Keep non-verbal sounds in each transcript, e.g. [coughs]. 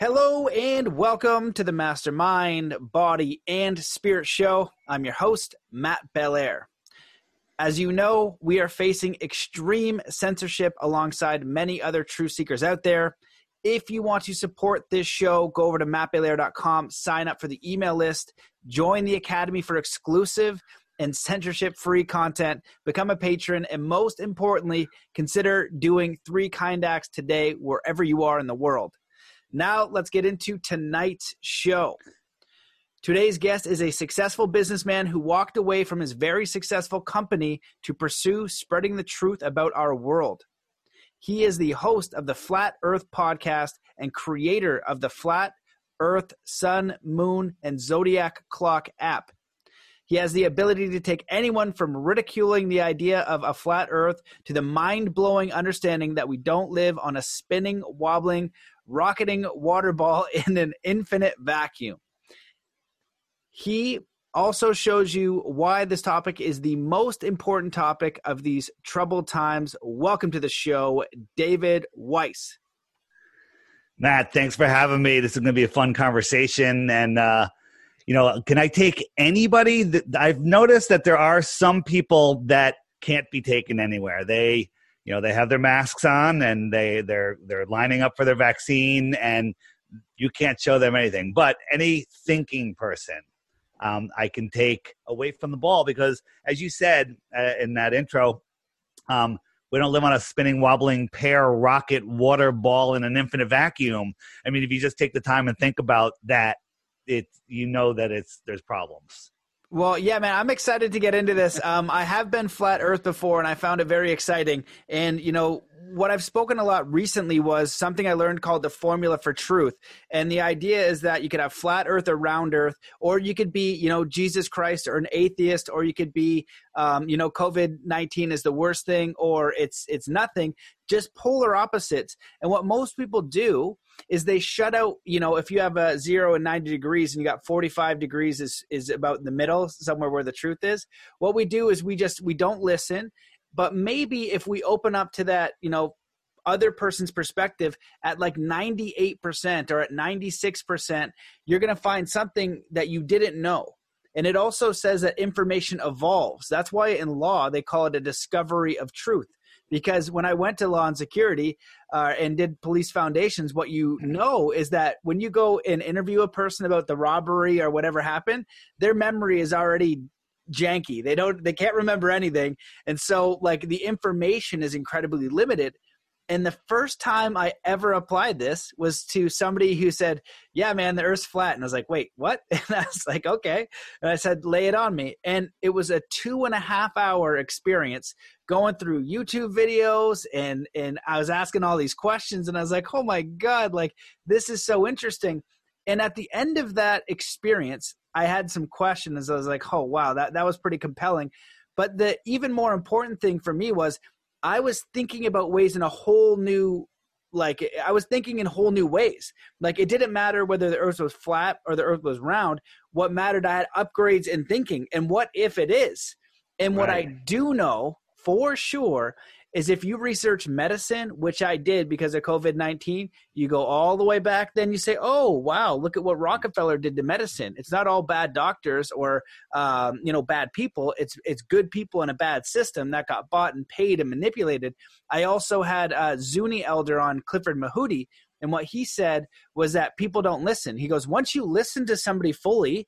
Hello and welcome to the Mastermind Body and Spirit Show. I'm your host, Matt Belair. As you know, we are facing extreme censorship alongside many other true seekers out there. If you want to support this show, go over to mattbelair.com, sign up for the email list, join the Academy for exclusive and censorship free content, become a patron, and most importantly, consider doing three kind acts today wherever you are in the world. Now, let's get into tonight's show. Today's guest is a successful businessman who walked away from his very successful company to pursue spreading the truth about our world. He is the host of the Flat Earth podcast and creator of the Flat Earth, Sun, Moon, and Zodiac Clock app. He has the ability to take anyone from ridiculing the idea of a flat earth to the mind blowing understanding that we don't live on a spinning, wobbling, rocketing water ball [laughs] in an infinite vacuum. He also shows you why this topic is the most important topic of these troubled times. Welcome to the show, David Weiss. Matt, thanks for having me. This is going to be a fun conversation. And, uh, you know, can I take anybody? I've noticed that there are some people that can't be taken anywhere. They, you know they have their masks on and they they're they're lining up for their vaccine and you can't show them anything. But any thinking person um, i can take away from the ball because as you said uh, in that intro um, we don't live on a spinning wobbling pear rocket water ball in an infinite vacuum. I mean if you just take the time and think about that it you know that it's there's problems well, yeah, man, I'm excited to get into this. Um, I have been flat Earth before, and I found it very exciting. And you know, what I've spoken a lot recently was something I learned called the formula for truth. And the idea is that you could have flat Earth or round Earth, or you could be, you know, Jesus Christ or an atheist, or you could be, um, you know, COVID nineteen is the worst thing, or it's it's nothing. Just polar opposites. And what most people do is they shut out you know if you have a zero and 90 degrees and you got 45 degrees is is about in the middle somewhere where the truth is what we do is we just we don't listen but maybe if we open up to that you know other person's perspective at like 98% or at 96% you're going to find something that you didn't know. And it also says that information evolves. That's why in law they call it a discovery of truth. Because when I went to law and security uh, and did police foundations, what you mm-hmm. know is that when you go and interview a person about the robbery or whatever happened, their memory is already janky. They don't, they can't remember anything, and so like the information is incredibly limited. And the first time I ever applied this was to somebody who said, Yeah, man, the earth's flat. And I was like, Wait, what? [laughs] And I was like, Okay. And I said, Lay it on me. And it was a two and a half hour experience going through YouTube videos and and I was asking all these questions and I was like, "Oh my god, like this is so interesting." And at the end of that experience, I had some questions. I was like, "Oh wow, that that was pretty compelling." But the even more important thing for me was I was thinking about ways in a whole new like I was thinking in whole new ways. Like it didn't matter whether the earth was flat or the earth was round. What mattered I had upgrades in thinking and what if it is? And what. I do know for sure is if you research medicine, which I did because of COVID 19, you go all the way back, then you say, oh, wow, look at what Rockefeller did to medicine. It's not all bad doctors or, um, you know, bad people. It's, it's good people in a bad system that got bought and paid and manipulated. I also had uh, Zuni Elder on Clifford Mahooty, and what he said was that people don't listen. He goes, once you listen to somebody fully,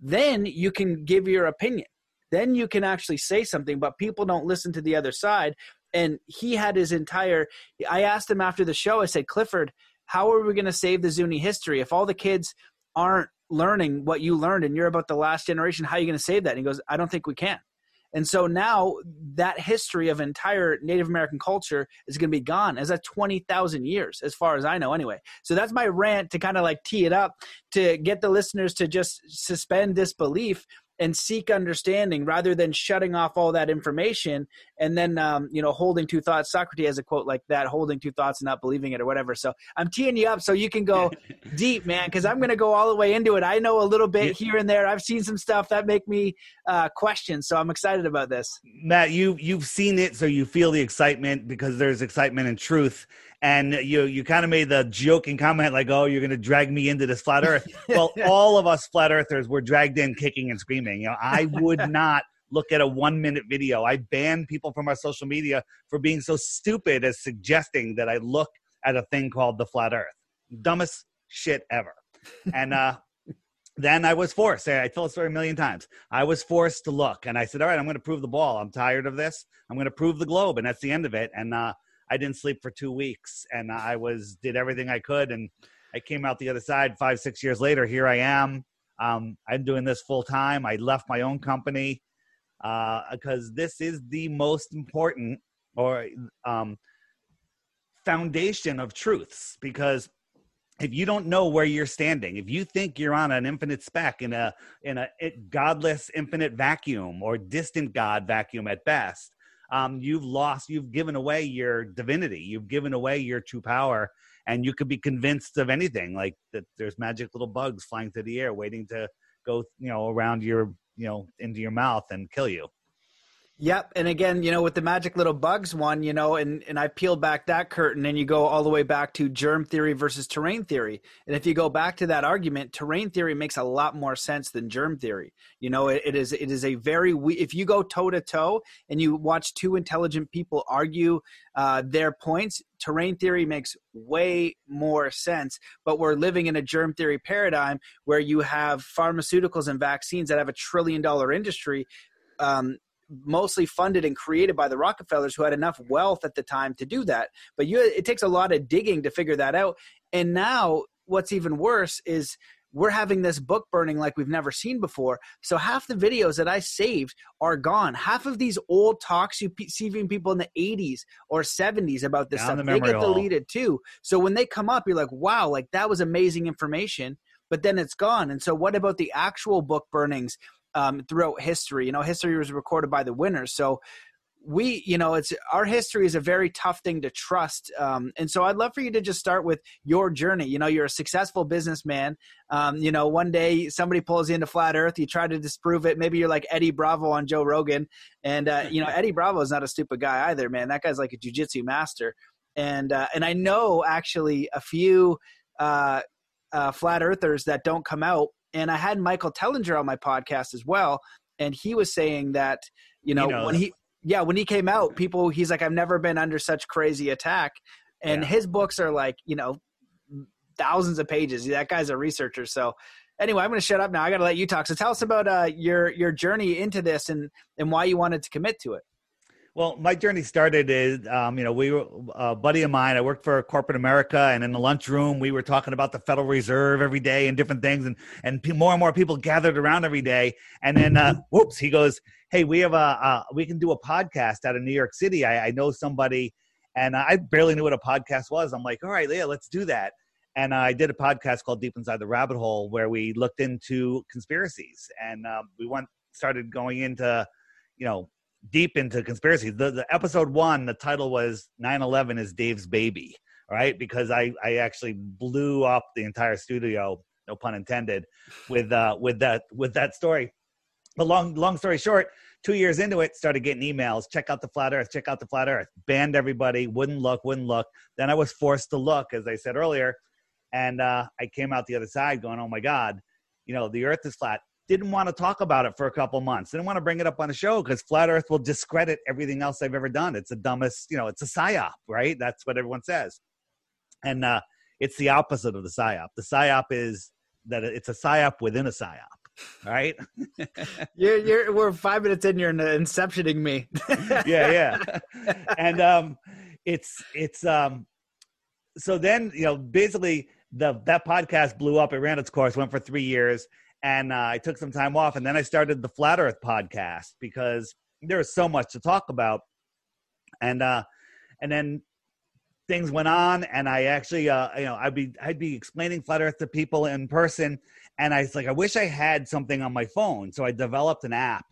then you can give your opinion then you can actually say something but people don't listen to the other side and he had his entire i asked him after the show i said clifford how are we going to save the zuni history? If all the kids aren't learning what you learned and you're about the last generation how are you going to save that? And he goes i don't think we can. And so now that history of entire Native American culture is going to be gone. As a 20,000 years, as far as I know, anyway. So that's my rant to kind of like tee it up to get the listeners to just suspend disbelief and seek understanding rather than shutting off all that information and then um, you know holding two thoughts. Socrates has a quote like that holding two thoughts and not believing it or whatever. So i'm teeing you up so you can go [laughs] deep man because i'm going to go all the way into it. I know a little bit here and there. I've seen some stuff that make me uh, question so i'm excited about this. Matt you you've seen it so you feel the excitement because there's excitement and truth and you you kind of made the joking comment like, "Oh, you're going to drag me into this flat Earth." [laughs] well, all of us flat earthers were dragged in, kicking and screaming. You know, I would [laughs] not look at a one minute video. I ban people from our social media for being so stupid as suggesting that I look at a thing called the flat Earth. Dumbest shit ever. and uh, then I was forced. I tell the story a million times. I was forced to look, and I said, "All right, I'm going to prove the ball. I'm tired of this. I'm going to prove the globe," and that's the end of it. And uh, I didn't sleep for two weeks, and I was did everything I could, and I came out the other side five, six years later. Here I am. Um, I'm doing this full time. I left my own company because uh, this is the most important or um, foundation of truths. Because if you don't know where you're standing, if you think you're on an infinite speck in a in a godless infinite vacuum or distant God vacuum at best, um, you've lost, you've given away your divinity, you've given away your true power, and you could be convinced of anything, like that there's magic little bugs flying through the air waiting to go, you know, around your, you know, into your mouth and kill you. Yep. And again, you know, with the magic little bugs one, you know, and, and I peel back that curtain and you go all the way back to germ theory versus terrain theory. And if you go back to that argument, terrain theory makes a lot more sense than germ theory. You know, it, it is it is a very we- if you go toe to toe and you watch two intelligent people argue uh, their points, terrain theory makes way more sense. But we're living in a germ theory paradigm where you have pharmaceuticals and vaccines that have a trillion dollar industry um, mostly funded and created by the Rockefellers who had enough wealth at the time to do that. But you, it takes a lot of digging to figure that out. And now, what's even worse is we're having this book burning like we've never seen before. So half the videos that I saved are gone. Half of these old talks you see from people in the 80s or 70s about this Down stuff, the they get deleted too. So when they come up, you're like, wow, like that was amazing information but then it's gone. And so, what about the actual book burnings um, throughout history. You know, history was recorded by the winners. So we, you know, it's our history is a very tough thing to trust. Um, and so I'd love for you to just start with your journey. You know, you're a successful businessman. Um, you know, one day somebody pulls you into flat earth, you try to disprove it. Maybe you're like Eddie Bravo on Joe Rogan. And, uh, you know, Eddie Bravo is not a stupid guy either, man. That guy's like a jujitsu master. And, uh, and I know actually a few, uh, uh, flat earthers that don't come out and I had Michael Tellinger on my podcast as well, and he was saying that you know he when he yeah when he came out, people he's like I've never been under such crazy attack, and yeah. his books are like you know thousands of pages. That guy's a researcher, so. Anyway, I'm going to shut up now. I got to let you talk. So tell us about uh, your your journey into this and and why you wanted to commit to it. Well, my journey started is, um, you know, we were a buddy of mine. I worked for corporate America, and in the lunchroom, we were talking about the Federal Reserve every day and different things, and and more and more people gathered around every day. And then, uh, whoops, he goes, "Hey, we have a, we can do a podcast out of New York City. I, I know somebody." And I barely knew what a podcast was. I'm like, all right, yeah, let's do that. And I did a podcast called Deep Inside the Rabbit Hole where we looked into conspiracies and um, we went started going into, you know, deep into conspiracy. The, the episode one, the title was 9-11 is Dave's baby, right? Because I, I actually blew up the entire studio, no pun intended, with uh with that with that story. But long long story short, two years into it, started getting emails, check out the flat earth, check out the flat earth. Banned everybody, wouldn't look, wouldn't look. Then I was forced to look, as I said earlier. And uh, I came out the other side going, Oh my God, you know, the earth is flat didn't want to talk about it for a couple months. Didn't want to bring it up on the show because flat Earth will discredit everything else I've ever done. It's the dumbest, you know, it's a psyop, right? That's what everyone says. And uh, it's the opposite of the psyop. The psyop is that it's a psyop within a psyop, right? [laughs] you're, you're, we're five minutes in, you're inceptioning me. [laughs] yeah, yeah. And um, it's, it's, um, so then, you know, basically the, that podcast blew up. It ran its course, went for three years and uh, I took some time off, and then I started the Flat Earth podcast because there was so much to talk about, and uh, and then things went on, and I actually, uh, you know, I'd be I'd be explaining Flat Earth to people in person, and I was like, I wish I had something on my phone, so I developed an app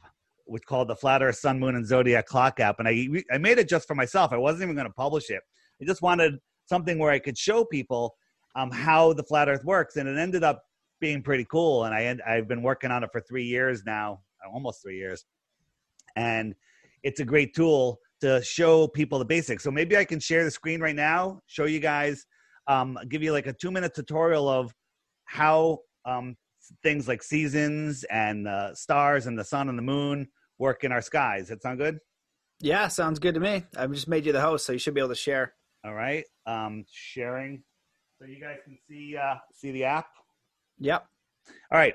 which called the Flat Earth Sun, Moon, and Zodiac Clock app, and I I made it just for myself. I wasn't even going to publish it. I just wanted something where I could show people um, how the flat Earth works, and it ended up being pretty cool. And I I've been working on it for three years now, almost three years, and it's a great tool to show people the basics. So maybe I can share the screen right now, show you guys, um, give you like a two minute tutorial of how um, things like seasons and the stars and the sun and the moon work in our skies. That sound good? Yeah, sounds good to me. I've just made you the host, so you should be able to share. All right, um, sharing, so you guys can see uh, see the app. Yep. All right.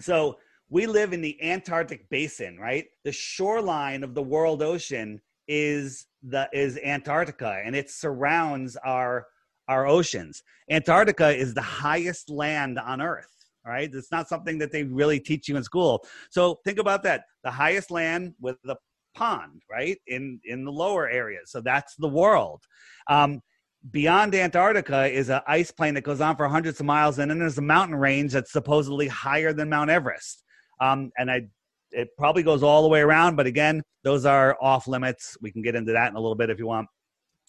So we live in the Antarctic basin, right? The shoreline of the world ocean is the is Antarctica and it surrounds our our oceans. Antarctica is the highest land on earth, right? It's not something that they really teach you in school. So think about that. The highest land with the pond, right? In in the lower areas. So that's the world. Um, beyond Antarctica is an ice plain that goes on for hundreds of miles, and then there's a mountain range that's supposedly higher than Mount Everest. Um, and I, it probably goes all the way around, but again, those are off limits. We can get into that in a little bit if you want.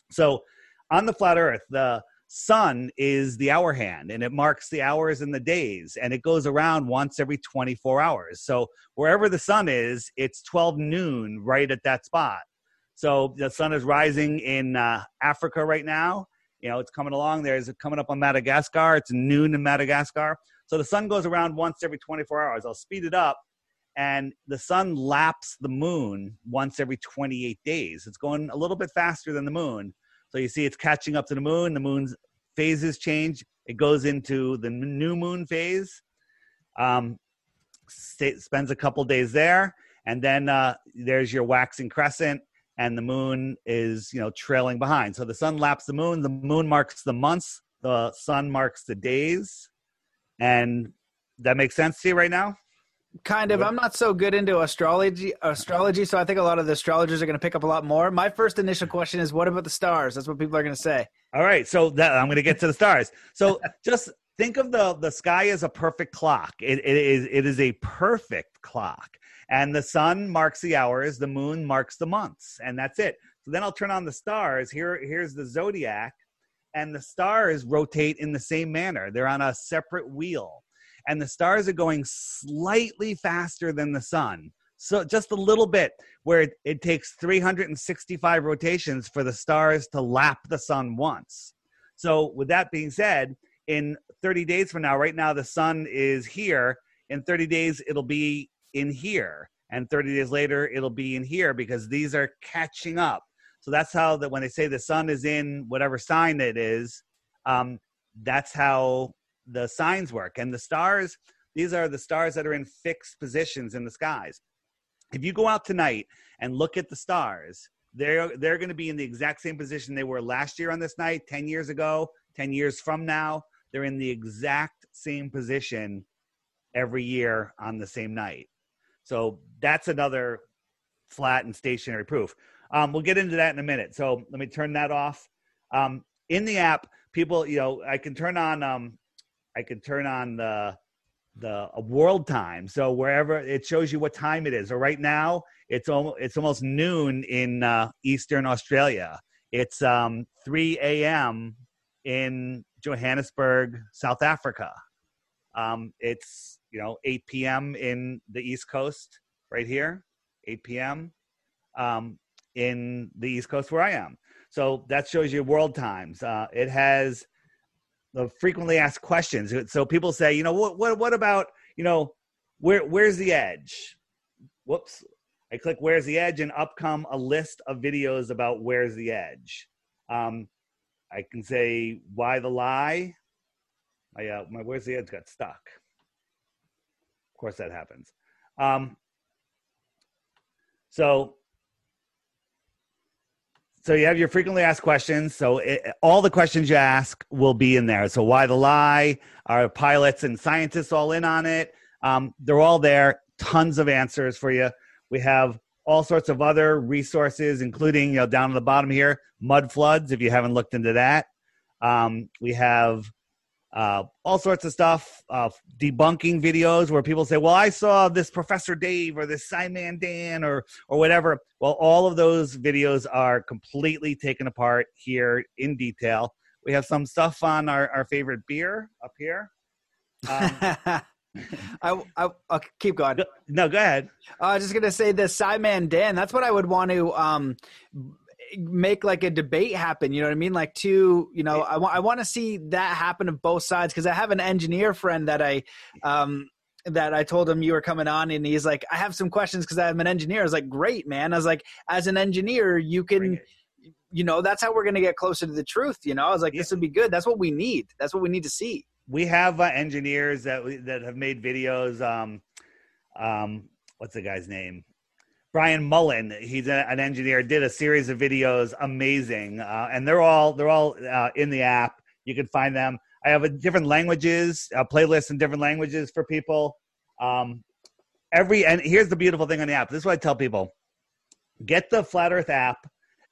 So, on the flat Earth, the sun is the hour hand, and it marks the hours and the days, and it goes around once every 24 hours. So, wherever the sun is, it's 12 noon right at that spot. So, the sun is rising in uh, Africa right now. You know, it's coming along. There's coming up on Madagascar. It's noon in Madagascar. So the sun goes around once every 24 hours. I'll speed it up. And the sun laps the moon once every 28 days. It's going a little bit faster than the moon. So you see it's catching up to the moon. The moon's phases change. It goes into the new moon phase. Um, spends a couple days there. And then uh, there's your waxing crescent and the moon is you know trailing behind so the sun laps the moon the moon marks the months the sun marks the days and that makes sense to you right now? Kind of. I'm not so good into astrology astrology, so I think a lot of the astrologers are going to pick up a lot more. My first initial question is what about the stars? That's what people are going to say. All right, so that, I'm going to get to the stars. So [laughs] just think of the the sky as a perfect clock. It, it is it is a perfect clock. And the sun marks the hours, the moon marks the months, and that's it. So then I'll turn on the stars. Here here's the zodiac and the stars rotate in the same manner. They're on a separate wheel, and the stars are going slightly faster than the sun. So just a little bit, where it, it takes 365 rotations for the stars to lap the sun once. So, with that being said, in 30 days from now, right now the sun is here. In 30 days, it'll be in here. And 30 days later, it'll be in here because these are catching up. So that's how that when they say the sun is in whatever sign it is, um, that's how the signs work. And the stars, these are the stars that are in fixed positions in the skies. If you go out tonight and look at the stars, they're they're going to be in the exact same position they were last year on this night, 10 years ago, 10 years from now. They're in the exact same position every year on the same night. So that's another flat and stationary proof. Um, we'll get into that in a minute. So let me turn that off. Um, in the app, people, you know, I can turn on, um, I can turn on the the world time. So wherever it shows you what time it is. So right now, it's almost it's almost noon in uh, Eastern Australia. It's um, 3 a.m. in Johannesburg, South Africa. Um, it's you know 8 p.m. in the East Coast, right here, 8 p.m. Um, in the East Coast where I am. So that shows you world times. Uh, it has the frequently asked questions. So people say, you know, what what what about you know where where's the edge? Whoops. I click where's the edge and up come a list of videos about where's the edge. Um, I can say why the lie. My uh, my where's the edge got stuck. Of course that happens. Um, so so you have your frequently asked questions. So it, all the questions you ask will be in there. So why the lie? Are pilots and scientists all in on it? Um, they're all there. Tons of answers for you. We have all sorts of other resources, including you know down at the bottom here, mud floods. If you haven't looked into that, um, we have uh, all sorts of stuff, uh, debunking videos where people say, "Well, I saw this Professor Dave or this SciManDan or or whatever." Well, all of those videos are completely taken apart here in detail. We have some stuff on our, our favorite beer up here. Um, [laughs] [laughs] I, I will keep going. No, go ahead. I was just gonna say the SciManDan. That's what I would want to um make like a debate happen. You know what I mean? Like two. You know, I want I want to see that happen of both sides because I have an engineer friend that I um that I told him you were coming on, and he's like, I have some questions because I'm an engineer. I was like, great, man. I was like, as an engineer, you can, you know, that's how we're going to get closer to the truth. You know, I was like, yeah. this would be good. That's what we need. That's what we need to see. We have uh, engineers that that have made videos. Um, um, what's the guy's name? Brian Mullen. He's a, an engineer. Did a series of videos, amazing, uh, and they're all they're all uh, in the app. You can find them. I have a different languages, a playlist in different languages for people. Um, every and here's the beautiful thing on the app. This is what I tell people: get the Flat Earth app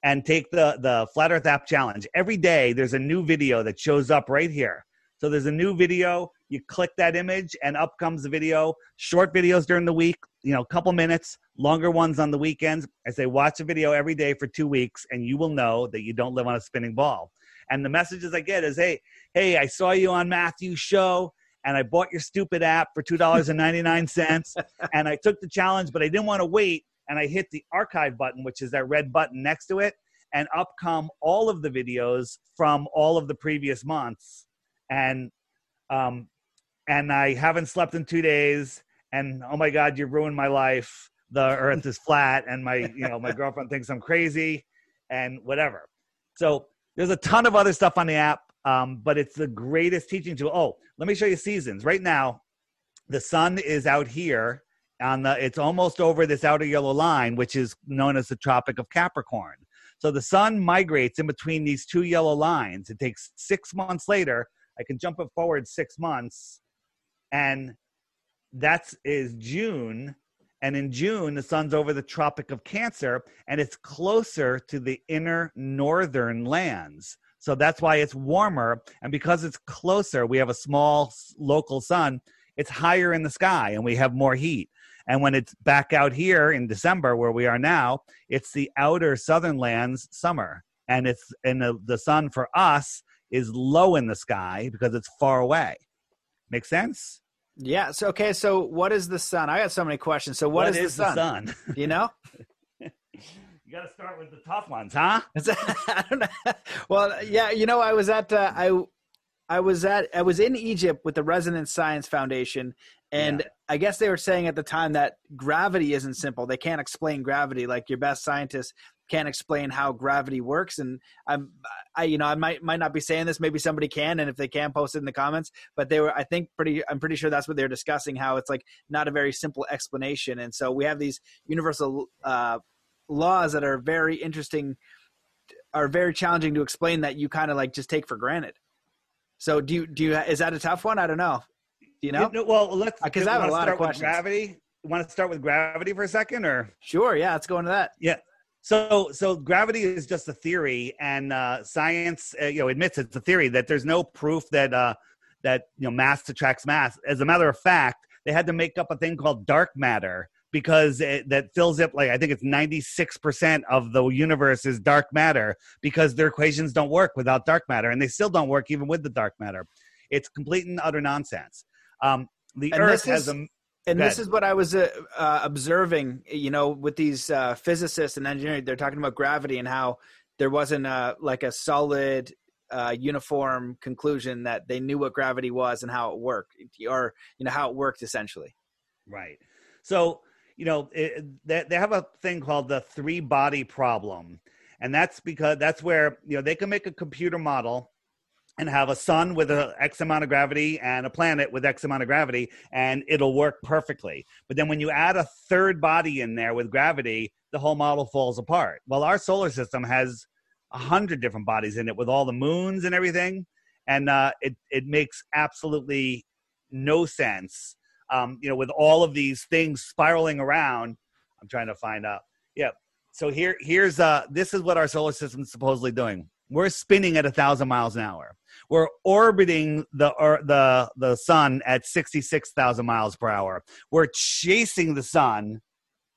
and take the the Flat Earth app challenge. Every day, there's a new video that shows up right here. So there's a new video. You click that image, and up comes the video. Short videos during the week, you know, a couple minutes. Longer ones on the weekends. I say watch a video every day for two weeks, and you will know that you don't live on a spinning ball. And the messages I get is, hey, hey, I saw you on Matthew's show and I bought your stupid app for $2.99 [laughs] and I took the challenge, but I didn't want to wait. And I hit the archive button, which is that red button next to it, and up come all of the videos from all of the previous months. And um, and I haven't slept in two days. And oh my God, you ruined my life. The earth is flat, and my you know my girlfriend thinks I'm crazy, and whatever. So there's a ton of other stuff on the app, um, but it's the greatest teaching tool. Oh, let me show you seasons. Right now, the sun is out here on the. It's almost over this outer yellow line, which is known as the Tropic of Capricorn. So the sun migrates in between these two yellow lines. It takes six months later. I can jump it forward six months, and that is June and in June, the sun's over the Tropic of Cancer and it's closer to the inner northern lands. So that's why it's warmer. And because it's closer, we have a small local sun, it's higher in the sky and we have more heat. And when it's back out here in December, where we are now, it's the outer southern lands summer. And it's and the, the sun for us is low in the sky because it's far away. Make sense? Yeah. So okay. So what is the sun? I got so many questions. So what, what is, is, the sun? The sun? you know. [laughs] you got to start with the tough ones, huh? [laughs] I don't know. Well, yeah. You know, I was at uh, I. I was at I was in Egypt with the Resonance Science Foundation, and yeah. I guess they were saying at the time that gravity isn't simple. They can't explain gravity. Like your best scientists can't explain how gravity works and i'm i you know i might might not be saying this maybe somebody can and if they can post it in the comments but they were i think pretty i'm pretty sure that's what they're discussing how it's like not a very simple explanation and so we have these universal uh, laws that are very interesting are very challenging to explain that you kind of like just take for granted. So do you do you is that a tough one? I don't know. Do you know? well let's because i have a lot of questions. gravity? Want to start with gravity for a second or? Sure yeah let's go into that. Yeah so, so gravity is just a theory, and uh, science, uh, you know, admits it's a theory that there's no proof that uh, that you know mass attracts mass. As a matter of fact, they had to make up a thing called dark matter because it, that fills up like I think it's 96% of the universe is dark matter because their equations don't work without dark matter, and they still don't work even with the dark matter. It's complete and utter nonsense. Um, the and Earth has is, a and this is what I was uh, uh, observing, you know, with these uh, physicists and engineers, They're talking about gravity and how there wasn't a, like a solid, uh, uniform conclusion that they knew what gravity was and how it worked, or you know how it worked essentially. Right. So you know it, they, they have a thing called the three body problem, and that's because that's where you know they can make a computer model and have a sun with a x amount of gravity and a planet with x amount of gravity and it'll work perfectly. But then when you add a third body in there with gravity the whole model falls apart. Well our solar system has a hundred different bodies in it with all the moons and everything and uh, it, it makes absolutely no sense um, you know with all of these things spiraling around. I'm trying to find out. Yeah. So here here's uh this is what our solar system is supposedly doing we're spinning at a thousand miles an hour we're orbiting the or the the sun at 66,000 miles per hour. We're chasing the sun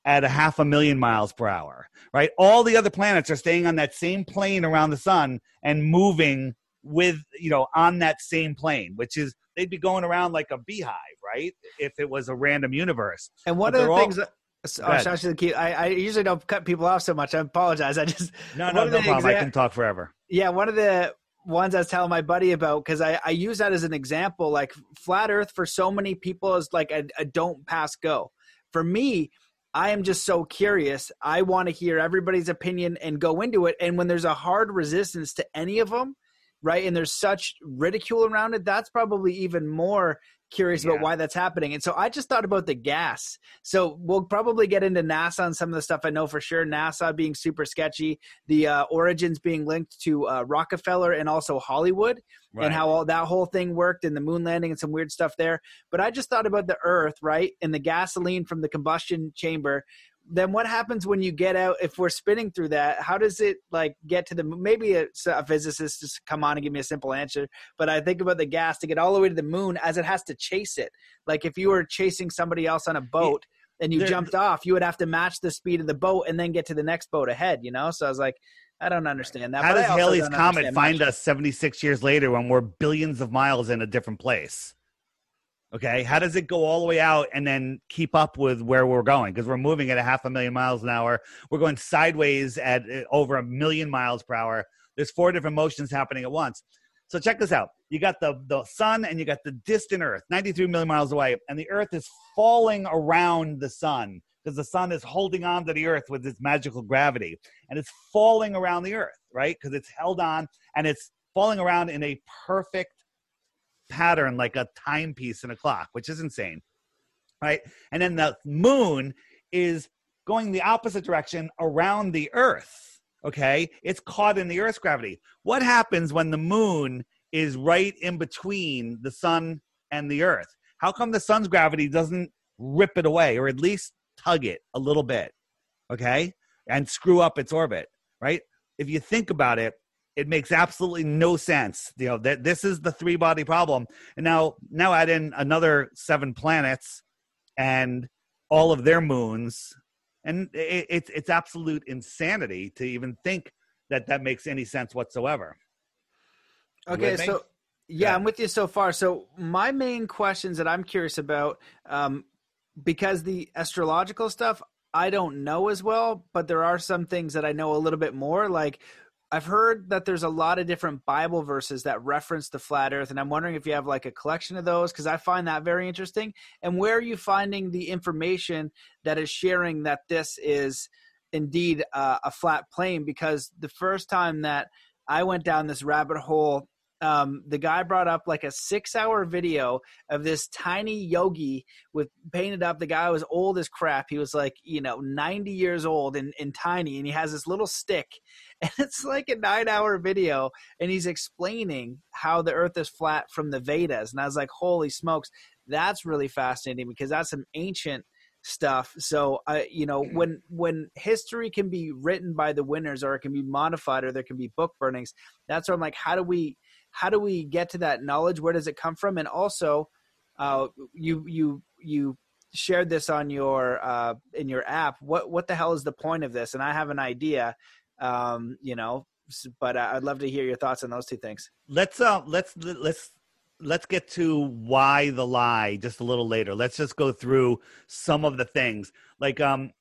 at a half a million miles per hour, right? All the other planets are staying on that same plane around the sun and moving with you know on that same plane, which is they'd be going around like a beehive, right? If it was a random universe. And one But of the all- things. That, oh, shout out to the key. I, I usually don't cut people off so much. I apologize. I just No, no, no problem. I can talk forever. Yeah, one of the ones I was telling my buddy about because I, I use that as an example. Like flat Earth for so many people is like a, a don't pass go. For me, I am just so curious. I want to hear everybody's opinion and go into it. And when there's a hard resistance to any of them, right, and there's such ridicule around it, that's probably even more curious about why that's happening. And so I just thought about the gas. So we'll probably get into NASA and some of the stuff I know for sure. NASA being super sketchy, the uh, origins being linked to uh, Rockefeller and also Hollywood, Right. and how all that whole thing worked, and the moon landing and some weird stuff there. But I just thought about the Earth, right, and the gasoline from the combustion chamber. Then what happens when you get out? If we're spinning through that, how does it like get to the? moon? Maybe a, a physicist just come on and give me a simple answer. But I think about the gas to get all the way to the moon as it has to chase it. Like if you were chasing somebody else on a boat and you There- jumped off, you would have to match the speed of the boat and then get to the next boat ahead. You know, so I was like, I don't understand that. How does Halley's comet find much. us 76 years later when we're billions of miles in a different place? Okay, how does it go all the way out and then keep up with where we're going? Because we're moving at a half a million miles an hour. We're going sideways at uh, over a million miles per hour. There's four different motions happening at once. So check this out. You got the, the sun and you got the distant Earth, 93 million miles away, and the Earth is falling around the sun because the sun is holding on to the Earth with its magical gravity, and it's falling around the Earth, right? Because it's held on and it's falling around in a perfect pattern, like a timepiece in a clock, which is insane, right? And then the moon is going the opposite direction around the Earth. Okay, it's caught in the Earth's gravity. What happens when the moon is right in between the sun and the Earth? How come the sun's gravity doesn't rip it away, or at least tug it a little bit? Okay, and screw up its orbit, right? If you think about it, it makes absolutely no sense. You know that this is the three body problem, and now now add in another seven planets and all of their moons, and it, it's it's absolute insanity to even think that that makes any sense whatsoever. Okay, so yeah, Yeah. I'm with you so far. So my main questions that I'm curious about, um, because the astrological stuff I don't know as well, but there are some things that I know a little bit more. Like I've heard that there's a lot of different Bible verses that reference the flat Earth, and I'm wondering if you have like a collection of those because I find that very interesting. And where are you finding the information that is sharing that this is indeed uh, a flat plane? Because the first time that I went down this rabbit hole. Um, the guy brought up like a six hour video of this tiny yogi with painted up. The guy was old as crap. He was like, you know, 90 years old and, and tiny, and he has this little stick. [laughs] And it's like a nine hour video, and he's explaining how the earth is flat from the Vedas. And I was like, holy smokes, that's really fascinating because that's some ancient stuff so i you know when when history can be written by the winners or it can be modified or there can be book burnings that's where i'm like how do we how do we get to that knowledge? Where does it come from? And also uh you you you shared this on your uh in your app. What what the hell is the point of this? And i have an idea um you know but i'd love to hear your thoughts on those two things. Let's uh let's let's let's get to why the lie just a little later. Let's just go through some of the things. Like um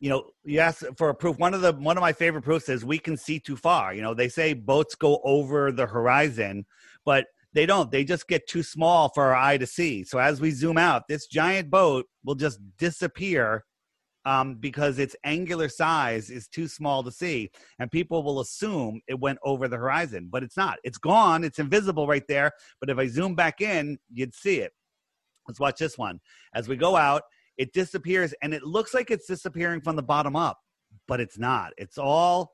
you know you ask for a proof one of the one of my favorite proofs is we can see too far you know they say boats go over the horizon but they don't they just get too small for our eye to see so as we zoom out this giant boat will just disappear um, because its angular size is too small to see and people will assume it went over the horizon, but it's not. It's gone. It's invisible right there. But if I zoom back in, you'd see it. Let's watch this one. As we go out, it disappears and it looks like it's disappearing from the bottom up, but it's not. It's all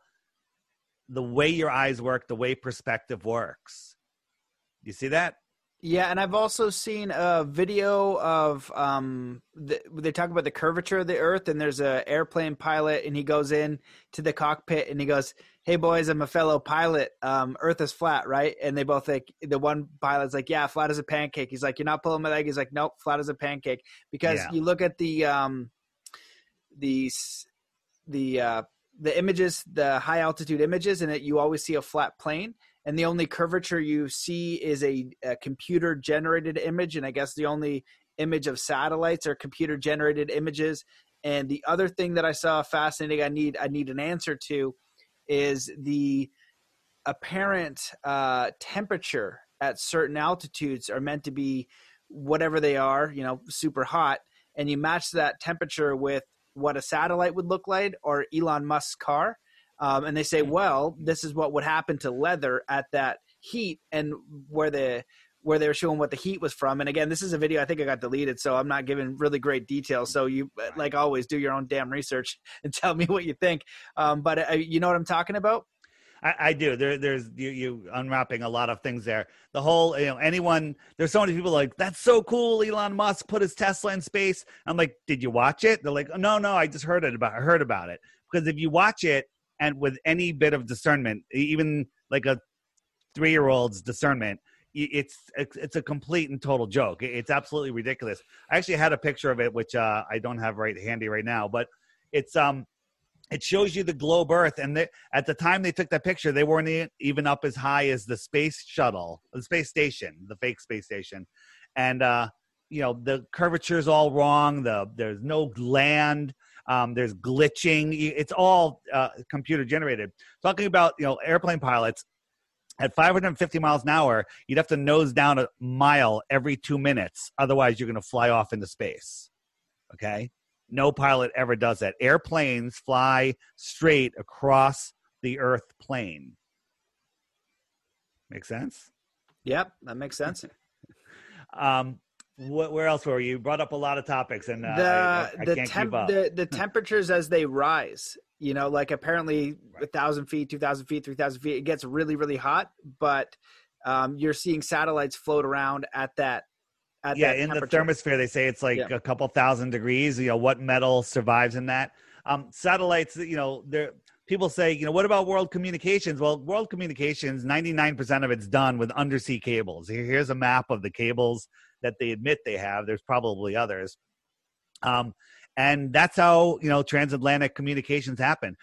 the way your eyes work, the way perspective works. You see that? Yeah, and I've also seen a video of um the, they talk about the curvature of the Earth, and there's a airplane pilot, and he goes in to the cockpit, and he goes, "Hey boys, I'm a fellow pilot. Um, Earth is flat, right?" And they both like the one pilot's like, "Yeah, flat as a pancake." He's like, "You're not pulling my leg." He's like, "Nope, flat as a pancake." Because Yeah. you look at the um the the uh the images, the high altitude images, and it you always see a flat plane. and the only curvature you see is a, a computer generated image. And I guess the only image of satellites are computer generated images. And the other thing that I saw fascinating, I need I need an answer to, is the apparent uh, temperature at certain altitudes are meant to be whatever they are, you know, super hot, and you match that temperature with what a satellite would look like or Elon Musk's car. Um, and they say, well, this is what would happen to leather at that heat, and where the where they were showing what the heat was from. And again, this is a video I think I got deleted, so I'm not giving really great details. So you, like always, do your own damn research [laughs] and tell me what you think. Um, but uh, you know what I'm talking about? I, I do. There, there's you, you unwrapping a lot of things there. The whole, you know, anyone. There's so many people like that's so cool. Elon Musk put his Tesla in space. I'm like, did you watch it? They're like, no, no, I just heard it about. I heard about it because if you watch it and with any bit of discernment, even like a three year old's discernment, it's it's a complete and total joke. It's absolutely ridiculous. I actually had a picture of it, which uh, I don't have right handy right now, but it's um it shows you the globe earth and they, at the time they took that picture they weren't even up as high as the space shuttle the space station the fake space station and uh you know the curvature is all wrong the there's no land um, there's glitching it's all uh, computer generated talking about you know airplane pilots at 550 miles an hour you'd have to nose down a mile every two minutes otherwise you're going to fly off into space okay no pilot ever does that. Airplanes fly straight across the Earth plane. Make sense? Yep, that makes sense. [laughs] um, what, where else were you? you? Brought up a lot of topics, and uh, the I, I the, temp, the the temperatures as they rise. You know, like apparently a thousand feet, two thousand feet, three thousand feet, it gets really really hot. But um, you're seeing satellites float around at that yeah, in the thermosphere, they say it's like yeah. a couple thousand degrees. You know, what metal survives in that? Um, satellites, you know, there people say, you know, what about world communications? Well, world communications, 99% of it's done with undersea cables. Here's a map of the cables that they admit they have. There's probably others. Um, and that's how, you know, transatlantic communications happen.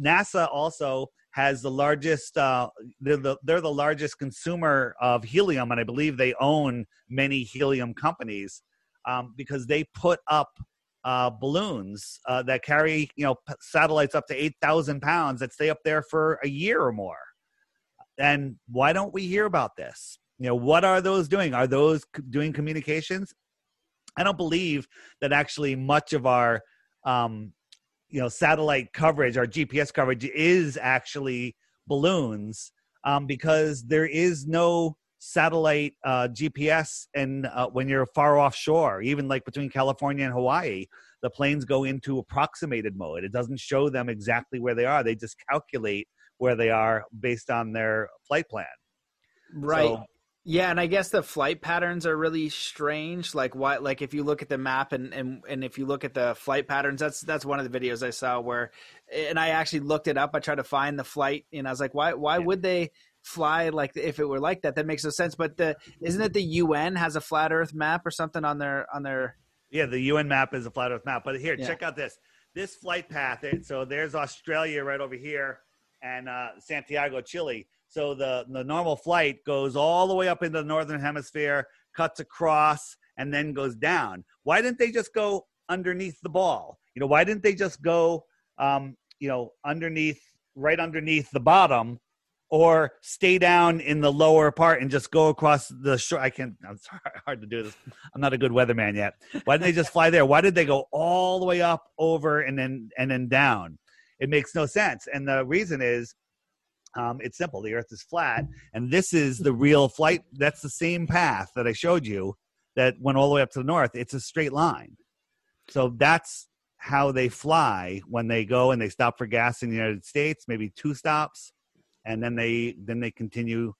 NASA also has the largest uh, they're the they're the largest consumer of helium and i believe they own many helium companies um, because they put up uh, balloons uh, that carry you know p- satellites up to 8000 pounds that stay up there for a year or more and why don't we hear about this you know what are those doing? Are those doing communications? I don't believe that actually much of our um, you know satellite coverage our gps coverage is actually balloons um, because there is no satellite uh, gps and uh, when you're far offshore even like between california and hawaii the planes go into approximated mode. It doesn't show them exactly where they are. They just calculate where they are based on their flight plan. Right. so, yeah, and I guess the flight patterns are really strange. Like why like if you look at the map and, and and if you look at the flight patterns, that's that's one of the videos I saw where and I actually looked it up. I tried to find the flight and I was like, why why yeah. would they fly like if it were like that? That makes no sense. But the isn't it the UN has a flat earth map or something on their on their Yeah, the UN map is a flat earth map. But here, yeah. check out this. This flight path. So there's Australia right over here and uh, Santiago, Chile so the, the normal flight goes all the way up into the northern hemisphere, cuts across, and then goes down. Why didn't they just go underneath the ball? You know, why didn't they just go, um, you know, underneath, right underneath the bottom, or stay down in the lower part and just go across the shore? I can't. I'm sorry, [laughs] hard to do this. I'm not a good weatherman yet. Why didn't they just fly there? Why did they go all the way up, over, and then and then down? It makes no sense. And the reason is um, it's simple. The Earth is flat, and this is the real flight. That's the same path that I showed you that went all the way up to the north. It's a straight line. So that's how they fly when they go and they stop for gas in the United States, maybe two stops, and then they then they continue.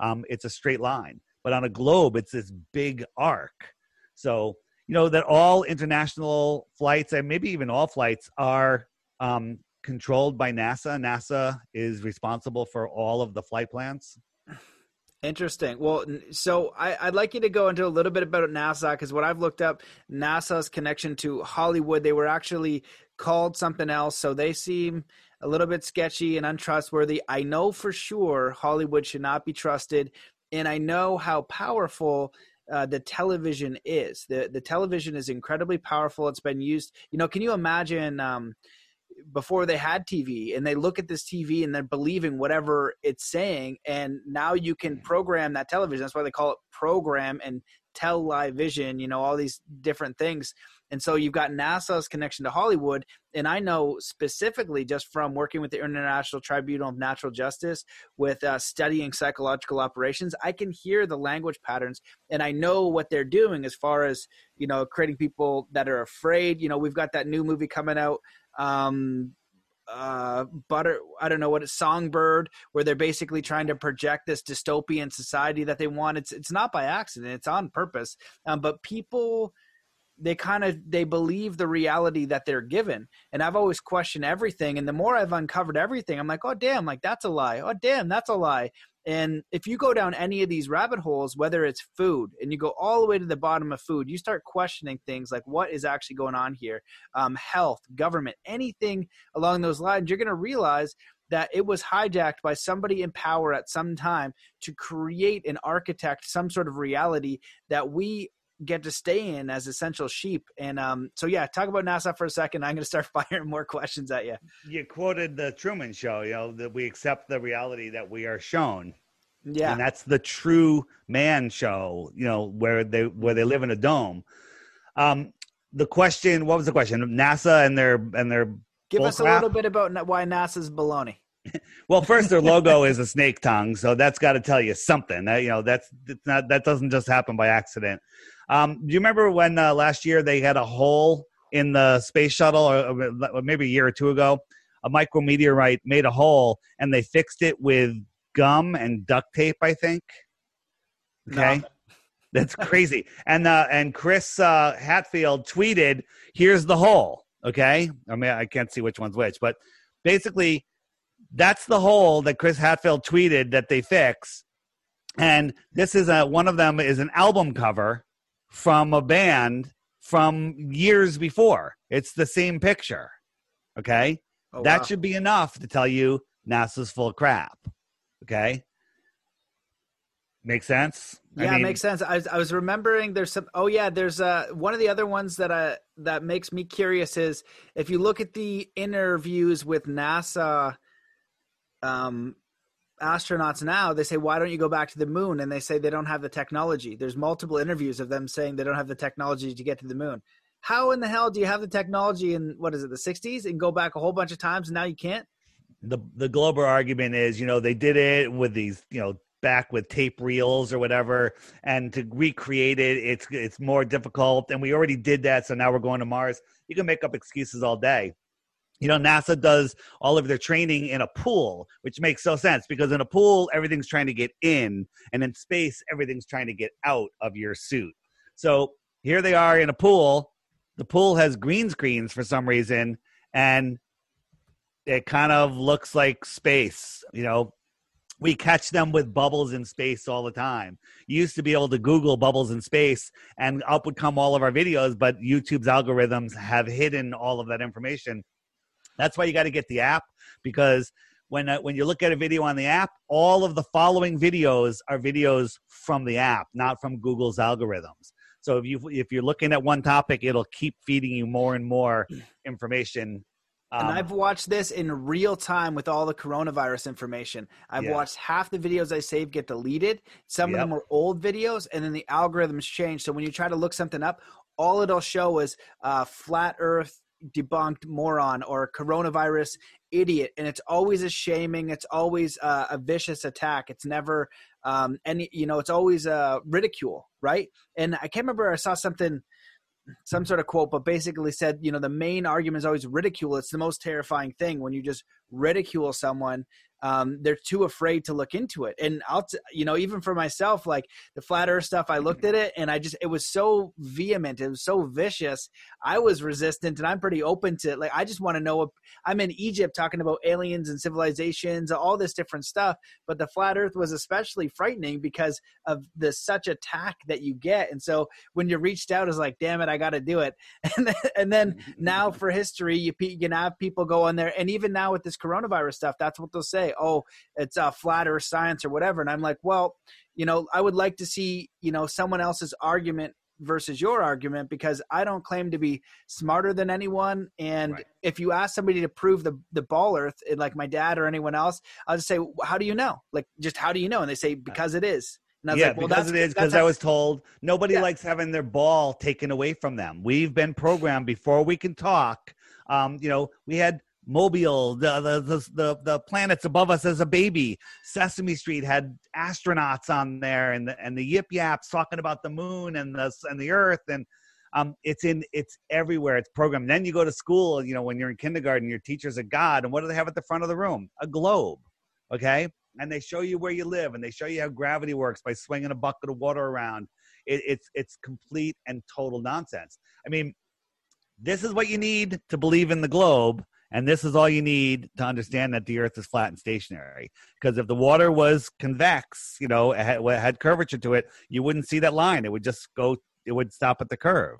Um, it's a straight line, but on a globe, it's this big arc. So you know that all international flights and maybe even all flights are um, controlled by NASA. NASA is responsible for all of the flight plans. Interesting. Well, so I, would like you to go into a little bit about NASA because what I've looked up, NASA's connection to Hollywood, they were actually called something else. So they seem a little bit sketchy and untrustworthy. I know for sure Hollywood should not be trusted. And I know how powerful uh, the television is. The, the television is incredibly powerful. It's been used, you know, can you imagine? Um, before they had TV and they look at this TV and they're believing whatever it's saying. And now you can mm. program that television. That's why they call it program and tell live vision, you know, all these different things. And so you've got NASA's connection to Hollywood. And I know specifically just from working with the International Tribunal of Natural Justice with uh, studying psychological operations, I can hear the language patterns and I know what they're doing as far as, you know, creating people that are afraid. You know, we've got that new movie coming out um, uh, butter i don't know what it's songbird where they're basically trying to project this dystopian society that they want. It's it's not by accident. It's on purpose. Um, but people they kind of they believe the reality that they're given. And i've always questioned everything. And the more i've uncovered everything i'm like oh damn like that's a lie. Oh damn that's a lie and if you go down any of these rabbit holes, whether it's food and you go all the way to the bottom of food, you start questioning things like what is actually going on here, um, health, government, anything along those lines, you're going to realize that it was hijacked by somebody in power at some time to create and architect some sort of reality that we get to stay in as essential sheep. And um, so, yeah, talk about NASA for a second. I'm going to start [laughs] firing more questions at you. You quoted the Truman Show, you know, that we accept the reality that we are shown. Yeah, and that's the true man show. You know, where they where they live in a dome. Um, the question, what was the question? NASA and their and their give us crap? a little bit about why NASA's baloney. Well, first their logo is a snake tongue, so that's got to tell you something. That, you know, that's not that doesn't just happen by accident. Um, do you remember when uh, last year they had a hole in the space shuttle, or, or maybe a year or two ago? A micrometeorite made a hole, and they fixed it with gum and duct tape. I think. Okay. No. That's crazy. and uh, and Chris uh, Hadfield tweeted, "Here's the hole." Okay, I mean I can't see which one's which, but basically that's the hole that Chris Hadfield tweeted that they fix. And this is a one of them is an album cover from a band from years before. It's the same picture. Okay? Oh, that wow. should be enough to tell you NASA's full of crap. Okay? Make sense? Yeah, I mean, makes sense. I was, I was remembering there's some oh yeah, there's uh one of the other ones that uh that makes me curious is if you look at the interviews with NASA um astronauts now they say why don't you go back to the moon? And they say they don't have the technology. There's multiple interviews of them saying they don't have the technology to get to the moon. How in the hell do you have the technology in what is it the 60s and go back a whole bunch of times and now you can't? The the global argument is you know they did it with these you know back with tape reels or whatever and to recreate it it's it's more difficult and we already did that so now we're going to mars. You can make up excuses all day you know nasa does all of their training in a pool which makes so sense because in a pool everything's trying to get in and in space everything's trying to get out of your suit so here they are in a pool the pool has green screens for some reason and it kind of looks like space you know we catch them with bubbles in space all the time. You used to be able to Google bubbles in space and up would come all of our videos, but YouTube's algorithms have hidden all of that information. That's why you got to get the app because when uh, when you look at a video on the app, all of the following videos are videos from the app, not from Google's algorithms. So if you if you're looking at one topic, it'll keep feeding you more and more [clears throat] information. Um, and I've watched this in real time with all the coronavirus information. I've yeah. watched half the videos I saved get deleted. Some yep. of them are old videos, and then the algorithms change. So when you try to look something up, all it'll show is uh, flat Earth debunked moron or coronavirus idiot and it's always a shaming it's always a vicious attack. It's never um any you know it's always a uh, ridicule right? And i can't remember i saw something some sort of quote but basically said you know the main argument is always ridicule. It's the most terrifying thing when you just ridicule someone um, they're too afraid to look into it. And I'll, t- you know, even for myself, like the flat earth stuff, I looked at it and I just, it was so vehement. It was so vicious. I was resistant and I'm pretty open to it. Like, I just want to know I'm in Egypt talking about aliens and civilizations, all this different stuff. But the flat earth was especially frightening because of the such attack that you get. And so when you reached out, it's like, damn it, I got to do it. [laughs] And then, and then [laughs] now for history, you, you can have people go on there. And even now with this coronavirus stuff, that's what they'll say say, "Oh, it's a flat Earth science or whatever," and I'm like, "Well, you know, I would like to see you know someone else's argument versus your argument because I don't claim to be smarter than anyone. And right. if you ask somebody to prove the the ball Earth, like my dad or anyone else, I'll just say, "How do you know? Like, just how do you know?" And they say, "Because it is." yeah, like, well, because it is. Because I was told nobody yeah. likes having their ball taken away from them. We've been programmed before we can talk. Um, you know, we had Mobile, the, the, the the the planets above us as a baby. Sesame Street had astronauts on there, and the and the Yip Yaps talking about the moon and the and the Earth, and um, it's in it's everywhere. It's programmed. Then you go to school. You know, when you're in kindergarten, your teacher's a god, and what do they have at the front of the room? A globe. Okay, and they show you where you live, and they show you how gravity works by swinging a bucket of water around. It, it's it's complete and total nonsense. I mean, this is what you need to believe in the globe and this is all you need to understand that the Earth is flat and stationary. Because if the water was convex, you know, it had, had curvature to it, you wouldn't see that line. It would just go. It would stop at the curve.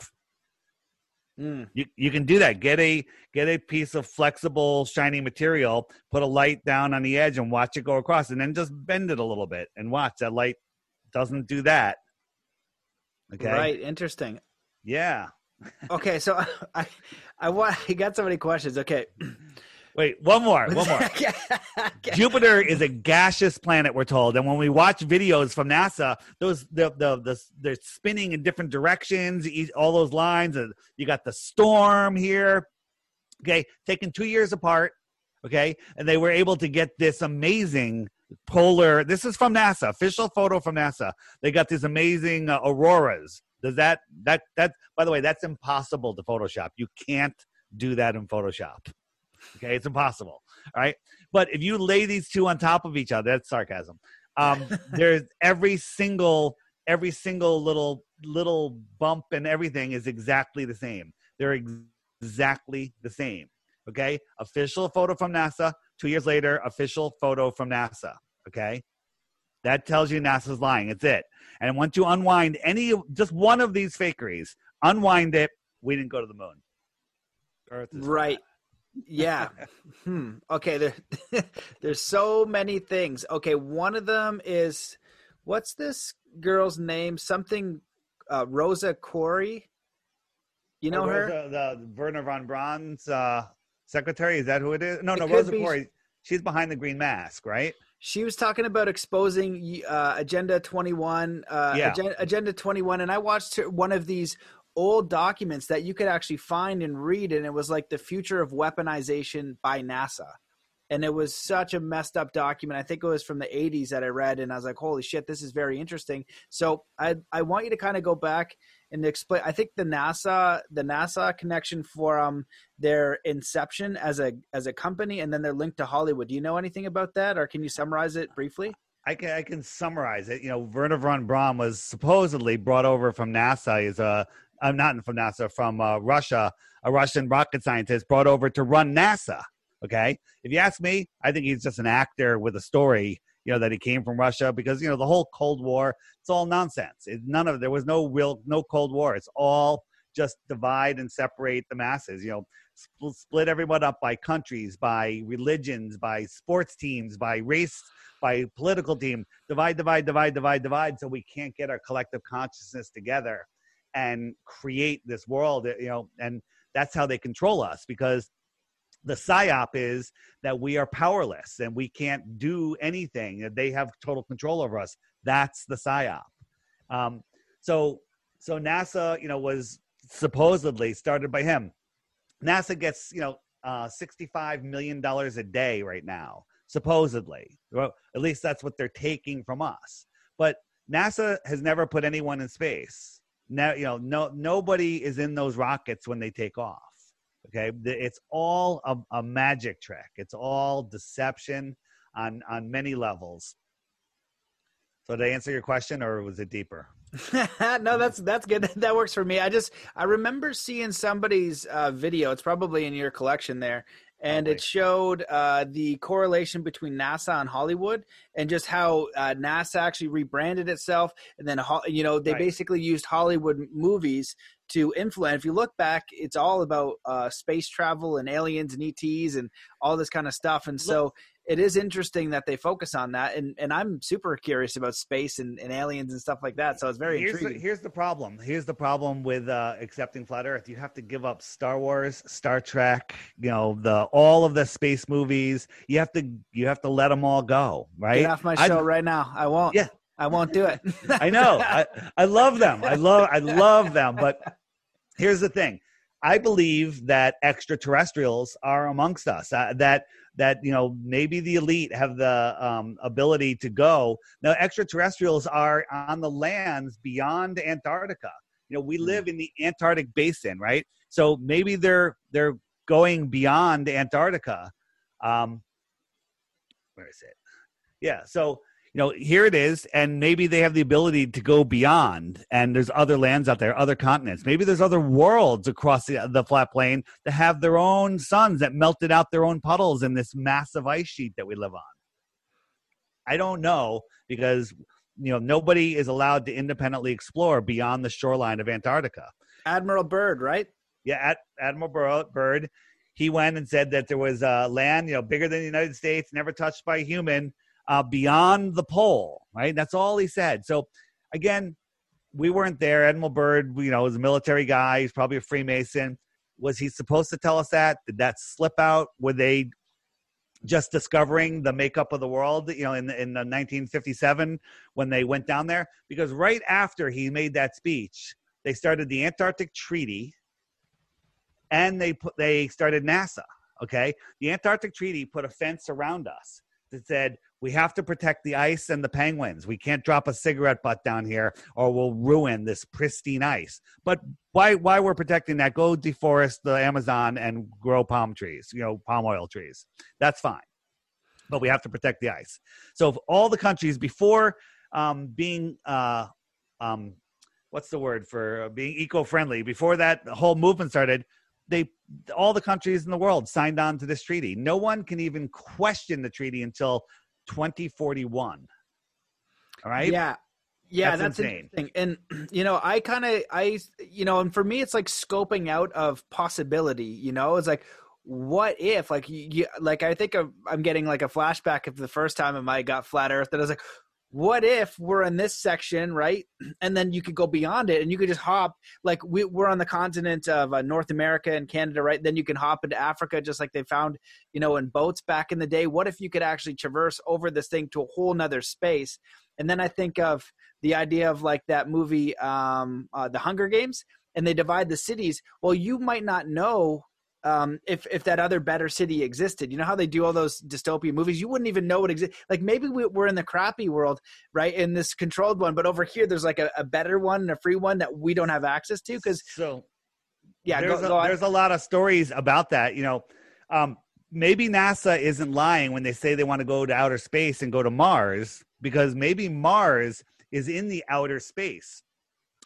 Mm. You you can do that. Get a get a piece of flexible, shiny material, put a light down on the edge, and watch it go across, and then just bend it a little bit and watch that light doesn't do that. Okay. Right. Interesting. Yeah okay, so [laughs] I, I want I got so many questions. Okay. Wait, one more, [laughs] one more. okay. Jupiter is a gaseous planet, we're told, and when we watch videos from NASA, those the the, the they're spinning in different directions, all those lines, and you got the storm here. Okay, taken two years apart. Okay, and they were able to get this amazing polar. This is from NASA, official photo from NASA. They got these amazing uh, auroras does that that that by the way, that's impossible to Photoshop. You can't do that in Photoshop. Okay, it's impossible. All right. But if you lay these two on top of each other, that's sarcasm. Um, [laughs] there's every single every single little little bump and everything is exactly the same. They're ex- exactly the same. Okay. Official photo from NASA. Two years later, official photo from NASA. Okay. That tells you NASA's lying. It's it. And once you unwind any, just one of these fakeries, unwind it. We didn't go to the moon. Earth right. yeah. [laughs] hmm. Okay. There, [laughs] there's so many things. Okay. One of them is what's this girl's name? Something uh, Rosa Koire. You know oh, Rosa, her? The Wernher von Braun's uh, secretary. Is that who it is? No, no. Rosa be... Koire. She's behind the green mask, right? She was talking about exposing uh, Agenda 21, uh, yeah. Agenda, Agenda 21, and I watched one of these old documents that you could actually find and read, and it was like the future of weaponization by NASA. And it was such a messed up document. I think it was from the 80s that I read, and I was like, "Holy shit, this is very interesting." So I I want you to kind of go back and explain. I think the NASA the NASA connection for um their inception as a as a company, and then their link to Hollywood. Do you know anything about that, or can you summarize it briefly? I can I can summarize it. You know, Wernher von Braun was supposedly brought over from NASA. He's a I'm not from NASA from uh, Russia, a Russian rocket scientist brought over to run NASA. Okay, if you ask me, I think he's just an actor with a story you know that he came from Russia because you know the whole Cold War it's all nonsense. It, none of there was no real no Cold War. It's all just divide and separate the masses. You know, split, split everyone up by countries, by religions, by sports teams, by race, by political team. Divide, divide, divide, divide, divide. So we can't get our collective consciousness together and create this world. You know, and that's how they control us because the psyop is that we are powerless and we can't do anything. They have total control over us. That's the psyop. Um, so, so NASA, you know, was supposedly started by him. NASA gets, you know, uh, $65 million a day right now, supposedly. Well, at least that's what they're taking from us. But NASA has never put anyone in space. Now, you know, no, nobody is in those rockets when they take off. Okay, it's all a, a magic trick. It's all deception on on many levels. So I answer your question, or was it deeper? [laughs] no, that's that's good. [laughs] That works for me. I just I remember seeing somebody's uh, video. It's probably in your collection there, and it showed uh, the correlation between NASA and Hollywood, and just how uh, NASA actually rebranded itself, and then you know they right. basically used Hollywood movies to influence. If you look back, it's all about uh, space travel and aliens and ETs and all this kind of stuff. And so it is interesting that they focus on that. And, and I'm super curious about space and, and aliens and stuff like that. So it's very here's intriguing. The, here's the problem. Here's the problem with uh, accepting flat Earth. You have to give up Star Wars, Star Trek, you know, the all of the space movies. You have to you have to let them all go. Right? Get off my show I'd, right now. I won't. Yeah. I won't do it. [laughs] I know. I, I love them. I love I love them. But here's the thing. I believe that extraterrestrials are amongst us. Uh, that that you know maybe the elite have the um, ability to go. Now, extraterrestrials are on the lands beyond Antarctica. You know, we hmm. live in the Antarctic basin, right? So maybe they're they're going beyond Antarctica. Um, where is it? Yeah. So you know, here it is, and maybe they have the ability to go beyond, and there's other lands out there, other continents. Maybe there's other worlds across the, the flat plane that have their own suns that melted out their own puddles in this massive ice sheet that we live on. I don't know because you know nobody is allowed to independently explore beyond the shoreline of Antarctica. Admiral Byrd, right? Yeah, Ad- Admiral Byrd. He went and said that there was a land, you know, bigger than the United States, never touched by a human uh, beyond the pole, right? That's all he said. So again, we weren't there. Admiral Byrd, you know, was a military guy. He's probably a Freemason. Was he supposed to tell us that? Did that slip out? Were they just discovering the makeup of the world, you know, in, in 1957 when they went down there? Because right after he made that speech, they started the Antarctic Treaty and they put, they started NASA. Okay. The Antarctic Treaty put a fence around us that said we have to protect the ice and the penguins. We can't drop a cigarette butt down here or we'll ruin this pristine ice. But why why we're protecting that? Go deforest the Amazon and grow palm trees, you know, palm oil trees. That's fine. But we have to protect the ice. So all the countries before um, being uh, um, what's the word for being eco-friendly, before that whole movement started, they all the countries in the world signed on to this treaty. No one can even question the treaty until 2041. All right. Yeah. Yeah, that's, that's insane. And [clears throat] you know, I kind of, I, you know, and for me, it's like scoping out of possibility. You know, it's like, what if, like, you, like I think of, I'm getting like a flashback of the first time I got flat Earth, that I was like, what if we're in this section right? [clears throat] And then you could go beyond it and you could just hop like we, we're on the continent of uh, north america and canada right? Then you can hop into africa just like they found you know in boats back in the day. What if you could actually traverse over this thing to a whole nother space? And then i think of the idea of like that movie um, uh, the hunger games and they divide the cities. Well you might not know um, if if that other better city existed. You know how they do all those dystopian movies? You wouldn't even know it exists. Like maybe we, are in the crappy world, right? In this controlled one, but over here there's like a, a better one and a free one that we don't have access to. Because so, yeah, there's, go, a, go there's a lot of stories about that. You know, um, maybe NASA isn't lying when they say they want to go to outer space and go to Mars, because maybe Mars is in the outer space.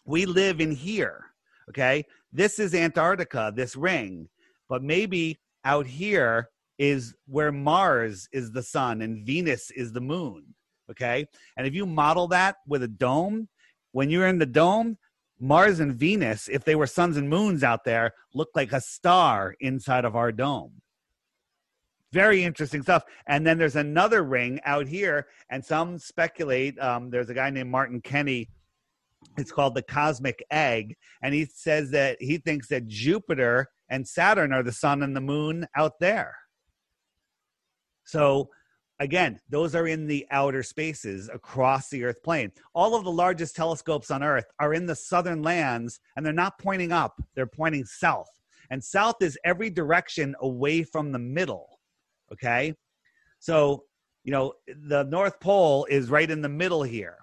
We live in here. Okay, this is Antarctica. This ring but maybe out here is where Mars is the sun and Venus is the moon. Okay. And if you model that with a dome, when you're in the dome, Mars and Venus, if they were suns and moons out there, look like a star inside of our dome. Very interesting stuff. And then there's another ring out here, and some speculate. Um, there's a guy named Martin Kenny. It's called the cosmic egg. And he says that he thinks that Jupiter and Saturn are the sun and the moon out there. So, again, those are in the outer spaces across the Earth plane. All of the largest telescopes on Earth are in the southern lands, and they're not pointing up, they're pointing south. And south is every direction away from the middle. Okay? So, you know, the North Pole is right in the middle here,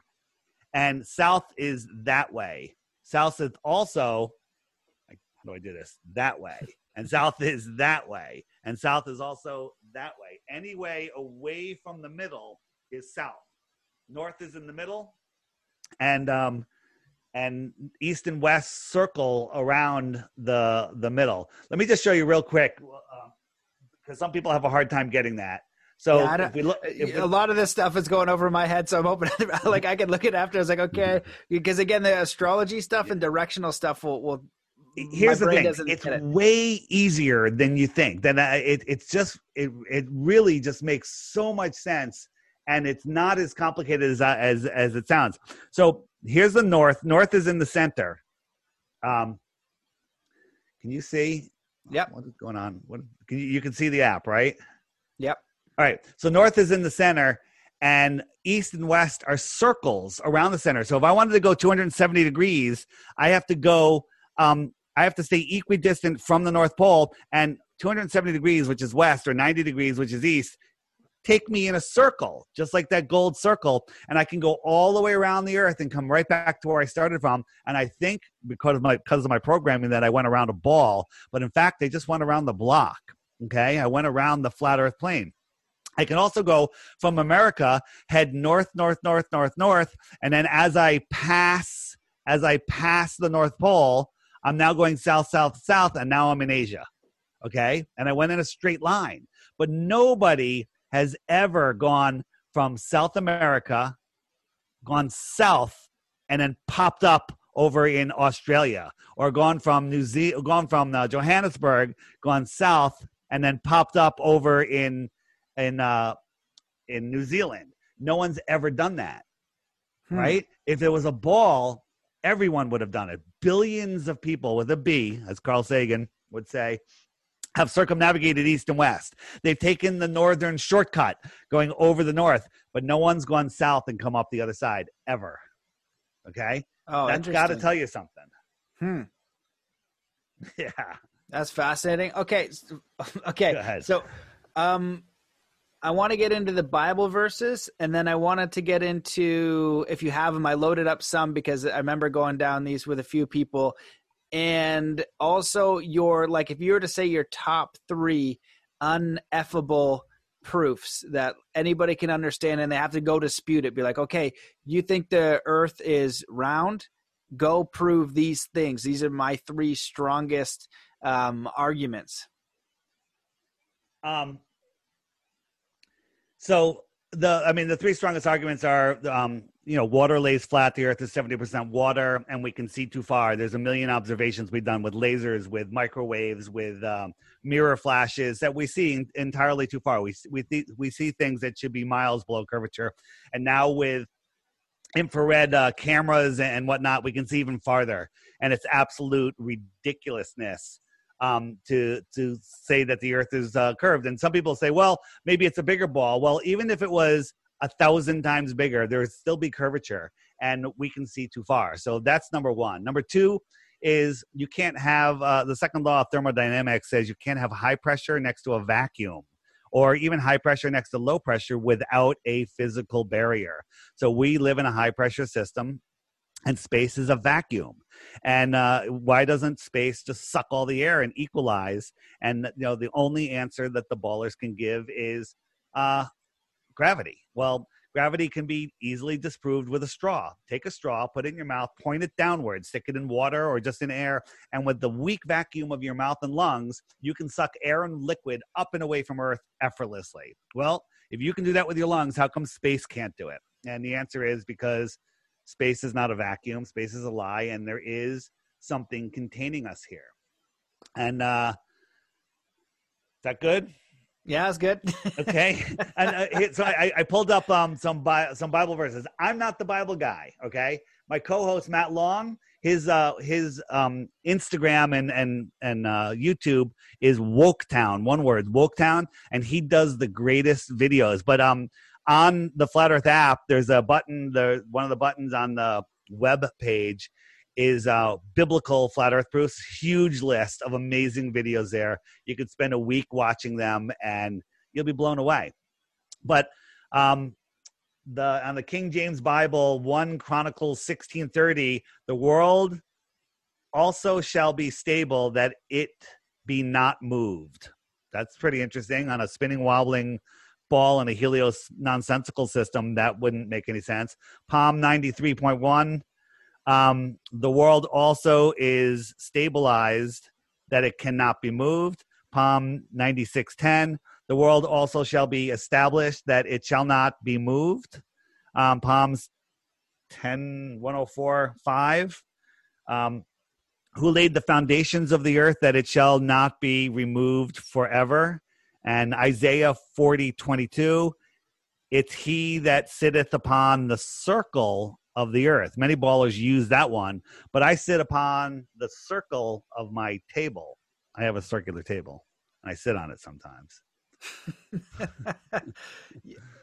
and south is that way. South is also how do I do this? That way. and south is that way, and south is also that way. Any way away from the middle is south. North is in the middle, and um, and east and west circle around the the middle. Let me just show you real quick, because uh, some people have a hard time getting that. So yeah, if we look, if we, a lot of this stuff is going over my head. So I'm hoping, [laughs] like, I can look at after. I was like, okay, because again, the astrology stuff and directional stuff will will. Here's the thing: it's it. way easier than you think. Then it, it's just it it really just makes so much sense, and it's not as complicated as as as it sounds. So here's the north. North is in the center. Um, can you see? Yep. What is going on? What can you, you can see the app, right? Yep. All right. So north is in the center, and east and west are circles around the center. So if I wanted to go 270 degrees, I have to go. Um, I have to stay equidistant from the North Pole, and 270 degrees, which is west, or 90 degrees, which is east, take me in a circle, just like that gold circle, and I can go all the way around the earth and come right back to where I started from. And I think because of my because of my programming that I went around a ball, but in fact, they just went around the block. Okay, I went around the flat Earth plane. I can also go from America, head north, north, north, north, north, and then as I pass, as I pass the North Pole, I'm now going south, south, south, and now I'm in Asia. Okay, and I went in a straight line, but nobody has ever gone from South America, gone south, and then popped up over in Australia, or gone from New Zealand, gone from uh, Johannesburg, gone south, and then popped up over in in uh, in New Zealand. No one's ever done that, hmm. right? If it was a ball, everyone would have done it. Billions of people with a B, as Carl Sagan would say, have circumnavigated east and west. They've taken the northern shortcut going over the north, but no one's gone south and come up the other side ever. Okay? Oh, that's got to tell you something. Hmm. [laughs] Yeah. That's fascinating. Okay. [laughs] Okay. So, um, I want to get into the Bible verses, and then I wanted to get into, if you have them, I loaded up some because I remember going down these with a few people, and also your like if you were to say your top three uneffable proofs that anybody can understand and they have to go dispute it be like okay you think the earth is round? Go prove these things. These are my three strongest um, arguments. Um so the i mean the three strongest arguments are um you know, water lays flat. The Earth is 70% water, and we can see too far. There's a million observations we've done with lasers, with microwaves, with um, mirror flashes that we see entirely too far. We we th- we see things that should be miles below curvature, and now with infrared uh, cameras and whatnot, we can see even farther. And it's absolute ridiculousness um, to to say that the Earth is uh, curved. And some people say, well, maybe it's a bigger ball. Well, even if it was a thousand times bigger, there would still be curvature and we can see too far. So that's number one. Number two is you can't have uh, the second law of thermodynamics says you can't have high pressure next to a vacuum or even high pressure next to low pressure without a physical barrier. So we live in a high pressure system and space is a vacuum and uh, why doesn't space just suck all the air and equalize and you know the only answer that the ballers can give is uh, gravity. Well, gravity can be easily disproved with a straw. Take a straw, put it in your mouth, point it downward, stick it in water or just in air, and with the weak vacuum of your mouth and lungs, you can suck air and liquid up and away from Earth effortlessly. Well, if you can do that with your lungs, how come space can't do it? And the answer is because space is not a vacuum, space is a lie, and there is something containing us here. And uh, is that good? Yeah, it's good. [laughs] okay, and uh, so I, I, pulled up um, some Bi- some Bible verses. I'm not the Bible guy. Okay, my co-host Matt Long, his uh, his um, Instagram and and and uh, YouTube is Woketown. One word, Woketown, and he does the greatest videos. But um, on the Flat Earth app, there's a button. The one of the buttons on the web page is uh, biblical flat earth proofs huge list of amazing videos there you could spend a week watching them and you'll be blown away but um, the on the king james bible 1 chronicles 1630 the world also shall be stable that it be not moved. That's pretty interesting. On a spinning, wobbling ball in a Helios nonsensical system, that wouldn't make any sense. Psalm 93.1. Um, the world also is stabilized that it cannot be moved. Psalm 9610. The world also shall be established that it shall not be moved. Um, Psalms 10 104 5. Um, who laid the foundations of the earth that it shall not be removed forever and isaiah 40 22 it's he that sitteth upon the circle of the earth many ballers use that one but i sit upon the circle of my table i have a circular table and i sit on it sometimes [laughs]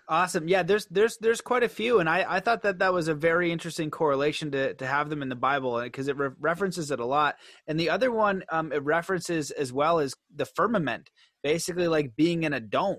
Awesome. Yeah, there's there's there's quite a few, and I, I thought that that was a very interesting correlation to to have them in the Bible because it re- references it a lot. And the other one, um, it references as well as the firmament, basically like being in a dome.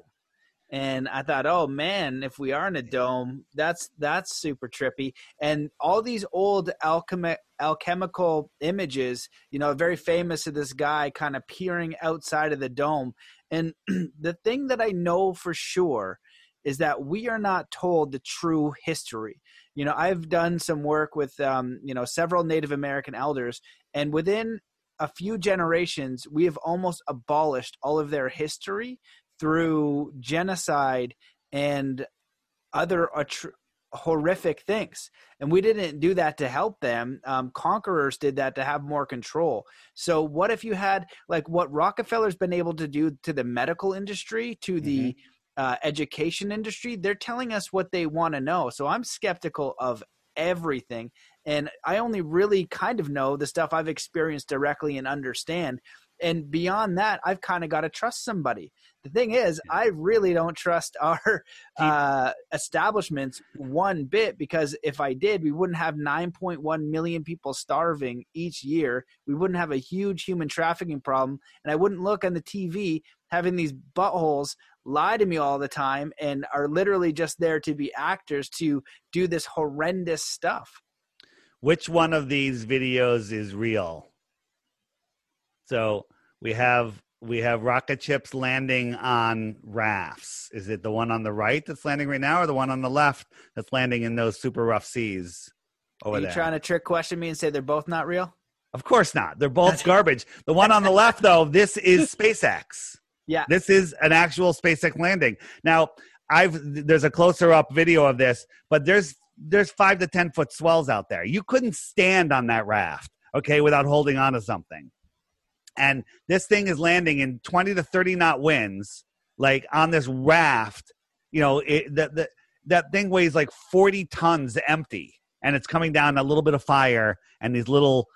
And I thought, oh man, if we are in a dome, that's that's super trippy. And all these old alchemy alchemical images, you know, very famous of this guy kind of peering outside of the dome. And [clears throat] the thing that I know for sure is that we are not told the true history. You know, I've done some work with, um, you know, several Native American elders, and within a few generations, we have almost abolished all of their history through genocide and other attr- horrific things. And we didn't do that to help them. Um, conquerors did that to have more control. So, what if you had like what Rockefeller's been able to do to the medical industry, to the mm-hmm uh, education industry, they're telling us what they want to know. So I'm skeptical of everything. And I only really kind of know the stuff I've experienced directly and understand. And beyond that, I've kind of got to trust somebody. The thing is, I really don't trust [laughs] our uh, establishments one bit because if I did, we wouldn't have 9.1 million people starving each year. We wouldn't have a huge human trafficking problem. And I wouldn't look on the TV having these buttholes lie to me all the time and are literally just there to be actors to do this horrendous stuff. Which one of these videos is real? So we have we have rocket ships landing on rafts. Is it the one on the right that's landing right now, or the one on the left that's landing in those super rough seas? Over Are you there? trying to trick question me and say they're both not real? Of course not. They're both [laughs] garbage. The one on the left, though, this is [laughs] SpaceX. Yeah. This is an actual SpaceX landing. Now, I've there's a closer up video of this, but there's there's five to ten foot swells out there. You couldn't stand on that raft, okay, without holding on to something. And this thing is landing in 20 to 30 knot winds, like on this raft. You know, it, the, the, that thing weighs like 40 tons empty, and it's coming down a little bit of fire, and these little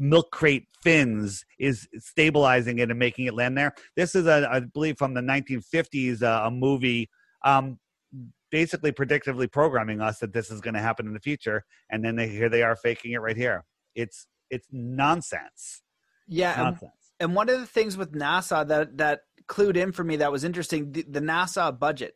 milk crate fins is stabilizing it and making it land there. This is, a, I believe, from the 1950s, uh, a movie um, basically predictively programming us that this is going to happen in the future, and then they, here they are faking it right here. It's it's nonsense. Yeah, nonsense. And, and one of the things with NASA that that clued in for me that was interesting, the, the NASA budget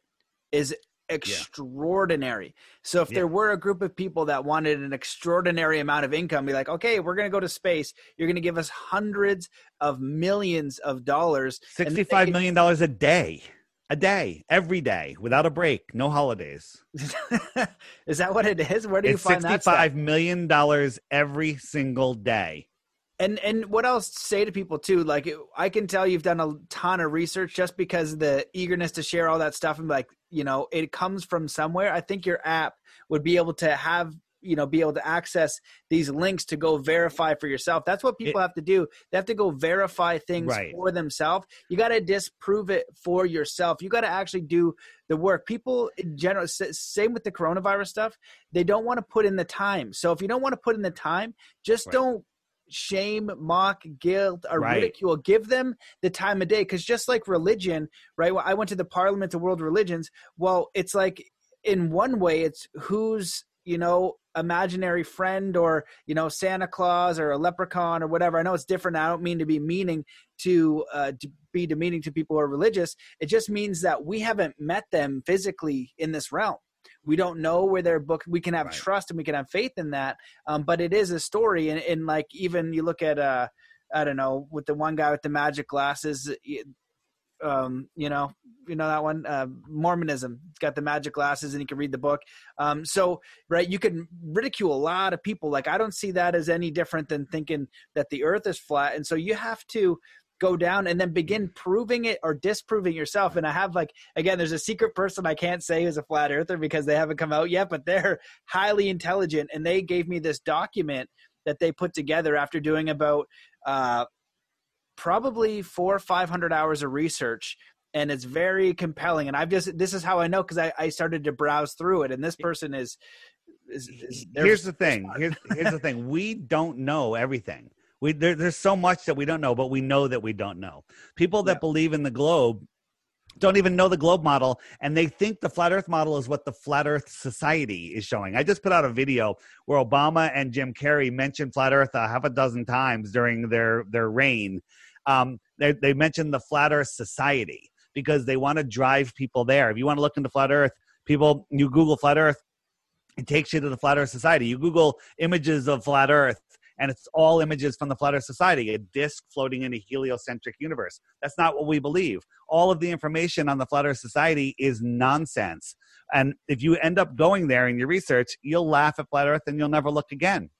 is extraordinary. Yeah. So if yeah. there were a group of people that wanted an extraordinary amount of income, be like, okay, we're going to go to space. You're going to give us hundreds of millions of dollars. Sixty-five million dollars a day. A day, every day, without a break, no holidays. [laughs] is that what it is? Where do it's you find that? Sixty-five million dollars every single day and and what else say to people too like i can tell you've done a ton of research just because the eagerness to share all that stuff and like you know it comes from somewhere. I think your app would be able to have you know be able to access these links to go verify for yourself. That's what people it, have to do. They have to go verify things right. for themselves. You got to disprove it for yourself. You got to actually do the work. People in general same with the coronavirus stuff they don't want to put in the time. So if you don't want to put in the time just right. don't shame, mock, guilt, or right. ridicule. Give them the time of day. Because just like religion, right? Well, I went to the Parliament of World Religions. Well, it's like in one way, it's who's you know imaginary friend or you know Santa Claus or a leprechaun or whatever. I know it's different. I don't mean to be meaning to, uh, to be demeaning to people who are religious. It just means that we haven't met them physically in this realm. We don't know where they're booked. We can have right. trust and we can have faith in that. Um, but it is a story, and, and like even you look at uh, I don't know, with the one guy with the magic glasses, um, you know, you know that one, uh, Mormonism. It's got the magic glasses, and you can read the book. Um, so, right, you can ridicule a lot of people. Like, I don't see that as any different than thinking that the Earth is flat. And so, you have to go down and then begin proving it or disproving yourself. And I have like again, there's a secret person I can't say who's a flat earther because they haven't come out yet, but they're highly intelligent, and they gave me this document that they put together after doing about uh, probably four or five hundred hours of research. And it's very compelling. And i've just this is how i know because I, I started to browse through it. And this person is, is, is here's the thing. [laughs] Here's, here's the thing. We don't know everything we there, there's so much that we don't know but we know that we don't know. People that yeah. believe in the globe don't even know the globe model and they think the flat earth model is what the flat earth society is showing. I just put out a video where obama and jim carrey mentioned flat earth a half a dozen times during their their reign. Um, they, they mentioned the flat earth society because they want to drive people there. If you want to look into flat earth people you google flat earth it takes you to the flat earth society. You google images of flat earth and it's all images from the Flat Earth Society, a disk floating in a heliocentric universe. That's not what we believe. All of the information on the Flat Earth Society is nonsense. And if you end up going there in your research, you'll laugh at Flat Earth and you'll never look again.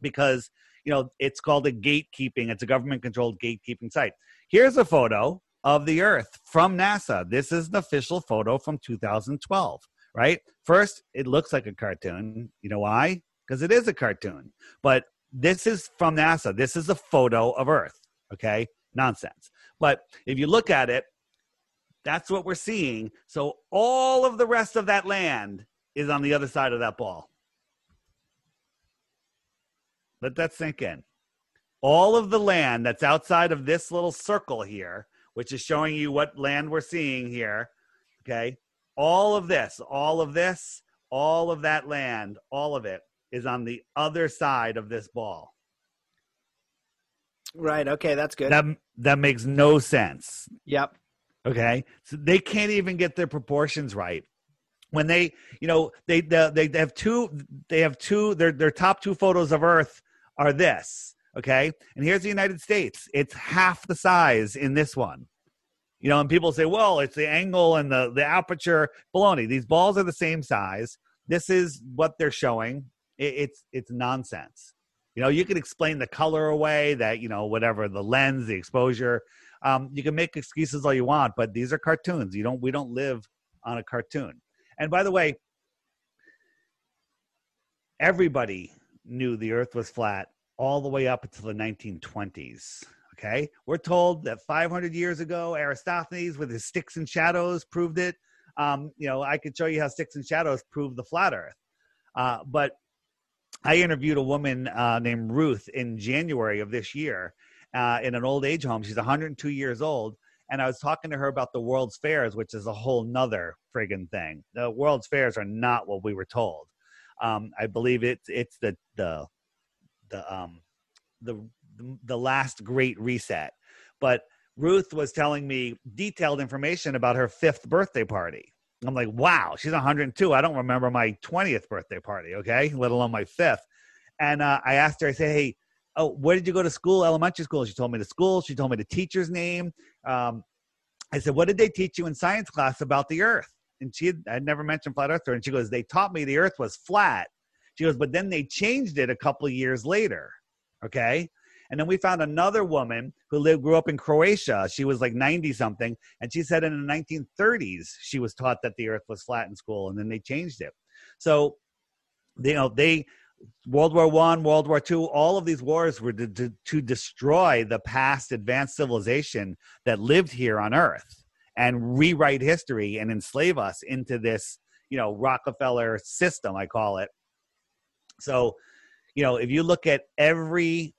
Because you know it's called a gatekeeping. It's a government controlled gatekeeping site. Here's a photo of the earth from nasa. This is an official photo from 2012 right? First it looks like a cartoon. You know why? Because it is a cartoon. But this is from NASA. This is a photo of Earth. Okay, nonsense. But if you look at it, that's what we're seeing. So all of the rest of that land is on the other side of that ball. Let that sink in. All of the land that's outside of this little circle here, which is showing you what land we're seeing here, okay? All of this, all of this, all of that land, all of it is on the other side of this ball. Right. Okay, that's good. That that makes no sense. Yep. Okay. So they can't even get their proportions right. When they, you know, they they, they have two they have two their their top two photos of Earth are this. Okay. And here's the United States. It's half the size in this one. You know, and people say, well, it's the angle and the the aperture. Baloney. These balls are the same size. This is what they're showing it, it's it's nonsense. You know, you can explain the color away, that you know, whatever the lens, the exposure. Um, you can make excuses all you want, but these are cartoons. You don't. We don't live on a cartoon. And by the way, everybody knew the Earth was flat all the way up until the 1920s. Okay, we're told that 500 years ago, Aristophanes, with his sticks and shadows, proved it. Um, you know, I could show you how sticks and shadows prove the flat Earth. Uh, but I interviewed a woman uh, named Ruth in January of this year uh, in an old age home. She's 102 years old. And I was talking to her about the World's Fairs, which is a whole nother friggin' thing. The World's Fairs are not what we were told. Um, I believe it's it's the the the um the the last great reset. But Ruth was telling me detailed information about her fifth birthday party. I'm like, wow, she's 102. I don't remember my 20th birthday party, okay, let alone my fifth. And uh, I asked her, I said, hey, oh, where did you go to school? Elementary school. She told me the school. She told me the teacher's name. Um, I said, what did they teach you in science class about the Earth? And she had I'd never mentioned flat Earth. And she goes, they taught me the Earth was flat. She goes, but then they changed it a couple years later. Okay. And then we found another woman who lived, grew up in Croatia. She was like 90 something. And she said in the 1930s, she was taught that the earth was flat in school and then they changed it. So, you know, they, World War One, World War Two, all of these wars were to, to, to, destroy the past advanced civilization that lived here on Earth and rewrite history and enslave us into this, you know, Rockefeller system, I call it. So, you know, if you look at every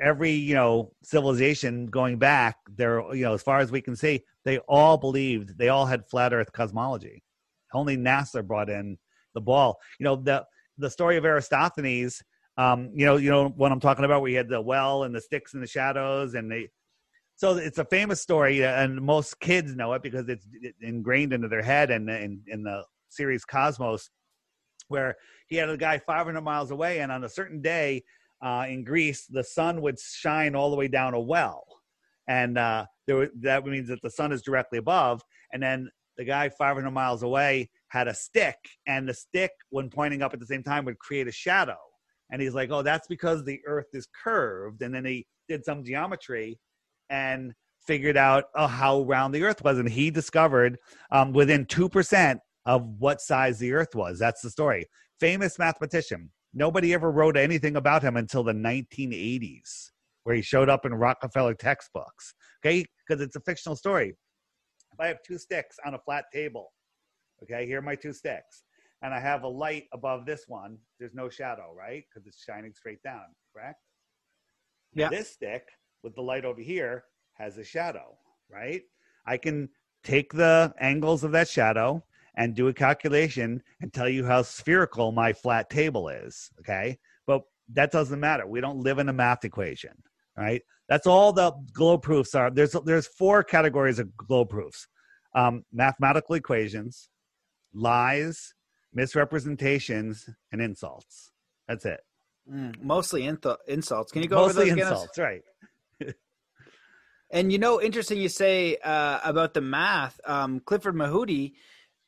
every you know civilization going back there you know as far as we can see they all believed they all had flat earth cosmology. Only nasa brought in the ball. You know the the story of aristophanes um you know you know what i'm talking about we had the well and the sticks and the shadows and they so it's a famous story and most kids know it because it's ingrained into their head and in, in the series cosmos where he had a guy 500 miles away and on a certain day uh, in Greece, the sun would shine all the way down a well, and uh, there that means that the sun is directly above. And then the guy 500 miles away had a stick, and the stick, when pointing up at the same time, would create a shadow. And he's like, "Oh, that's because the Earth is curved." And then he did some geometry, and figured out oh, how round the Earth was, and he discovered um, within two percent of what size the Earth was. That's the story. Famous mathematician. Nobody ever wrote anything about him until the 1980s, where he showed up in Rockefeller textbooks. Okay, because it's a fictional story. If I have two sticks on a flat table, okay, here are my two sticks, and I have a light above this one, there's no shadow, right? Because it's shining straight down, correct? Yeah. This stick with the light over here has a shadow, right? I can take the angles of that shadow and do a calculation and tell you how spherical my flat table is, okay? But that doesn't matter. We don't live in a math equation, right? That's all the globe proofs are. There's there's four categories of globe proofs: um, mathematical equations, lies, misrepresentations, and insults. That's it. Mm, mostly inth- insults. Can you go Mostly over those insults, right? [laughs] And you know, interesting you say uh, about the math. Um, Clifford Mahooty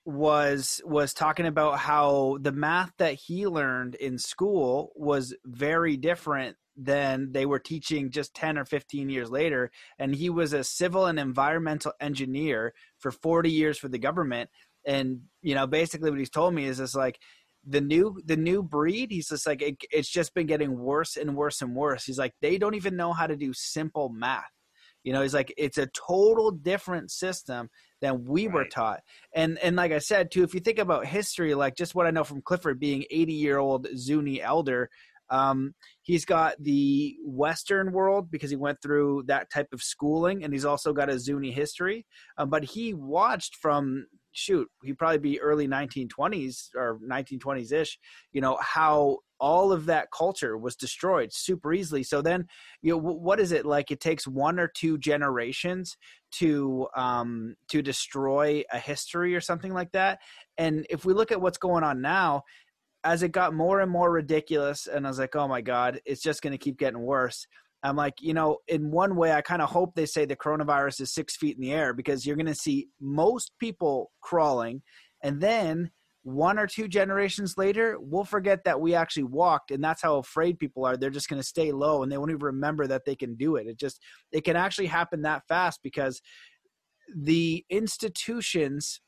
was was talking about how the math that he learned in school was very different than they were teaching just 10 or 15 years later. And he was a civil and environmental engineer for 40 years for the government. And you know basically what he's told me is just like the new the new breed he's just like it, it's just been getting worse and worse and worse. He's like they don't even know how to do simple math. You know he's like it's a total different system than we right. were taught and and like i said too if you think about history like just what i know from clifford being 80 year old zuni elder um, he's got the Western world because he went through that type of schooling, and he's also got a Zuni history. Um, but he watched from shoot, he'd probably be early 1920s or 1920s ish. You know how all of that culture was destroyed super easily. So then, you know, what is it like? It takes one or two generations to um, to destroy a history or something like that. And if we look at what's going on now, as it got more and more ridiculous, and I was like, oh my god, it's just going to keep getting worse. I'm like, you know, in one way, I kind of hope they say the coronavirus is six feet in the air because you're going to see most people crawling, and then one or two generations later, we'll forget that we actually walked, and that's how afraid people are. They're just going to stay low, and they won't even remember that they can do it. It just it can actually happen that fast because the institutions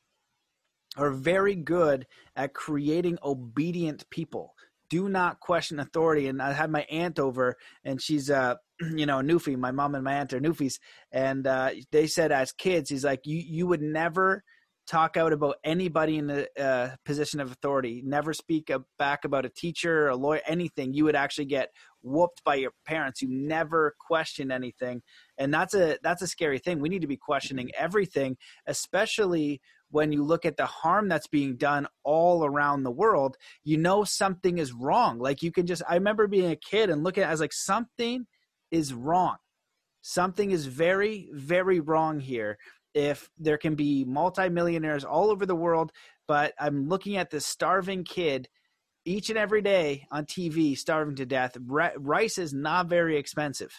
are very good at creating obedient people do not question authority. And I had my aunt over, and she's uh, [clears throat] you know, a Newfie. My mom and my aunt are Newfies, and uh, they said as kids, he's like, you you would never talk out about anybody in a uh, position of authority. Never speak back about a teacher, a lawyer, anything. You would actually get whooped by your parents. You never question anything, and that's a that's a scary thing. We need to be questioning everything, especially when you look at the harm that's being done all around the world. You know something is wrong. Like you can just. I remember being a kid and looking at. I was like something is wrong. Something is very, very wrong here if there can be multimillionaires all over the world, but I'm looking at this starving kid each and every day on TV starving to death. rice is not very expensive.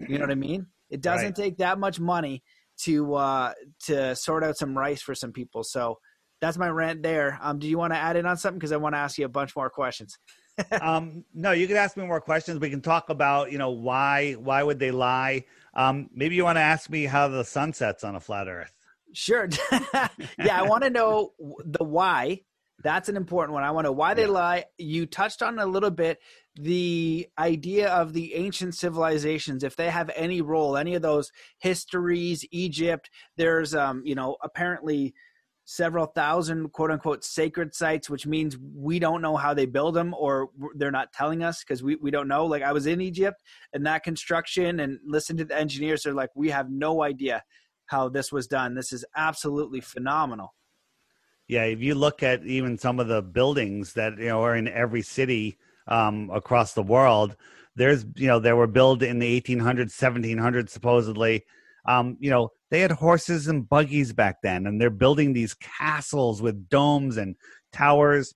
You know what I mean? It doesn't right. take that much money to uh, to sort out some rice for some people. So that's my rant there. Um, do you want to add in on something? Because I want to ask you a bunch more questions. [laughs] um, no, you can ask me more questions. We can talk about you know why why would they lie. Um, maybe you want to ask me how the sun sets on a flat Earth. Sure. [laughs] yeah, I want to know the why. That's an important one. I want to why they yeah. lie. You touched on a little bit the idea of the ancient civilizations, if they have any role, any of those histories, Egypt. There's, um, you know, apparently several thousand quote unquote sacred sites, which means we don't know how they build them or they're not telling us because we, we don't know. Like I was in Egypt and that construction and listened to the engineers. They're like, we have no idea how this was done. This is absolutely phenomenal. Yeah, if you look at even some of the buildings that you know are in every city um, across the world, there's you know they were built in the 1800s, 1700s supposedly. Um, you know, they had horses and buggies back then, and they're building these castles with domes and towers.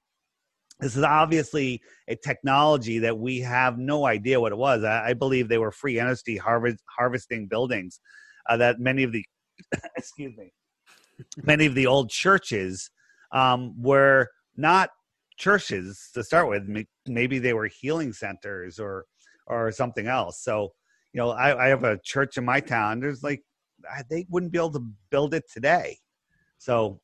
this is obviously a technology that we have no idea what it was. I, I believe they were free energy harvest, harvesting buildings uh, that many of the [coughs] excuse me many of the old churches um, were not churches to start with. Maybe they were healing centers or or something else. So you know, I, I have a church in my town. There's like they wouldn't be able to build it today. So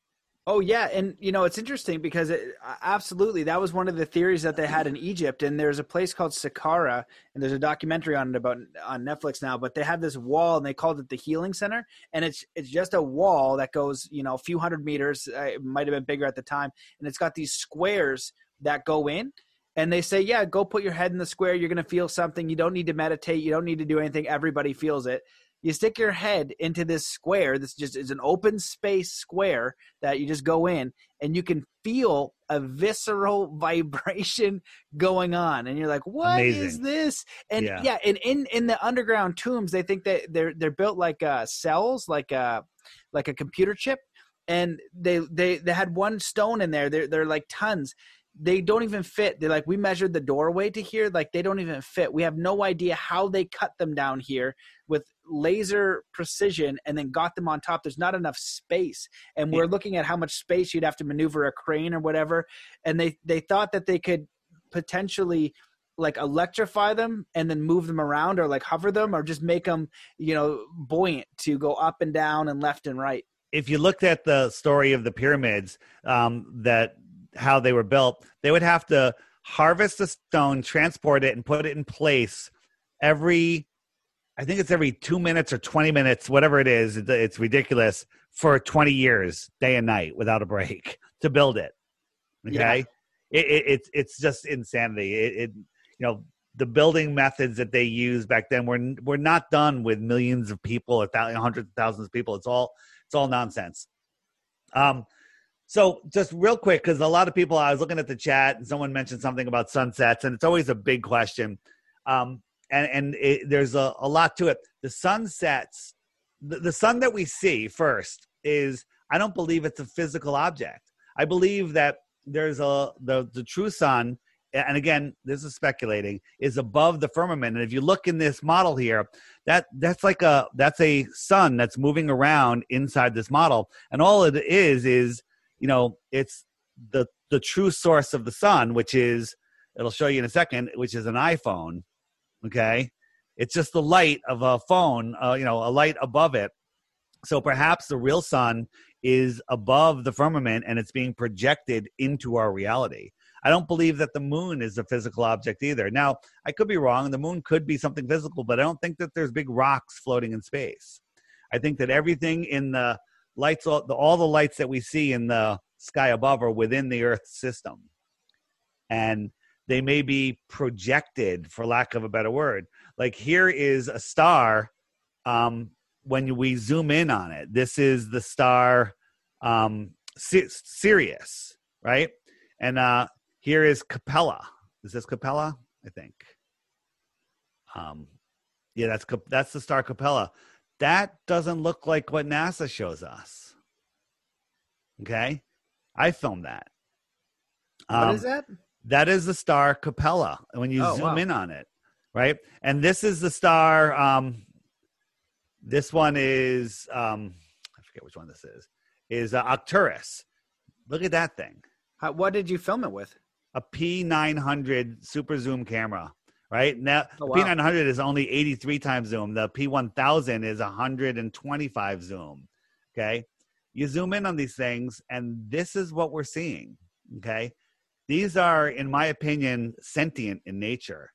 Oh yeah, and you know it's interesting because it, absolutely that was one of the theories that they had in Egypt. And there's a place called Saqqara, and there's a documentary on it about on Netflix now. But they have this wall, and they called it the Healing Center, and it's it's just a wall that goes you know a few hundred meters. Uh, it might have been bigger at the time, and it's got these squares that go in. And they say, yeah, go put your head in the square. You're to feel something. You don't need to meditate. You don't need to do anything. Everybody feels it you stick your head into this square this just is an open space square that you just go in and you can feel a visceral [laughs] vibration going on and you're like "What Amazing. is this and yeah. yeah. and in in the underground tombs they think that they're they're built like uh cells like a like a computer chip and they they they had one stone in there they're, they're like tons they don't even fit. They're like, we measured the doorway to here. Like, they don't even fit. We have no idea how they cut them down here with laser precision and then got them on top. There's not enough space. And we're looking at how much space you'd have to maneuver a crane or whatever. And they, they thought that they could potentially like electrify them and then move them around or like hover them or just make them, you know, buoyant to go up and down and left and right. If you looked at the story of the pyramids, um, that how they were built, they would have to harvest the stone, transport it, and put it in place every. I think it's every two minutes or twenty minutes, whatever it is. It's ridiculous for twenty years, day and night, without a break, [laughs] to build it. Okay, yeah. it, it, it's it's just insanity. It, it you know the building methods that they used back then were were not done with millions of people or hundreds of thousands of people. It's all it's all nonsense. Um, so, just real quick, because a lot of people, I was looking at the chat and someone mentioned something about sunsets, and it's always a big question. Um, and and it, there's a, a lot to it. The sunsets, the, the sun that we see first is, I don't believe it's a physical object. I believe that there's a the the true sun and again this is speculating is above the firmament and if you look in this model here that that's like a that's a sun that's moving around inside this model and all it is is you know it's the the true source of the sun which is it'll show you in a second which is an iphone okay? It's just the light of a phone uh, you know a light above it. So perhaps the real sun is above the firmament and it's being projected into our reality. I don't believe that the moon is a physical object either. Now i could be wrong. The moon could be something physical but i don't think that there's big rocks floating in space. I think that everything in the lights all the, all the lights that we see in the sky above are within the earth system. And they may be projected for lack of a better word like here is a star um, when we zoom in on it this is the star um, sirius right and uh, here is capella is this capella i think um, yeah that's that's the star capella that doesn't look like what NASA shows us. Okay. I filmed that. Um, what is that? That is the star Capella when you oh, zoom wow. in on it, right? And this is the star. Um, this one is, um, I forget which one this is, is uh, Arcturus. Look at that thing. How, what did you film it with? A P900 super zoom camera right? Now oh, wow. P900 is only 83 times zoom. The P1000 is 125 zoom. Okay. You zoom in on these things, and this is what we're seeing. Okay. These are, in my opinion, sentient in nature.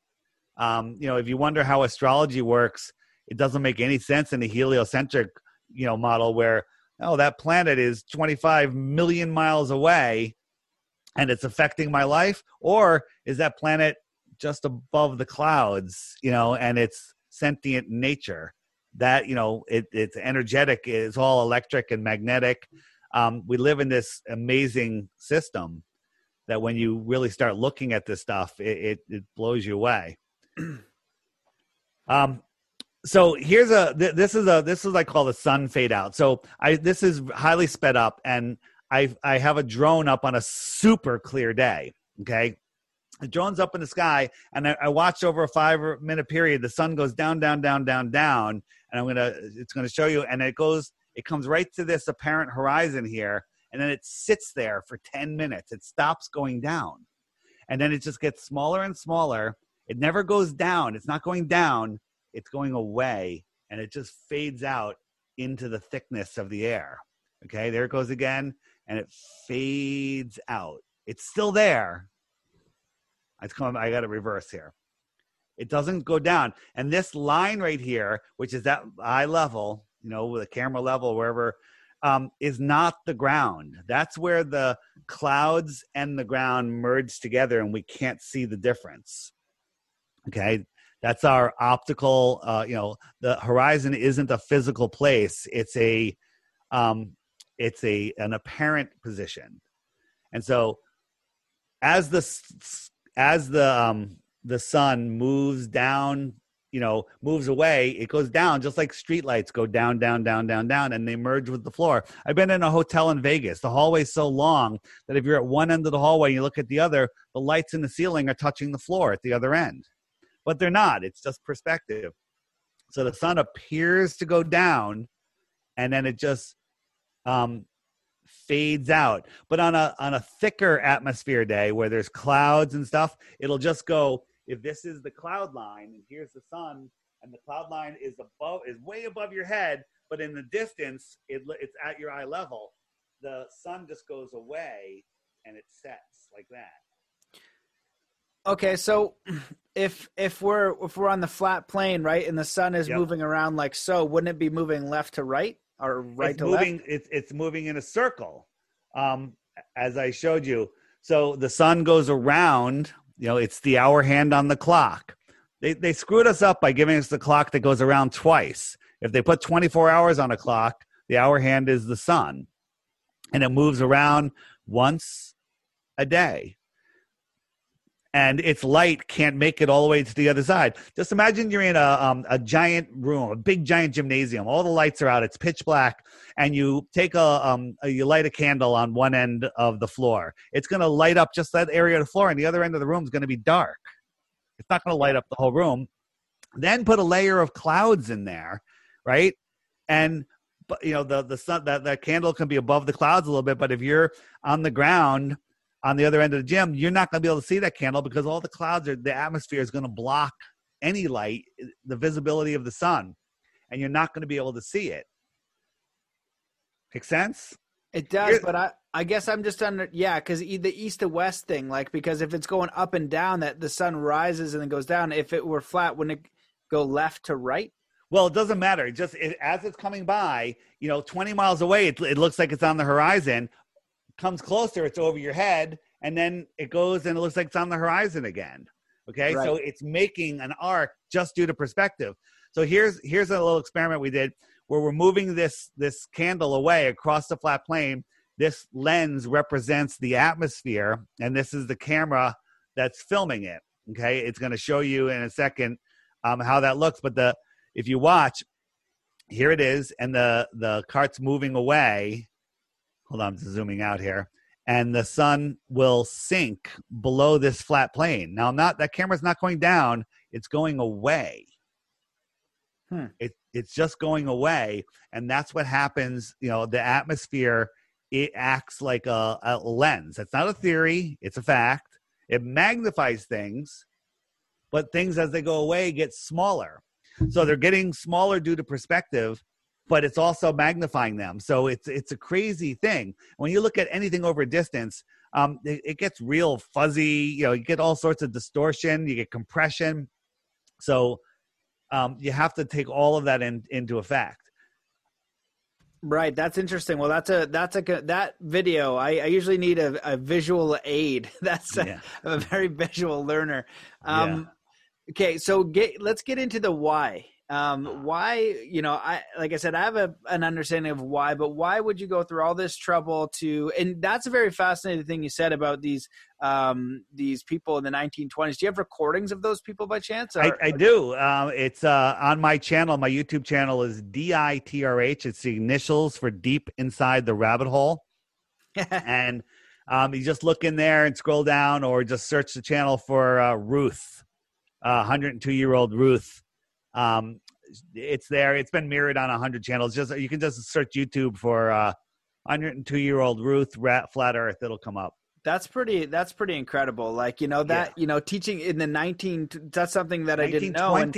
Um, you know, if you wonder how astrology works, it doesn't make any sense in a heliocentric, you know, model where, oh, that planet is 25 million miles away and it's affecting my life. Or is that planet just above the clouds, you know, and it's sentient nature. That you know, it, it's energetic. It's all electric and magnetic. Um, we live in this amazing system that when you really start looking at this stuff, it, it, it blows you away. um, so here's a th- this is a this is I call the sun fade out. So I this is highly sped up, and I I have a drone up on a super clear day. Okay, the drone's up in the sky and I, I watched over a five minute period the sun goes down down down down down and i'm gonna it's gonna show you and it goes it comes right to this apparent horizon here and then it sits there for 10 minutes. It stops going down. And then it just gets smaller and smaller. It never goes down. It's not going down. It's going away and it just fades out into the thickness of the air. Okay there it goes again and it fades out. It's still there. It's coming. I got to reverse here. It doesn't go down. And this line right here, which is that eye level, you know, with a camera level, wherever, um, is not the ground. That's where the clouds and the ground merge together, and we can't see the difference. Okay, that's our optical. Uh, you know, the horizon isn't a physical place; it's a, um, it's a an apparent position, and so as the as the um the sun moves down you know moves away it goes down just like street lights go down down down down down and they merge with the floor i've been in a hotel in vegas the hallway's so long that if you're at one end of the hallway and you look at the other the lights in the ceiling are touching the floor at the other end but they're not it's just perspective so the sun appears to go down and then it just um fades out. But on a on a thicker atmosphere day where there's clouds and stuff, it'll just go. If this is the cloud line, and here's the sun, and the cloud line is above is way above your head, but in the distance, it, it's at your eye level. The sun just goes away, and it sets like that. Okay, so if if we're if we're on the flat plane, right, and the sun is yep. moving around like so, wouldn't it be moving left to right? or right it's to moving, left? It's it's moving in a circle, um, as I showed you. So the sun goes around. You know, it's the hour hand on the clock. They they screwed us up by giving us the clock that goes around twice. If they put 24 hours on a clock, the hour hand is the sun, and it moves around once a day and its light can't make it all the way to the other side. Just imagine you're in a, um, a giant room, a big giant gymnasium. All the lights are out. It's pitch black, and you take a, um, a you light a candle on one end of the floor. It's going to light up just that area of the floor, and the other end of the room is going to be dark. It's not going to light up the whole room. Then put a layer of clouds in there, right? And you know the the sun that that candle can be above the clouds a little bit, but if you're on the ground on the other end of the gym, you're not going to be able to see that candle because all the clouds are, the atmosphere is going to block any light, the visibility of the sun, and you're not going to be able to see it. Make sense? It does, You're, but I, I guess I'm just under, yeah, because the east to west thing, like, because if it's going up and down, that the sun rises and then goes down. If it were flat, wouldn't it go left to right? Well, it doesn't matter. Just it, as it's coming by, you know, 20 miles away, it, it looks like it's on the horizon comes closer, it's over your head, and then it goes and it looks like it's on the horizon again. Okay, right. so it's making an arc just due to perspective. So here's here's a little experiment we did where we're moving this this candle away across the flat plane. This lens represents the atmosphere, and this is the camera that's filming it. Okay, it's going to show you in a second um, how that looks. But the if you watch, here it is, and the the cart's moving away, hold on, I'm zooming out here. And the sun will sink below this flat plane. Now, I'm not that camera's not going down; it's going away. Hmm. It it's just going away, and that's what happens. You know, the atmosphere it acts like a, a lens. It's not a theory; it's a fact. It magnifies things, but things as they go away get smaller. So they're getting smaller due to perspective, but it's also magnifying them. So it's it's a crazy thing. When you look at anything over distance, um, it, it, gets real fuzzy. You know, you get all sorts of distortion. You get compression. So um, you have to take all of that in, into effect. Right, that's interesting. Well, that's a that's a that video. I, I usually need a, a visual aid. [laughs] That's a, yeah. a very visual learner. Um, yeah. Okay, so get let's get into the why um, why you know i like i said i have a, an understanding of why but why would you go through all this trouble to and that's a very fascinating thing you said about these um, these people in the 1920s do you have recordings of those people by chance or, I, I, do. Uh, it's uh, on my channel my youtube channel is ditrh it's the initials for deep inside the rabbit hole. [laughs] And Um, you just look in there and scroll down, or just search the channel for uh, Ruth, uh, 102 year old Ruth. Um, it's there. It's been mirrored on a 100 channels. Just you can just search YouTube for uh, 102 year old Ruth Rat Flat Earth. It'll come up. That's pretty. That's pretty incredible. Like you know that yeah. you know teaching in the nineteen. That's something that I didn't know. And,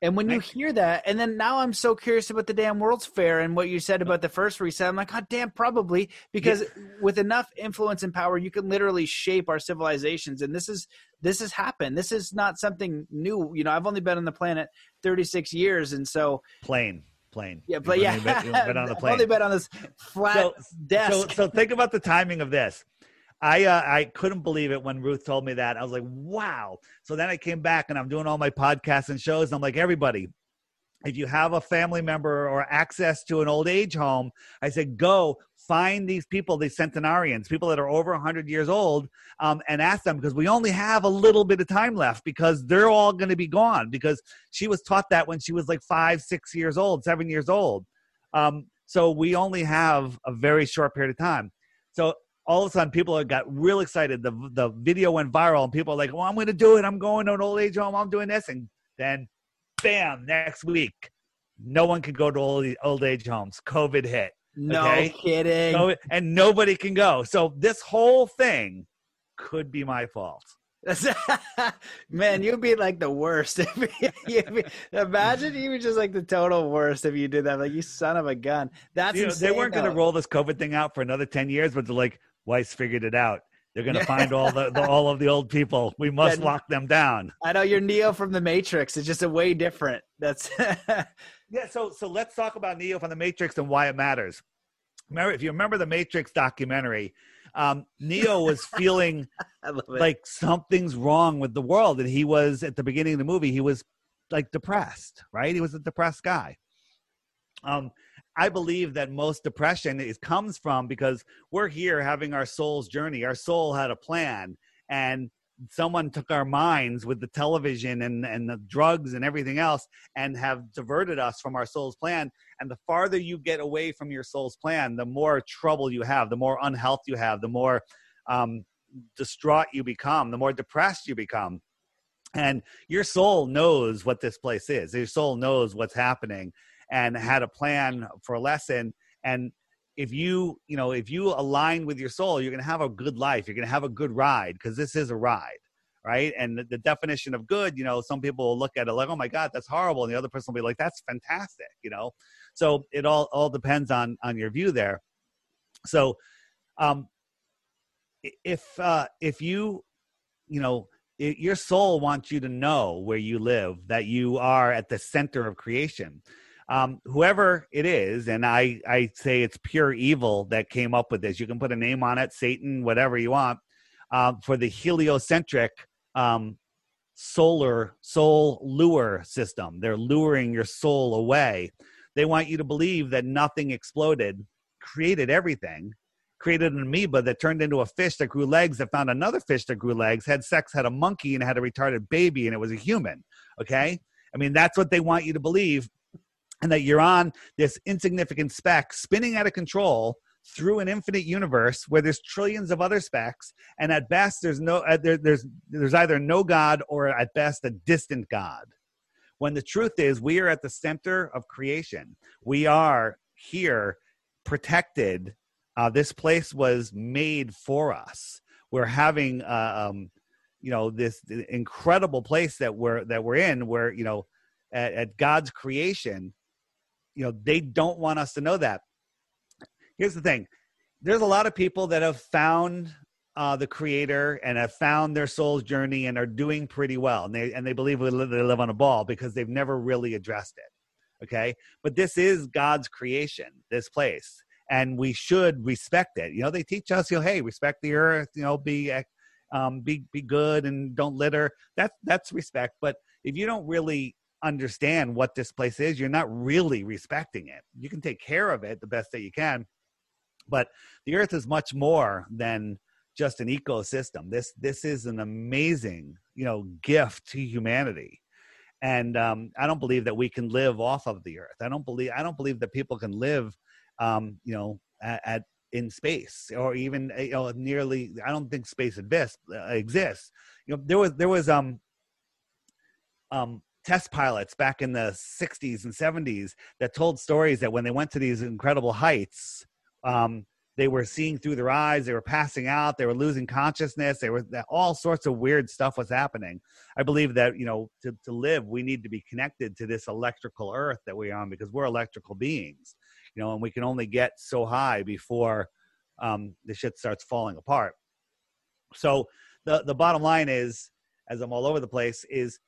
and when you hear that, and then now I'm so curious about the damn World's Fair and what you said about the first reset. I'm like, God damn, probably because yeah. with enough influence and power, you can literally shape our civilizations. And this is this has happened. This is not something new. You know, I've only been on the planet 36 years, and so plane plane. Yeah, but yeah, been, been on the plane. [laughs] I've only been on this flat so, desk. So, so think about the timing of this. I uh, I couldn't believe it when Ruth told me that. I was like, wow. So then I came back and I'm doing all my podcasts and shows. And I'm like, everybody, if you have a family member or access to an old age home, I said, go find these people, these centenarians, people that are over 100 years old, um, and ask them because we only have a little bit of time left because they're all going to be gone. Because she was taught that when she was like five, six years old, seven years old. Um, so we only have a very short period of time. So all of a sudden people got real excited. The the video went viral, and people are like, "Well, I'm going to do it. I'm going to an old age home. I'm doing this." And then, bam! Next week, no one can go to old old age homes. COVID hit. No okay? kidding. COVID, and nobody can go. So this whole thing could be my fault. [laughs] Man, you'd be like the worst. [laughs] imagine you were just like the total worst if you did that. Like you son of a gun. That's you know, they weren't going to roll this COVID thing out for another ten years, but they're like, Weiss figured it out. They're going to find all the, the, all of the old people. We [laughs] must yeah, lock them down. I know you're Neo from the Matrix. It's just a way different. That's [laughs] yeah. So so let's talk about Neo from the Matrix and why it matters. Remember, if you remember the Matrix documentary, um, Neo was [laughs] feeling like something's wrong with the world, and he was at the beginning of the movie. He was like depressed, right? He was a depressed guy. Um, I believe that most depression is comes from because we're here having our soul's journey. Our soul had a plan, and someone took our minds with the television and, and the drugs and everything else and have diverted us from our soul's plan. And the farther you get away from your soul's plan, the more trouble you have, the more unhealth you have, the more um, distraught you become, the more depressed you become. And your soul knows what this place is. Your soul knows what's happening and had a plan for a lesson. And if you you know if you align with your soul you're going to have a good life. You're going to have a good ride because this is a ride right? And the, the, definition of good you know some people will look at it like oh my god that's horrible and the other person will be like that's fantastic you know? So it all all depends on on your view there. So um if uh if you you know it, your soul wants you to know where you live that you are at the center of creation um, whoever it is, and I, I say it's pure evil that came up with this. You can put a name on it, Satan, whatever you want, uh, for the heliocentric um, solar soul lure system. They're luring your soul away. They want you to believe that nothing exploded, created everything, created an amoeba that turned into a fish that grew legs, that found another fish that grew legs, had sex, had a monkey, and had a retarded baby, and it was a human. Okay? I mean, that's what they want you to believe and that you're on this insignificant speck spinning out of control through an infinite universe where there's trillions of other specks and at best there's no uh, there, there's there's either no god or at best a distant god. When the truth is we are at the center of creation. We are here protected. Uh, this place was made for us. We're having uh, um, you know this incredible place that we're that we're in where you know at, at god's creation you know they don't want us to know that. Here's the thing. There's a lot of people that have found uh, the creator and have found their soul's journey and are doing pretty well. And they and they believe they live on a ball because they've never really addressed it. Okay? But this is god's creation this place. And we should respect it. You know they teach us you know hey respect the earth you know be um, be be good and don't litter. That's that's respect. But if you don't really understand what this place is, you're not really respecting it. You can take care of it the best that you can, but the earth is much more than just an ecosystem. This this is an amazing, you know, gift to humanity. And um, I don't believe that we can live off of the earth. I don't believe I don't believe that people can live, um, you know, at, at in space or even you know nearly i don't think space exists uh, exists you know there was there was um um test pilots back in the 60s and 70s that told stories that when they went to these incredible heights um they were seeing through their eyes they were passing out they were losing consciousness they were all sorts of weird stuff was happening i believe that you know to, to live we need to be connected to this electrical earth that we're on because we're electrical beings you know, and we can only get so high before um, the shit starts falling apart. So the the bottom line is, as I'm all over the place, is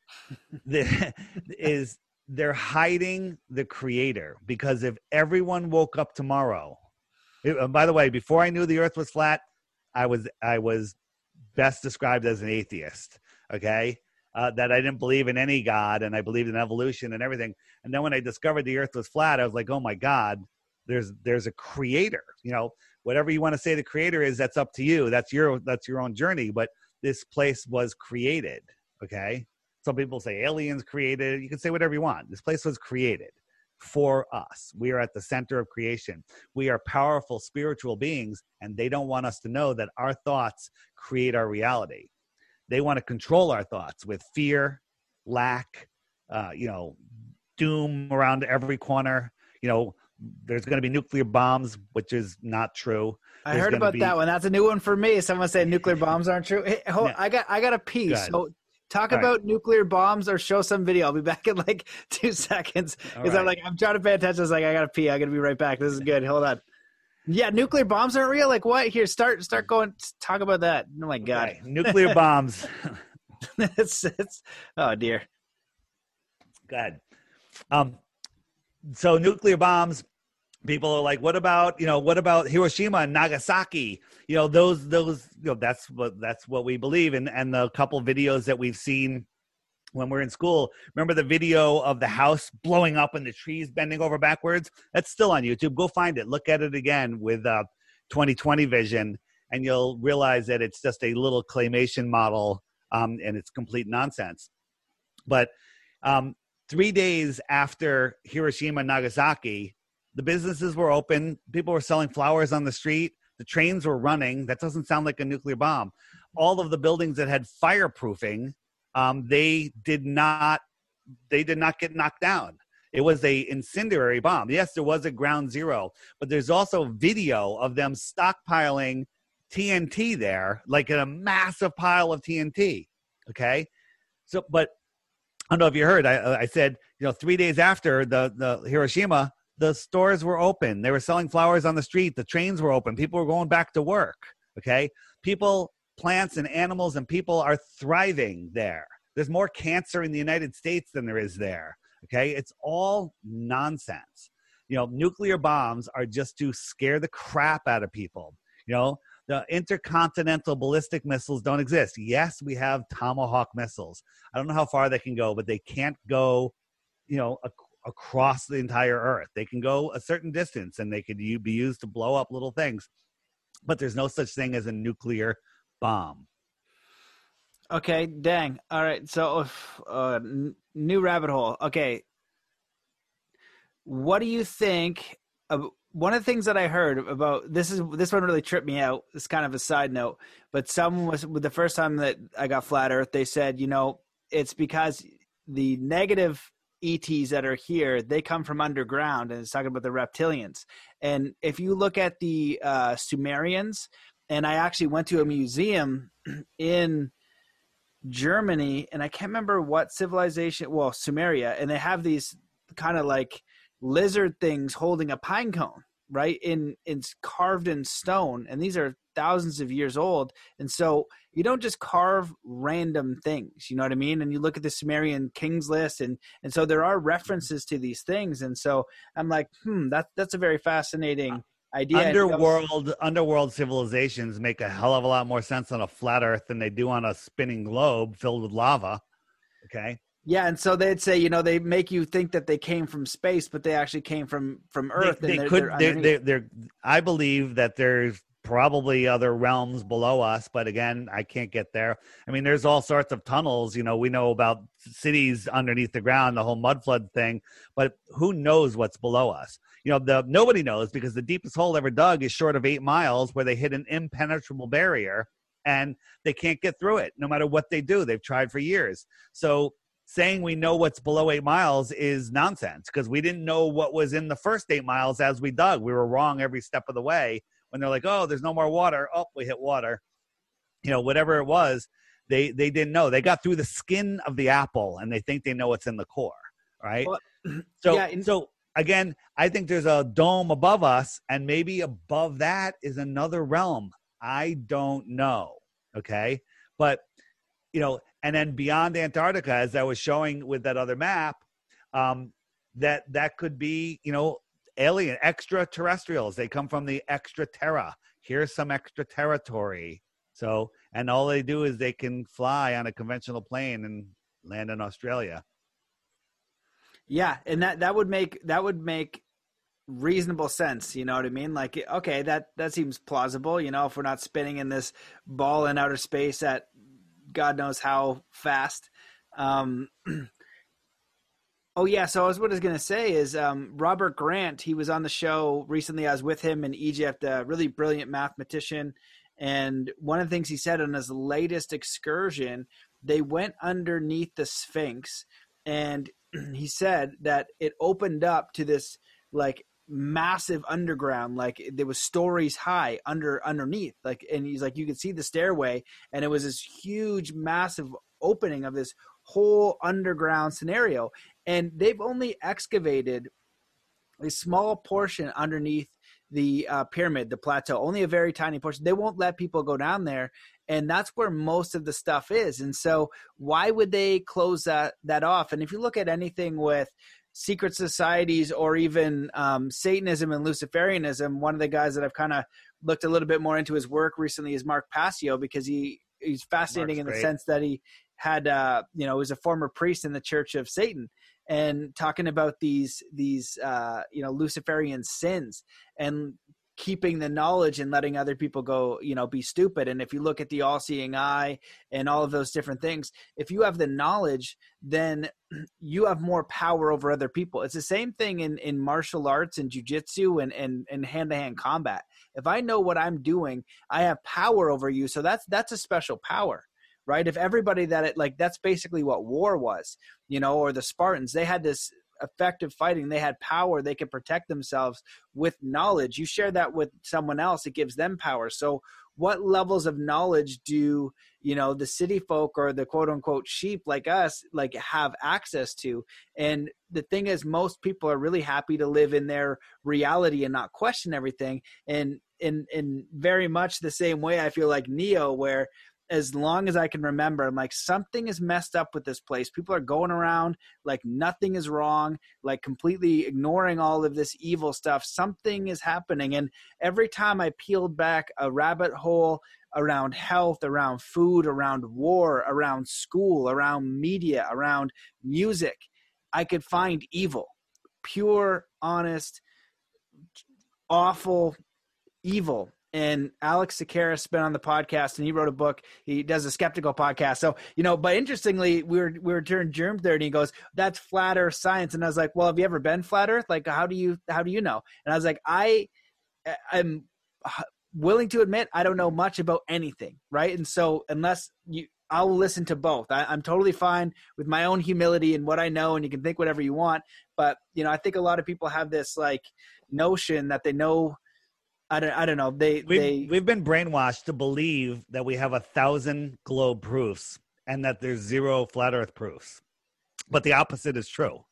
the [laughs] is they're hiding the creator because if everyone woke up tomorrow, it, by the way, before I knew the Earth was flat, I was I was best described as an atheist. Okay. Uh, that I didn't believe in any God and I believed in evolution and everything. And then when I discovered the earth was flat, I was like, oh my God, there's there's a creator you know whatever you want to say the creator is that's up to you that's your that's your own journey but this place was created okay? Some people say aliens created you can say whatever you want. This place was created for us. We are at the center of creation. We are powerful spiritual beings and they don't want us to know that our thoughts create our reality. They want to control our thoughts with fear lack uh, you know doom around every corner. You know there's going to be nuclear bombs, which is not true. I heard about be... that one. That's a new one for me. Someone said nuclear [laughs] bombs aren't true. Hey, hold, no. I got I got a piece. So talk All about right. nuclear bombs or show some video. I'll be [laughs] back in like two seconds because right. I'm like I'm trying to pay attention. I was like I got to pee. I got to be right back. This is [laughs] good. Hold on. Yeah, nuclear bombs aren't real. Like what? Here, start start going. Talk about that. Oh my god, okay. nuclear bombs. it's, it's oh dear. Go ahead. Um, so nuclear bombs people are like what about you know what about hiroshima and nagasaki? You know those those you know that's what that's what we believe. And and the couple videos that we've seen when we're in school remember the video of the house blowing up and the trees bending over backwards? That's still on youtube. Go find it. Look at it again with uh 2020 vision and you'll realize that it's just a little claymation model um, and it's complete nonsense. But um, three days after hiroshima and nagasaki the businesses were open people were selling flowers on the street the trains were running. That doesn't sound like a nuclear bomb. All of the buildings that had fireproofing um, they did not they did not get knocked down. It was a incendiary bomb. Yes there was a ground zero but there's also video of them stockpiling tnt there like in a massive pile of tnt okay? So but i don't know if you heard i, I said you know three days after the the hiroshima the stores were open. They were selling flowers on the street. The trains were open. People were going back to work. Okay. People, plants, and animals and people are thriving there. There's more cancer in the United States than there is there. Okay. It's all nonsense. You know, nuclear bombs are just to scare the crap out of people. You know, the intercontinental ballistic missiles don't exist. Yes, we have Tomahawk missiles. I don't know how far they can go, but they can't go, you know, across the entire earth. They can go a certain distance and they could be used to blow up little things, but there's no such thing as a nuclear bomb. Okay, dang. All right, so uh, new rabbit hole. Okay, what do you think? Of, one of the things that I heard about this is this one really tripped me out. It's kind of a side note, but someone was the first time that I got flat Earth. They said, you know, it's because the negative ETs that are here, they come from underground, and it's talking about the reptilians. And if you look at the uh, Sumerians, and I actually went to a museum [clears throat] in Germany, and I can't remember what civilization, well, Sumeria, and they have these kind of like lizard things holding a pine cone, right? In it's carved in stone, and these are thousands of years old. And so you don't just carve random things, you know what I mean? And you look at the Sumerian kings list and and so there are references to these things. And so I'm like, hmm, that that's a very fascinating idea. Underworld underworld civilizations make a hell of a lot more sense on a flat earth than they do on a spinning globe filled with lava. Okay. Yeah, and so they'd say, you know, they make you think that they came from space, but they actually came from from Earth. They, they could. They're, they're, they're, I believe that there's probably other realms below us but again i can't get there. I mean there's all sorts of tunnels you know we know about cities underneath the ground the whole mud flood thing but who knows what's below us? You know the nobody knows because the deepest hole ever dug is short of eight miles where they hit an impenetrable barrier and they can't get through it no matter what they do. They've tried for years. So saying we know what's below eight miles is nonsense because we didn't know what was in the first eight miles as we dug. We were wrong every step of the way when they're like, oh, there's no more water. Oh, we hit water. You know, whatever it was, they they didn't know. They got through the skin of the apple, and they think they know what's in the core, right? Well, so yeah, in- so again, I think there's a dome above us, and maybe above that is another realm. I don't know. Okay, but you know, and then beyond Antarctica, as I was showing with that other map, um, that that could be you know alien extraterrestrials. They come from the extra terra. Here's some extra territory. So, and all they do is they can fly on a conventional plane and land in Australia. Yeah, and that that would make that would make reasonable sense. You know what I mean? Like, okay, that that seems plausible. You know, if we're not spinning in this ball in outer space at God knows how fast. Um, [clears throat] Oh yeah, so I was what I was gonna say is um, Robert Grant. He was on the show recently. I was with him in Egypt, a really brilliant mathematician. And one of the things he said on his latest excursion, they went underneath the Sphinx, and [clears throat] he said that it opened up to this like massive underground like there was stories high under underneath like and he's like you could see the stairway and it was this huge massive opening of this whole underground scenario and they've only excavated a small portion underneath the uh, pyramid, the plateau, only a very tiny portion. They won't let people go down there, and that's where most of the stuff is. And so, why would they close that that off? And if you look at anything with secret societies or even um, Satanism and Luciferianism, one of the guys that I've kind of looked a little bit more into his work recently is Mark Passio because he he's fascinating Mark's in the great. sense that he had uh, you know was a former priest in the Church of Satan and talking about these these uh, you know Luciferian sins and keeping the knowledge and letting other people go you know be stupid. And if you look at the all-seeing eye and all of those different things if you have the knowledge then [clears throat] you have more power over other people. It's the same thing in in martial arts and jiu-jitsu and and, and hand-to-hand combat. If i know what i'm doing i have power over you. So that's that's a special power right? If everybody that it like that's basically what war was, you know, or the Spartans, they had this effective fighting, they had power, they could protect themselves with knowledge. You share that with someone else, it gives them power. So what levels of knowledge do you know the city folk or the quote unquote sheep like us like have access to and the thing is most people are really happy to live in their reality and not question everything and in in very much the same way i feel like neo where as long as I can remember. I'm like, something is messed up with this place. People are going around like nothing is wrong, like completely ignoring all of this evil stuff. Something is happening. And every time I peeled back a rabbit hole around health, around food, around war, around school, around media, around music, I could find evil. Pure, honest, awful evil and Alex Tsakiris been on the podcast and he wrote a book. He does a skeptical podcast. So, you know, but interestingly, we were we were turning germ there and he goes, That's flat earth science. And I was like, Well, have you ever been flat earth? Like how do you how do you know? And I was like, I am willing to admit I don't know much about anything, right? And so unless you I'll listen to both. I, am totally fine with my own humility and what I know, and you can think whatever you want. But you know, I think a lot of people have this like notion that they know I don't, I don't know. They, we've, they, we've been brainwashed to believe that we have a thousand globe proofs and that there's zero flat earth proofs. But the opposite is true.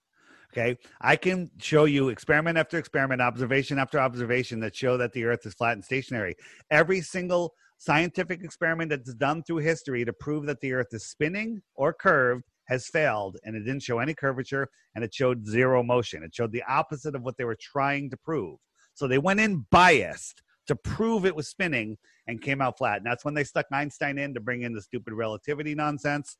Okay. I can show you experiment after experiment, observation after observation that show that the earth is flat and stationary. Every single scientific experiment that's done through history to prove that the earth is spinning or curved has failed and it didn't show any curvature and it showed zero motion. It showed the opposite of what they were trying to prove. So they went in biased to prove it was spinning and came out flat. And that's when they stuck Einstein in to bring in the stupid relativity nonsense